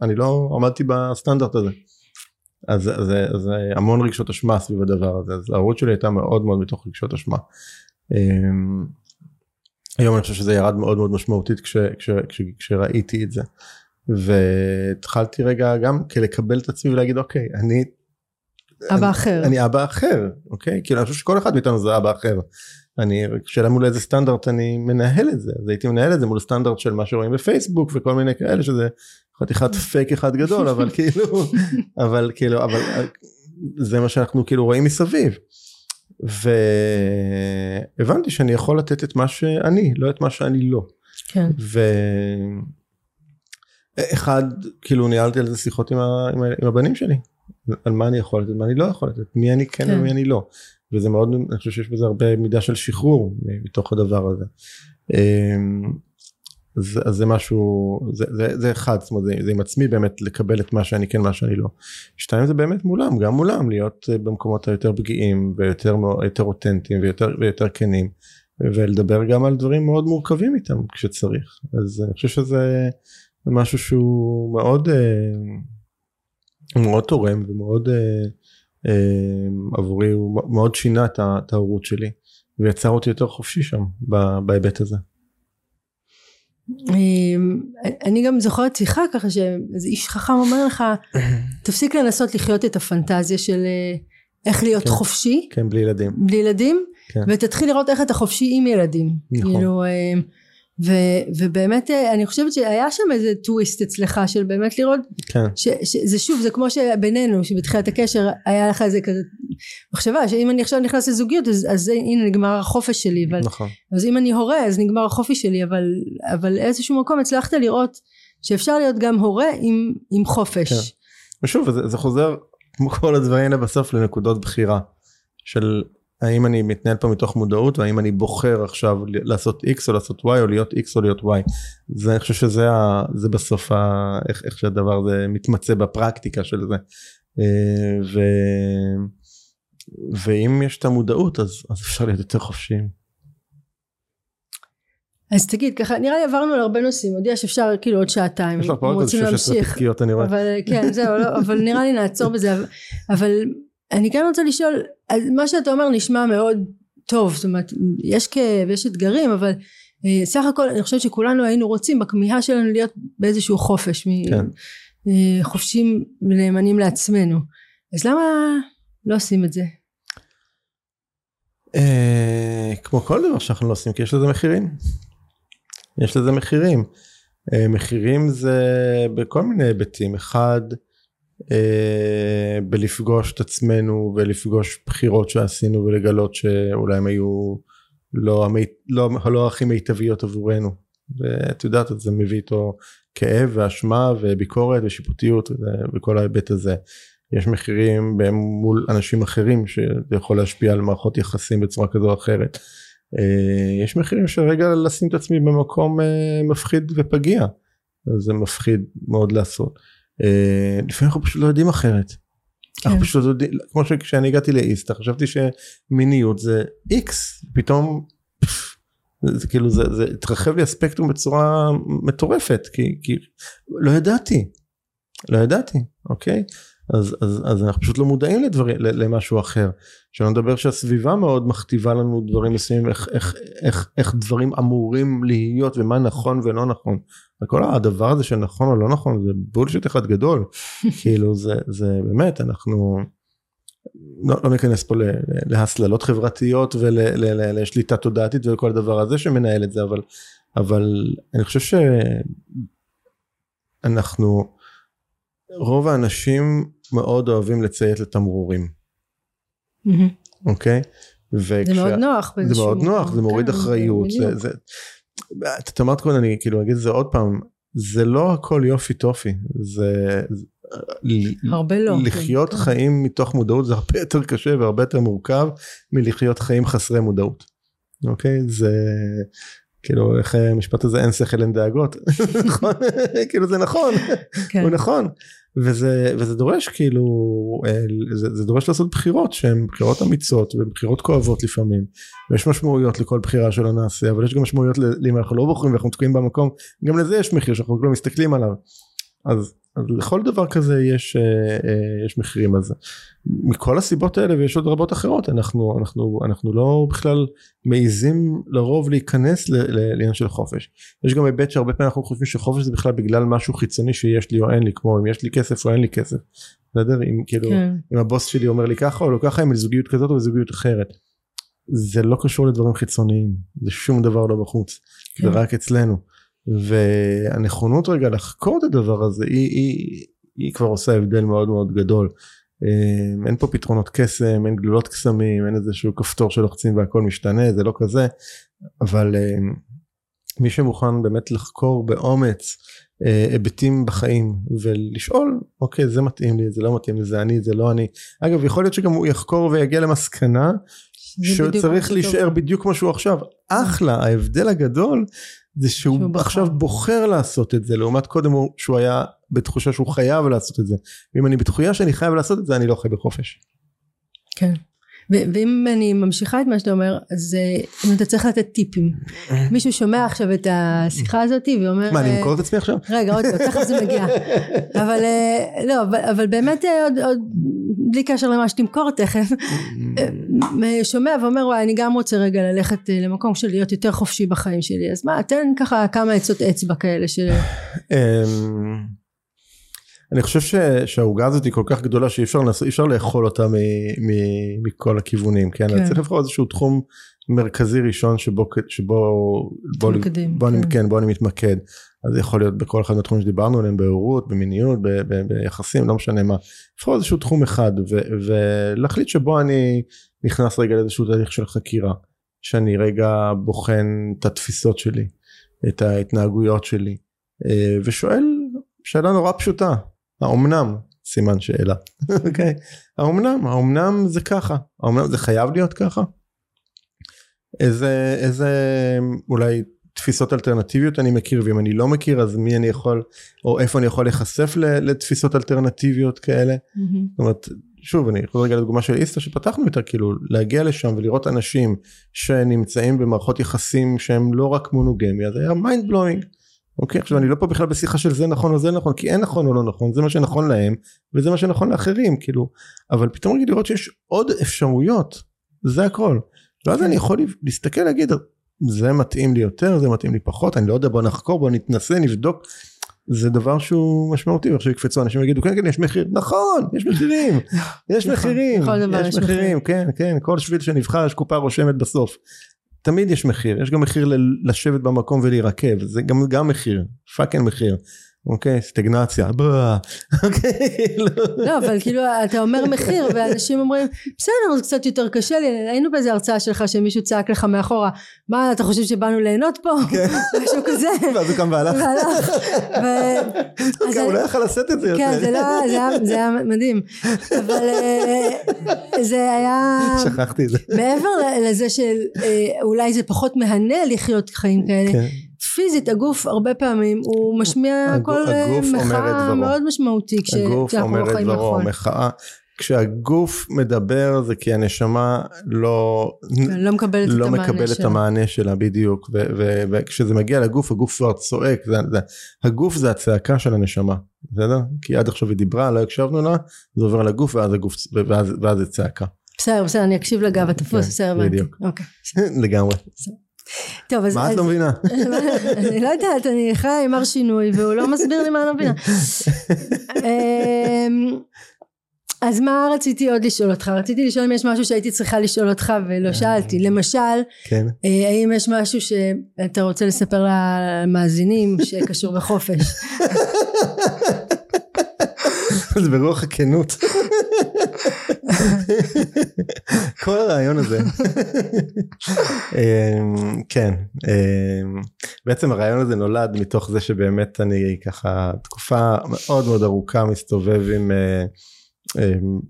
ואני לא עמדתי בסטנדרט הזה. אז זה- זה המון רגשות אשמה סביב הדבר הזה אז ההורות שלי הייתה מאוד מאוד מתוך רגשות אשמה. אמ, היום אני חושב שזה ירד מאוד מאוד משמעותית כש, כש, כש, כשראיתי את זה. והתחלתי רגע גם כלקבל את עצמי ולהגיד אוקיי אני אבא אחר אני אבא אחר, אוקיי? כאילו אני חושב שכל אחד מאיתנו זה אבא אחר. אני, שאלה מול איזה סטנדרט אני מנהל את זה, אז הייתי מנהל את זה מול סטנדרט של מה שרואים בפייסבוק וכל מיני כאלה שזה חתיכת פייק אחד גדול, אבל כאילו, אבל כאילו, אבל זה מה שאנחנו כאילו רואים מסביב. והבנתי שאני יכול לתת את מה שאני, לא את מה שאני לא. כן ואחד, כאילו ניהלתי על זה שיחות עם, ה... עם, ה... עם הבנים שלי, על מה אני יכול לתת, מה אני לא יכול לתת, מי אני כן, כן. ומי אני לא. וזה מאוד, אני חושב שיש בזה הרבה מידה של שחרור מתוך הדבר הזה. אמ, אז, אז זה משהו, זה, זה, זה אחד, זאת אומרת, זה, זה עם עצמי באמת לקבל את מה שאני כן, מה שאני לא. שתיים זה באמת מולם, גם מולם, להיות אה, במקומות היותר פגיעים ויותר יותר אותנטיים ויותר, ויותר כנים. ולדבר גם על דברים מאוד מורכבים איתם כשצריך. אז אני חושב שזה משהו שהוא מאוד, אה, מאוד תורם ומאוד אה, אה, עבורי, הוא מאוד שינה את ההורות שלי ויצר אותי יותר חופשי שם בהיבט הזה. אמ, אני גם זוכרת שיחה ככה שאיזה איש חכם אומר לך תפסיק לנסות לחיות את הפנטזיה של איך להיות כן. חופשי כן, בלי ילדים. בלי ילדים כן. ותתחיל לראות איך אתה חופשי עם ילדים נכון. כאילו אמ, ו- ובאמת אה, אני חושבת שהיה שם איזה טוויסט אצלך של באמת לראות כן, ש- שזה שוב זה כמו שבינינו שבתחילת הקשר היה לך איזה כזה מחשבה שאם אני עכשיו נכנס לזוגיות אז, אז הנה נגמר החופש שלי אבל נכון. אז אם אני הורה אז נגמר החופש שלי אבל אבל איזשהו מקום הצלחת לראות שאפשר להיות גם הורה עם, עם חופש כן. ושוב, זה, זה חוזר כמו כל הדברים האלה בסוף לנקודות בחירה של האם אני מתנהל פה מתוך מודעות והאם אני בוחר עכשיו לעשות x או לעשות y או להיות x או להיות y. זה אני חושב שזה ה, זה בסוף ה, איך, איך שהדבר הזה מתמצא בפרקטיקה של זה. אה, ו, ואם יש את המודעות אז, אז אפשר להיות יותר חופשיים. אז תגיד ככה נראה לי עברנו על הרבה נושאים עוד יש אפשר כאילו עוד שעתיים יש לך פה עוד איזה רוצים 16 להמשיך פתקיות אני רואה. אבל כן זהו לא, אבל נראה לי נעצור בזה אבל, אבל אני כן רוצה לשאול אז מה שאתה אומר נשמע מאוד טוב זאת אומרת יש כאב יש אתגרים אבל אה, סך הכל אני חושבת שכולנו היינו רוצים בכמיהה שלנו להיות באיזשהו חופש כן. אה, חופשים ונאמנים לעצמנו אז למה לא עושים את זה? אה, כמו כל דבר שאנחנו לא עושים כי יש לזה מחירים. יש לזה מחירים. מחירים זה בכל מיני היבטים. אחד, אה, בלפגוש את עצמנו ולפגוש בחירות שעשינו ולגלות שאולי הם היו לא, המי, לא, לא הכי מיטביות עבורנו. ואת יודעת זה מביא איתו כאב ואשמה וביקורת ושיפוטיות וכל ההיבט הזה. יש מחירים מול אנשים אחרים שזה יכול להשפיע על מערכות יחסים בצורה כזו או אחרת. אה, יש מחירים שרגע לשים את עצמי במקום אה, מפחיד ופגיע. זה מפחיד מאוד לעשות. אה, לפעמים אנחנו פשוט לא יודעים אחרת. כן. אנחנו פשוט לא יודעים, כמו שכשאני הגעתי לאיסטה חשבתי שמיניות זה איקס פתאום זה כאילו זה, זה התרחב לי הספקטרום בצורה מטורפת כי, כי לא ידעתי לא ידעתי אוקיי אז, אז, אז אנחנו פשוט לא מודעים לדברים, למשהו אחר. שלא נדבר שהסביבה מאוד מכתיבה לנו דברים מסוימים, איך, איך, איך, איך דברים אמורים להיות ומה נכון ולא נכון. וכל הדבר הזה של נכון או לא נכון זה בולשיט אחד גדול. כאילו זה, זה באמת אנחנו לא, לא ניכנס פה להסללות חברתיות ולשליטה תודעתית וכל הדבר הזה שמנהל את זה אבל אבל אני חושב שאנחנו רוב האנשים מאוד אוהבים לציית לתמרורים. אוקיי? זה מאוד נוח. זה מאוד נוח, זה מוריד כן, אחריות. זה, זה, את אמרת קודם, אני כאילו אגיד את זה עוד פעם, זה לא הכל יופי טופי, זה... הרבה לא. לחיות כן. חיים מתוך מודעות זה הרבה יותר קשה והרבה יותר מורכב מלחיות חיים חסרי מודעות. אוקיי? זה... כאילו איך המשפט הזה אין שכל אין דאגות נכון כאילו זה נכון כן. הוא נכון וזה וזה דורש כאילו אה, זה, זה דורש לעשות בחירות שהן בחירות אמיצות ובחירות כואבות לפעמים. ויש משמעויות לכל בחירה שלא נעשה אבל יש גם משמעויות לאם אנחנו לא בוחרים ואנחנו תקועים במקום גם לזה יש מחיר שאנחנו לא מסתכלים עליו. אז לכל דבר כזה יש, אה, אה, יש מחירים על זה. מכל הסיבות האלה ויש עוד רבות אחרות אנחנו אנחנו אנחנו לא בכלל מעיזים לרוב להיכנס לעניין של חופש. יש גם היבט שהרבה פעמים אנחנו חושבים שחופש זה בכלל בגלל משהו חיצוני שיש לי או אין לי כמו אם יש לי כסף או אין לי כסף. בסדר? אם כאילו כן. אם הבוס שלי אומר לי ככה או לא ככה אם זוגיות כזאת או זוגיות אחרת. זה לא קשור לדברים חיצוניים זה שום דבר לא בחוץ כן. זה רק אצלנו. והנכונות רגע לחקור את הדבר הזה היא, היא, היא כבר עושה הבדל מאוד מאוד גדול. אה, אין פה פתרונות קסם, אין גלולות קסמים, אין איזשהו כפתור שלוחצים והכל משתנה, זה לא כזה, אבל אה, מי שמוכן באמת לחקור באומץ אה, היבטים בחיים ולשאול אוקיי זה מתאים לי זה לא מתאים לי זה אני זה לא אני. אגב יכול להיות שגם הוא יחקור ויגיע למסקנה שהוא צריך להישאר בדיוק כמו שהוא עכשיו. אחלה ההבדל הגדול זה שהוא עכשיו בוחר לעשות את זה לעומת קודם הוא שהוא היה בתחושה שהוא חייב לעשות את זה ואם אני בתחושה שאני חייב לעשות את זה אני לא חי בחופש. כן. ואם אני ממשיכה את מה שאתה אומר אז אה, אם אתה צריך לתת טיפים. מישהו שומע עכשיו את השיחה הזאת ואומר מה אני אמכור את עצמי עכשיו? רגע עוד פעם תכף זה מגיע. אבל אה, לא אבל באמת אה, עוד בלי קשר למה שתמכור תכף שומע ואומר וואי אני גם רוצה רגע ללכת למקום של להיות יותר חופשי בחיים שלי. אז מה תן ככה כמה עצות אצבע כאלה של אמ, אני חושב שהעוגה הזאת היא כל כך גדולה שאי אפשר, אפשר לאכול אותה מ, מ, מכל הכיוונים כן, כן. צריך לבחור איזשהו תחום מרכזי ראשון שבו שבו בוא, מקדים, בוא, כן. אני, כן בוא אני מתמקד אז זה יכול להיות בכל אחד מהתחומים שדיברנו עליהם בהורות במיניות ב, ב, ביחסים לא משנה מה לבחור איזשהו תחום אחד ו, ולהחליט שבו אני נכנס רגע לאיזשהו תהליך של חקירה שאני רגע בוחן את התפיסות שלי את ההתנהגויות שלי אה, ושואל שאלה נורא פשוטה האומנם? סימן שאלה. אוקיי? האומנם? האומנם זה ככה. האומנם זה חייב להיות ככה? איזה איזה אולי תפיסות אלטרנטיביות אני מכיר ואם אני לא מכיר אז מי אני יכול או איפה אני יכול להיחשף לתפיסות אלטרנטיביות כאלה? אמ-המ. זאת אומרת שוב אני יכול רגע לדוגמה של ISTA שפתחנו יותר כאילו להגיע לשם ולראות אנשים שנמצאים במערכות יחסים שהם לא רק מונוגמיה זה היה mind blowing אוקיי עכשיו אני לא פה בכלל בשיחה של זה נכון או זה נכון כי אין נכון או לא נכון זה מה שנכון להם וזה מה שנכון לאחרים כאילו. אבל פתאום רגע לראות שיש עוד אפשרויות זה הכל. ואז אני יכול להסתכל להגיד זה מתאים לי יותר זה מתאים לי פחות אני לא יודע בוא נחקור בוא נתנסה נבדוק. זה דבר שהוא משמעותי ועכשיו יקפצו אנשים ויגידו כן כן יש מחיר נכון יש מחירים יש נכון, מחירים יש יש מחיר. מחירים. כן כן כל שביל שנבחר יש קופה רושמת בסוף תמיד יש מחיר יש גם מחיר לשבת במקום ולהירקב זה גם גם מחיר פאקינג מחיר אוקיי סטגנציה בוא, אוקיי כאילו. לא אבל כאילו אתה אומר מחיר ואנשים אומרים בסדר זה קצת יותר קשה לי. היינו באיזה הרצאה שלך שמישהו צעק לך מאחורה מה אתה חושב שבאנו ליהנות פה? כן. משהו כזה. ואז הוא קם והלך. והלך. ו- הוא לא יכל לשאת את זה כן יותר זה לא זה היה- מדהים. אבל אה, זה היה שכחתי את זה. מעבר לזה שאולי זה פחות מהנה לחיות חיים כאלה כן. פיזית הגוף הרבה פעמים הוא משמיע כל אה, הגוף אומר את מחאה. מאוד משמעותי כש- הגוף כשאנחנו אומר לא את חיים דברו, נכון. מחאה. כשהגוף מדבר זה כי הנשמה לא, לא מקבלת לא את המענה מקבל את שלה. המענה שלה בדיוק ו- ו- וכשזה מגיע לגוף הגוף כבר צועק זה, זה, הגוף זה הצעקה של הנשמה בסדר כי עד עכשיו היא דיברה לא הקשבנו לה זה עובר לגוף ואז הגוף ואז, ואז זה צעקה בסדר בסדר אני אקשיב לגב התפוס כן, בסדר. בדיוק. אוקיי. לגמרי טוב אז מה את לא מבינה? אני לא יודעת אני חיה עם הר שינוי והוא לא מסביר לי מה אני לא מבינה. אמ, אז מה רציתי עוד לשאול אותך? רציתי לשאול אם יש משהו שהייתי צריכה לשאול אותך ולא שאלתי. למשל כן. אה, האם יש משהו שאתה רוצה לספר למאזינים שקשור בחופש? זה ברוח הכנות כל הרעיון הזה אמ, כן אמ, בעצם הרעיון הזה נולד מתוך זה שבאמת אני ככה תקופה מאוד מאוד ארוכה מסתובב עם אה, אמ,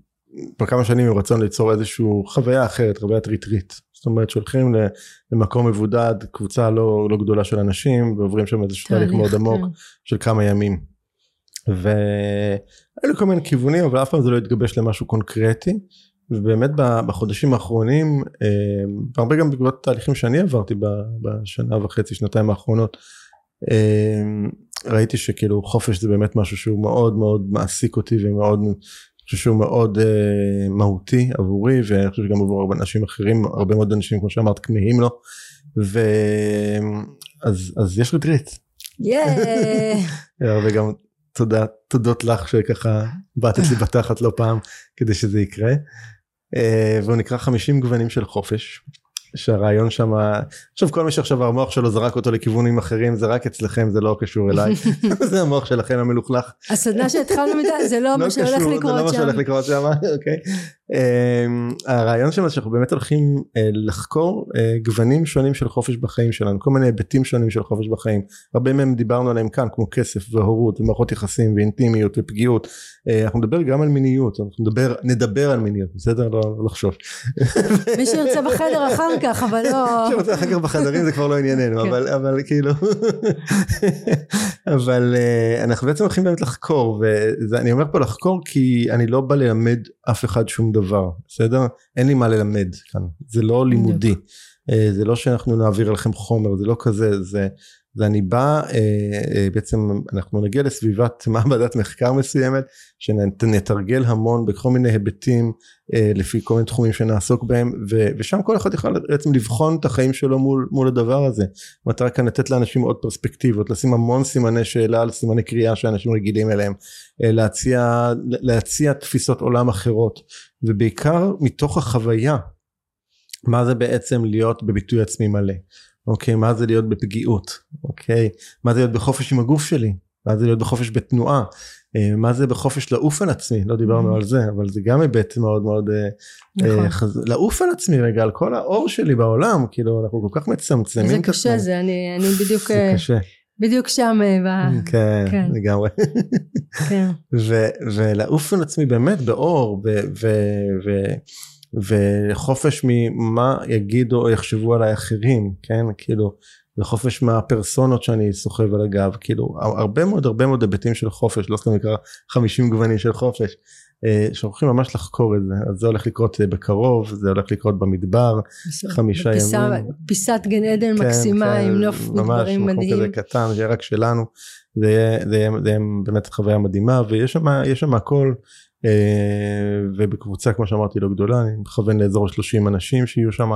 כבר כמה שנים עם רצון ליצור איזושהי חוויה אחרת חוויית ריטריט זאת אומרת שהולכים למקום מבודד קבוצה לא, לא גדולה של אנשים ועוברים שם איזשהו תהליך מאוד עמוק כן. של כמה ימים. והיו לי כל מיני כיוונים אבל אף פעם זה לא התגבש למשהו קונקרטי. ובאמת בחודשים האחרונים אה, והרבה גם בעקבות תהליכים שאני עברתי בשנה וחצי שנתיים האחרונות אה, ראיתי שכאילו חופש זה באמת משהו שהוא מאוד מאוד מעסיק אותי ומאוד חושב שהוא מאוד אה, מהותי עבורי ואני חושב שגם עבור הרבה אנשים אחרים הרבה מאוד אנשים כמו שאמרת כמהים לו. ואז אז יש ריטריט יאה. וגם תודה תודות לך שככה בעטת לי בתחת לא פעם כדי שזה יקרה. אה, והוא נקרא 50 גוונים של חופש. שהרעיון שם עכשיו כל מי שעכשיו המוח שלו זרק אותו לכיוונים אחרים זה רק אצלכם זה לא קשור אליי זה המוח שלכם המלוכלך הסדנה שהתחלנו מדי זה לא מה שהולך קשור, זה לא לקרות מה שם שהולך לקרות שם אוקיי. אמ, הרעיון זה שאנחנו באמת הולכים אה, לחקור אה, גוונים שונים של חופש בחיים שלנו כל מיני היבטים שונים של חופש בחיים הרבה מהם דיברנו עליהם כאן כמו כסף והורות ומערכות יחסים ואינטימיות ופגיעות אה, אנחנו נדבר גם על מיניות אנחנו נדבר נדבר על מיניות בסדר לא לא לחשוש. מי שירצה בחדר אחר כך אבל לא שרוצה אחר כך בחדרים זה כבר לא ענייננו כן. אבל אבל כאילו אבל אנחנו בעצם הולכים באמת לחקור ואני אומר פה לחקור כי אני לא בא ללמד אף אחד שום דבר בסדר? אין לי מה ללמד כאן זה לא לימודי. אה, זה לא שאנחנו נעביר לכם חומר זה לא כזה זה זה אני בא אה, אה, בעצם אנחנו נגיע לסביבת מעבדת מחקר מסוימת שנתרגל המון בכל מיני היבטים אה, לפי כל מיני תחומים שנעסוק בהם ושם כל אחד יכול בעצם לבחון את החיים שלו מול, מול הדבר הזה. המטרה כאן לתת לאנשים עוד פרספקטיבות לשים המון סימני שאלה על סימני קריאה שאנשים רגילים אליהם להציע להציע תפיסות עולם אחרות ובעיקר מתוך החוויה מה זה בעצם להיות בביטוי עצמי מלא אוקיי מה זה להיות בפגיעות? אוקיי מה זה להיות בחופש עם הגוף שלי? מה זה להיות בחופש בתנועה? אה, מה זה בחופש לעוף על עצמי? לא דיברנו Mhm. על זה אבל זה גם היבט מאוד מאוד אה, נכון. אה, חז... לעוף על עצמי רגע על כל האור שלי בעולם כאילו אנחנו כל כך מצמצמים זה את קשה עצמנו. זה אני אני בדיוק זה קשה. בדיוק שם ב- כן כן. לגמרי. כן. ו- ולעוף על עצמי באמת באור ו- ו- ו- וחופש ממה יגידו או יחשבו עליי אחרים כן? כאילו וחופש מהפרסונות שאני סוחב על הגב כאילו הרבה מאוד הרבה מאוד היבטים של חופש לא סתם נקרא 50 גוונים של חופש אה, שהולכים ממש לחקור את זה. אז זה הולך לקרות אה, בקרוב זה הולך לקרות במדבר. חמישה בפיסה- ימים. פיסת גן עדן מקסימה כן, עם נוף ממש ודברים מקום מדהים. כזה קטן שיהיה רק שלנו. זה יהיה, זה יהיה, זה יהיה באמת חוויה מדהימה ויש שם הכל ובקבוצה כמו שאמרתי לא גדולה אני מכוון לאזור 30 אנשים שיהיו שם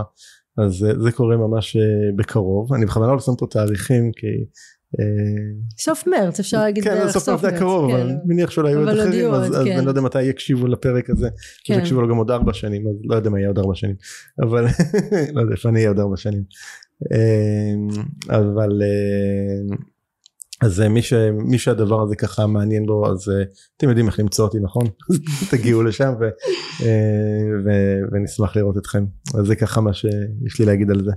אז אה, זה קורה ממש אה, בקרוב אני בכוונה לא שם פה תאריכים כי סוף מרץ אפשר להגיד כן, בערך סוף מרץ זה הקרוב, כן. אבל מניח שאולי יהיו עוד אחרים, אז עוד, אז כן. אני לא יודע מתי יקשיבו לפרק הזה, אז כן. יקשיבו לו גם עוד ארבע שנים, אז לא יודע מה יהיה עוד ארבע שנים, אבל לא יודע איפה אני אהיה עוד ארבע שנים. אה, אבל אה, אז אה, מי, ש, מי שהדבר הזה ככה מעניין בו אז אה, אתם יודעים איך למצוא אותי נכון? תגיעו לשם ו, אה, ו, ונשמח לראות אתכם. אז זה ככה מה שיש לי להגיד על זה.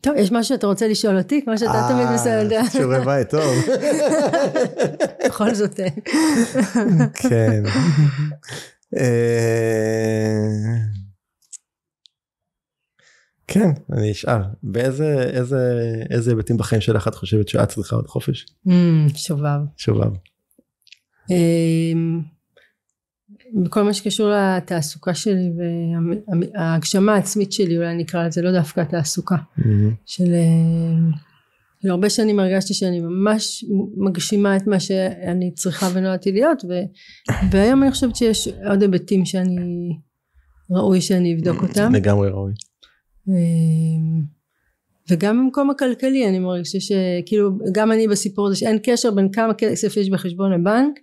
טוב יש משהו שאתה רוצה לשאול אותי? כמו שאתה תמיד מסיים אה, שיעורי בית טוב. בכל זאת כן. כן אני אשאל. באיזה איזה איזה היבטים בחיים שלך את חושבת שאת צריכה עוד חופש? אמ, שובב. שובב. אמ, בכל מה שקשור לתעסוקה שלי וההגשמה העצמית שלי אולי נקרא לזה לא דווקא תעסוקה של אה, של הרבה שנים הרגשתי שאני ממש מגשימה את מה שאני צריכה ונולדתי להיות ו, והיום אני חושבת שיש עוד היבטים שאני ראוי שאני אבדוק אותם. לגמרי ראוי. אמ, וגם במקום הכלכלי אני מרגישה שכאילו גם אני בסיפור הזה שאין קשר בין כמה כסף יש בחשבון הבנק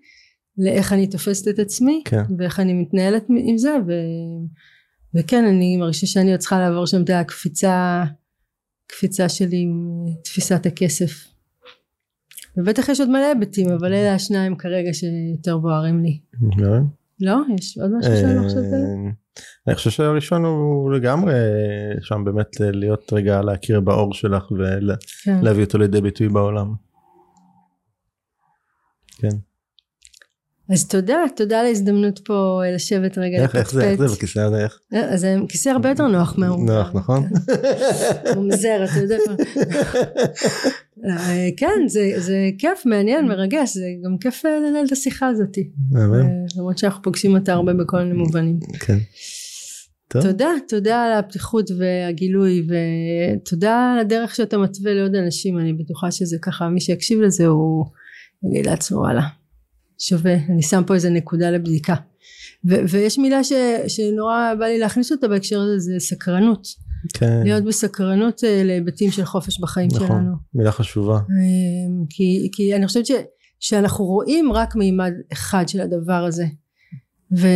לאיך אני תופסת את עצמי כן. ואיך אני מתנהלת עם זה ו... וכן אני מרגישה שאני עוד צריכה לעבור שם את הקפיצה קפיצה שלי עם תפיסת הכסף ובטח יש עוד מלא היבטים אבל אלה השניים כרגע שיותר בוערים לי מאוד. לא? יש עוד משהו שאני לא חושבת עליו? אה, אני חושב שהראשון הוא לגמרי שם באמת להיות רגע להכיר באור שלך כן. ולהביא אותו לידי ביטוי בעולם. כן. אז תודה, תודה על ההזדמנות פה לשבת רגע איך איך זה איך זה לפטפט. בכיסא הזה איך? אז זה כיסא הרבה יותר נוח מהאור. נוח נכון? ממזר, אתה יודע. אה, כן, זה- כיף, מעניין, מרגש, זה גם כיף אה, לנהל את השיחה הזאת. אה, למרות שאנחנו פוגשים אותה הרבה בכל מיני מובנים. כן. תודה, תודה על הפתיחות והגילוי ותודה על הדרך שאתה מתווה לעוד אנשים, אני בטוחה שזה ככה, מי שיקשיב לזה הוא יגיד לעצמו וואלה, שווה, אני שם פה איזה נקודה לבדיקה. ו- ויש מילה ש- שנורא בא לי להכניס אותה בהקשר הזה, זה סקרנות. כן. להיות בסקרנות אה, להיבטים של חופש בחיים נכון. שלנו. מילה חשובה. אה, כי, כי אני חושבת ש, שאנחנו רואים רק מימד אחד של הדבר הזה. ו,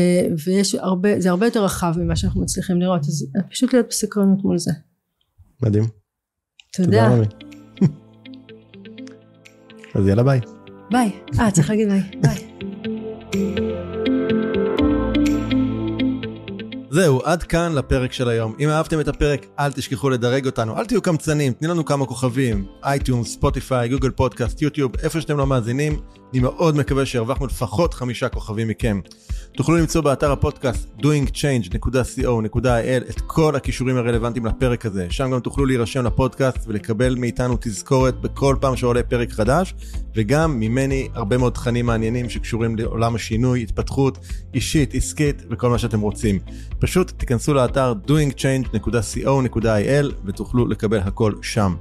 ויש הרבה, זה הרבה יותר רחב ממה שאנחנו מצליחים לראות, אז פשוט להיות בסקרנות מול זה. מדהים. תודה. רמי. אז יאללה ביי. ביי. אה, צריך להגיד ביי. ביי. זהו, עד כאן לפרק של היום. אם אהבתם את הפרק, אל תשכחו לדרג אותנו, אל תהיו קמצנים, תני לנו כמה כוכבים, iTunes, ספוטיפיי, גוגל פודקאסט, יוטיוב, איפה שאתם לא מאזינים, אני מאוד מקווה שהרווחנו לפחות חמישה כוכבים מכם. תוכלו למצוא באתר הפודקאסט doingchange.co.il את כל הקישורים הרלוונטיים לפרק הזה, שם גם תוכלו להירשם לפודקאסט ולקבל מאיתנו תזכורת בכל פעם שעולה פרק חדש, וגם ממני הרבה מאוד תכנים מעניינים שקשורים לעולם השינוי, התפתחות אישית, עסקית וכל מה שאתם רוצים. פשוט תיכנסו לאתר doingchange.co.il ותוכלו לקבל הכל שם.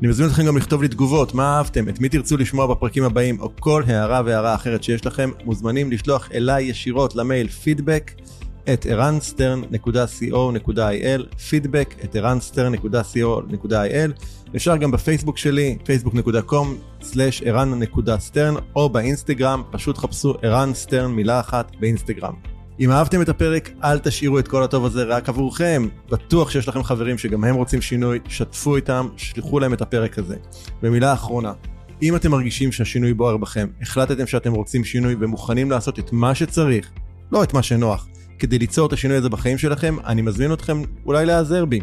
אני מזמין אתכם גם לכתוב לי תגובות, מה אהבתם, את מי תרצו לשמוע בפרקים הבאים, או כל הערה והערה אחרת שיש לכם, מוזמנים לשלוח אליי ישירות למייל פידבק את ערנסטרן.co.il, פידבק את ערנסטרן.co.il, אפשר גם בפייסבוק שלי, facebook.com/ערן.סטרן, או באינסטגרם, פשוט חפשו ערן סטרן מילה אחת באינסטגרם. אם אהבתם את הפרק, אל תשאירו את כל הטוב הזה רק עבורכם. בטוח שיש לכם חברים שגם הם רוצים שינוי, שתפו איתם, שלחו להם את הפרק הזה. ומילה אחרונה, אם אתם מרגישים שהשינוי בוער בכם, החלטתם שאתם רוצים שינוי ומוכנים לעשות את מה שצריך, לא את מה שנוח, כדי ליצור את השינוי הזה בחיים שלכם, אני מזמין אתכם אולי להיעזר בי.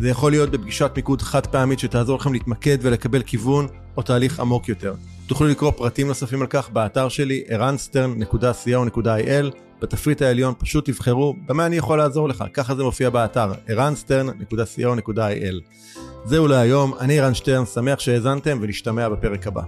זה יכול להיות בפגישת מיקוד חד פעמית שתעזור לכם להתמקד ולקבל כיוון, או תהליך עמוק יותר. תוכלו לקרוא פרטים נוספים על כך באתר שלי, ערנסטרן.co.il, בתפריט העליון פשוט תבחרו במה אני יכול לעזור לך, ככה זה מופיע באתר, ערנסטרן.co.il. זהו להיום, אני ערן שטרן, שמח שהאזנתם ונשתמע בפרק הבא.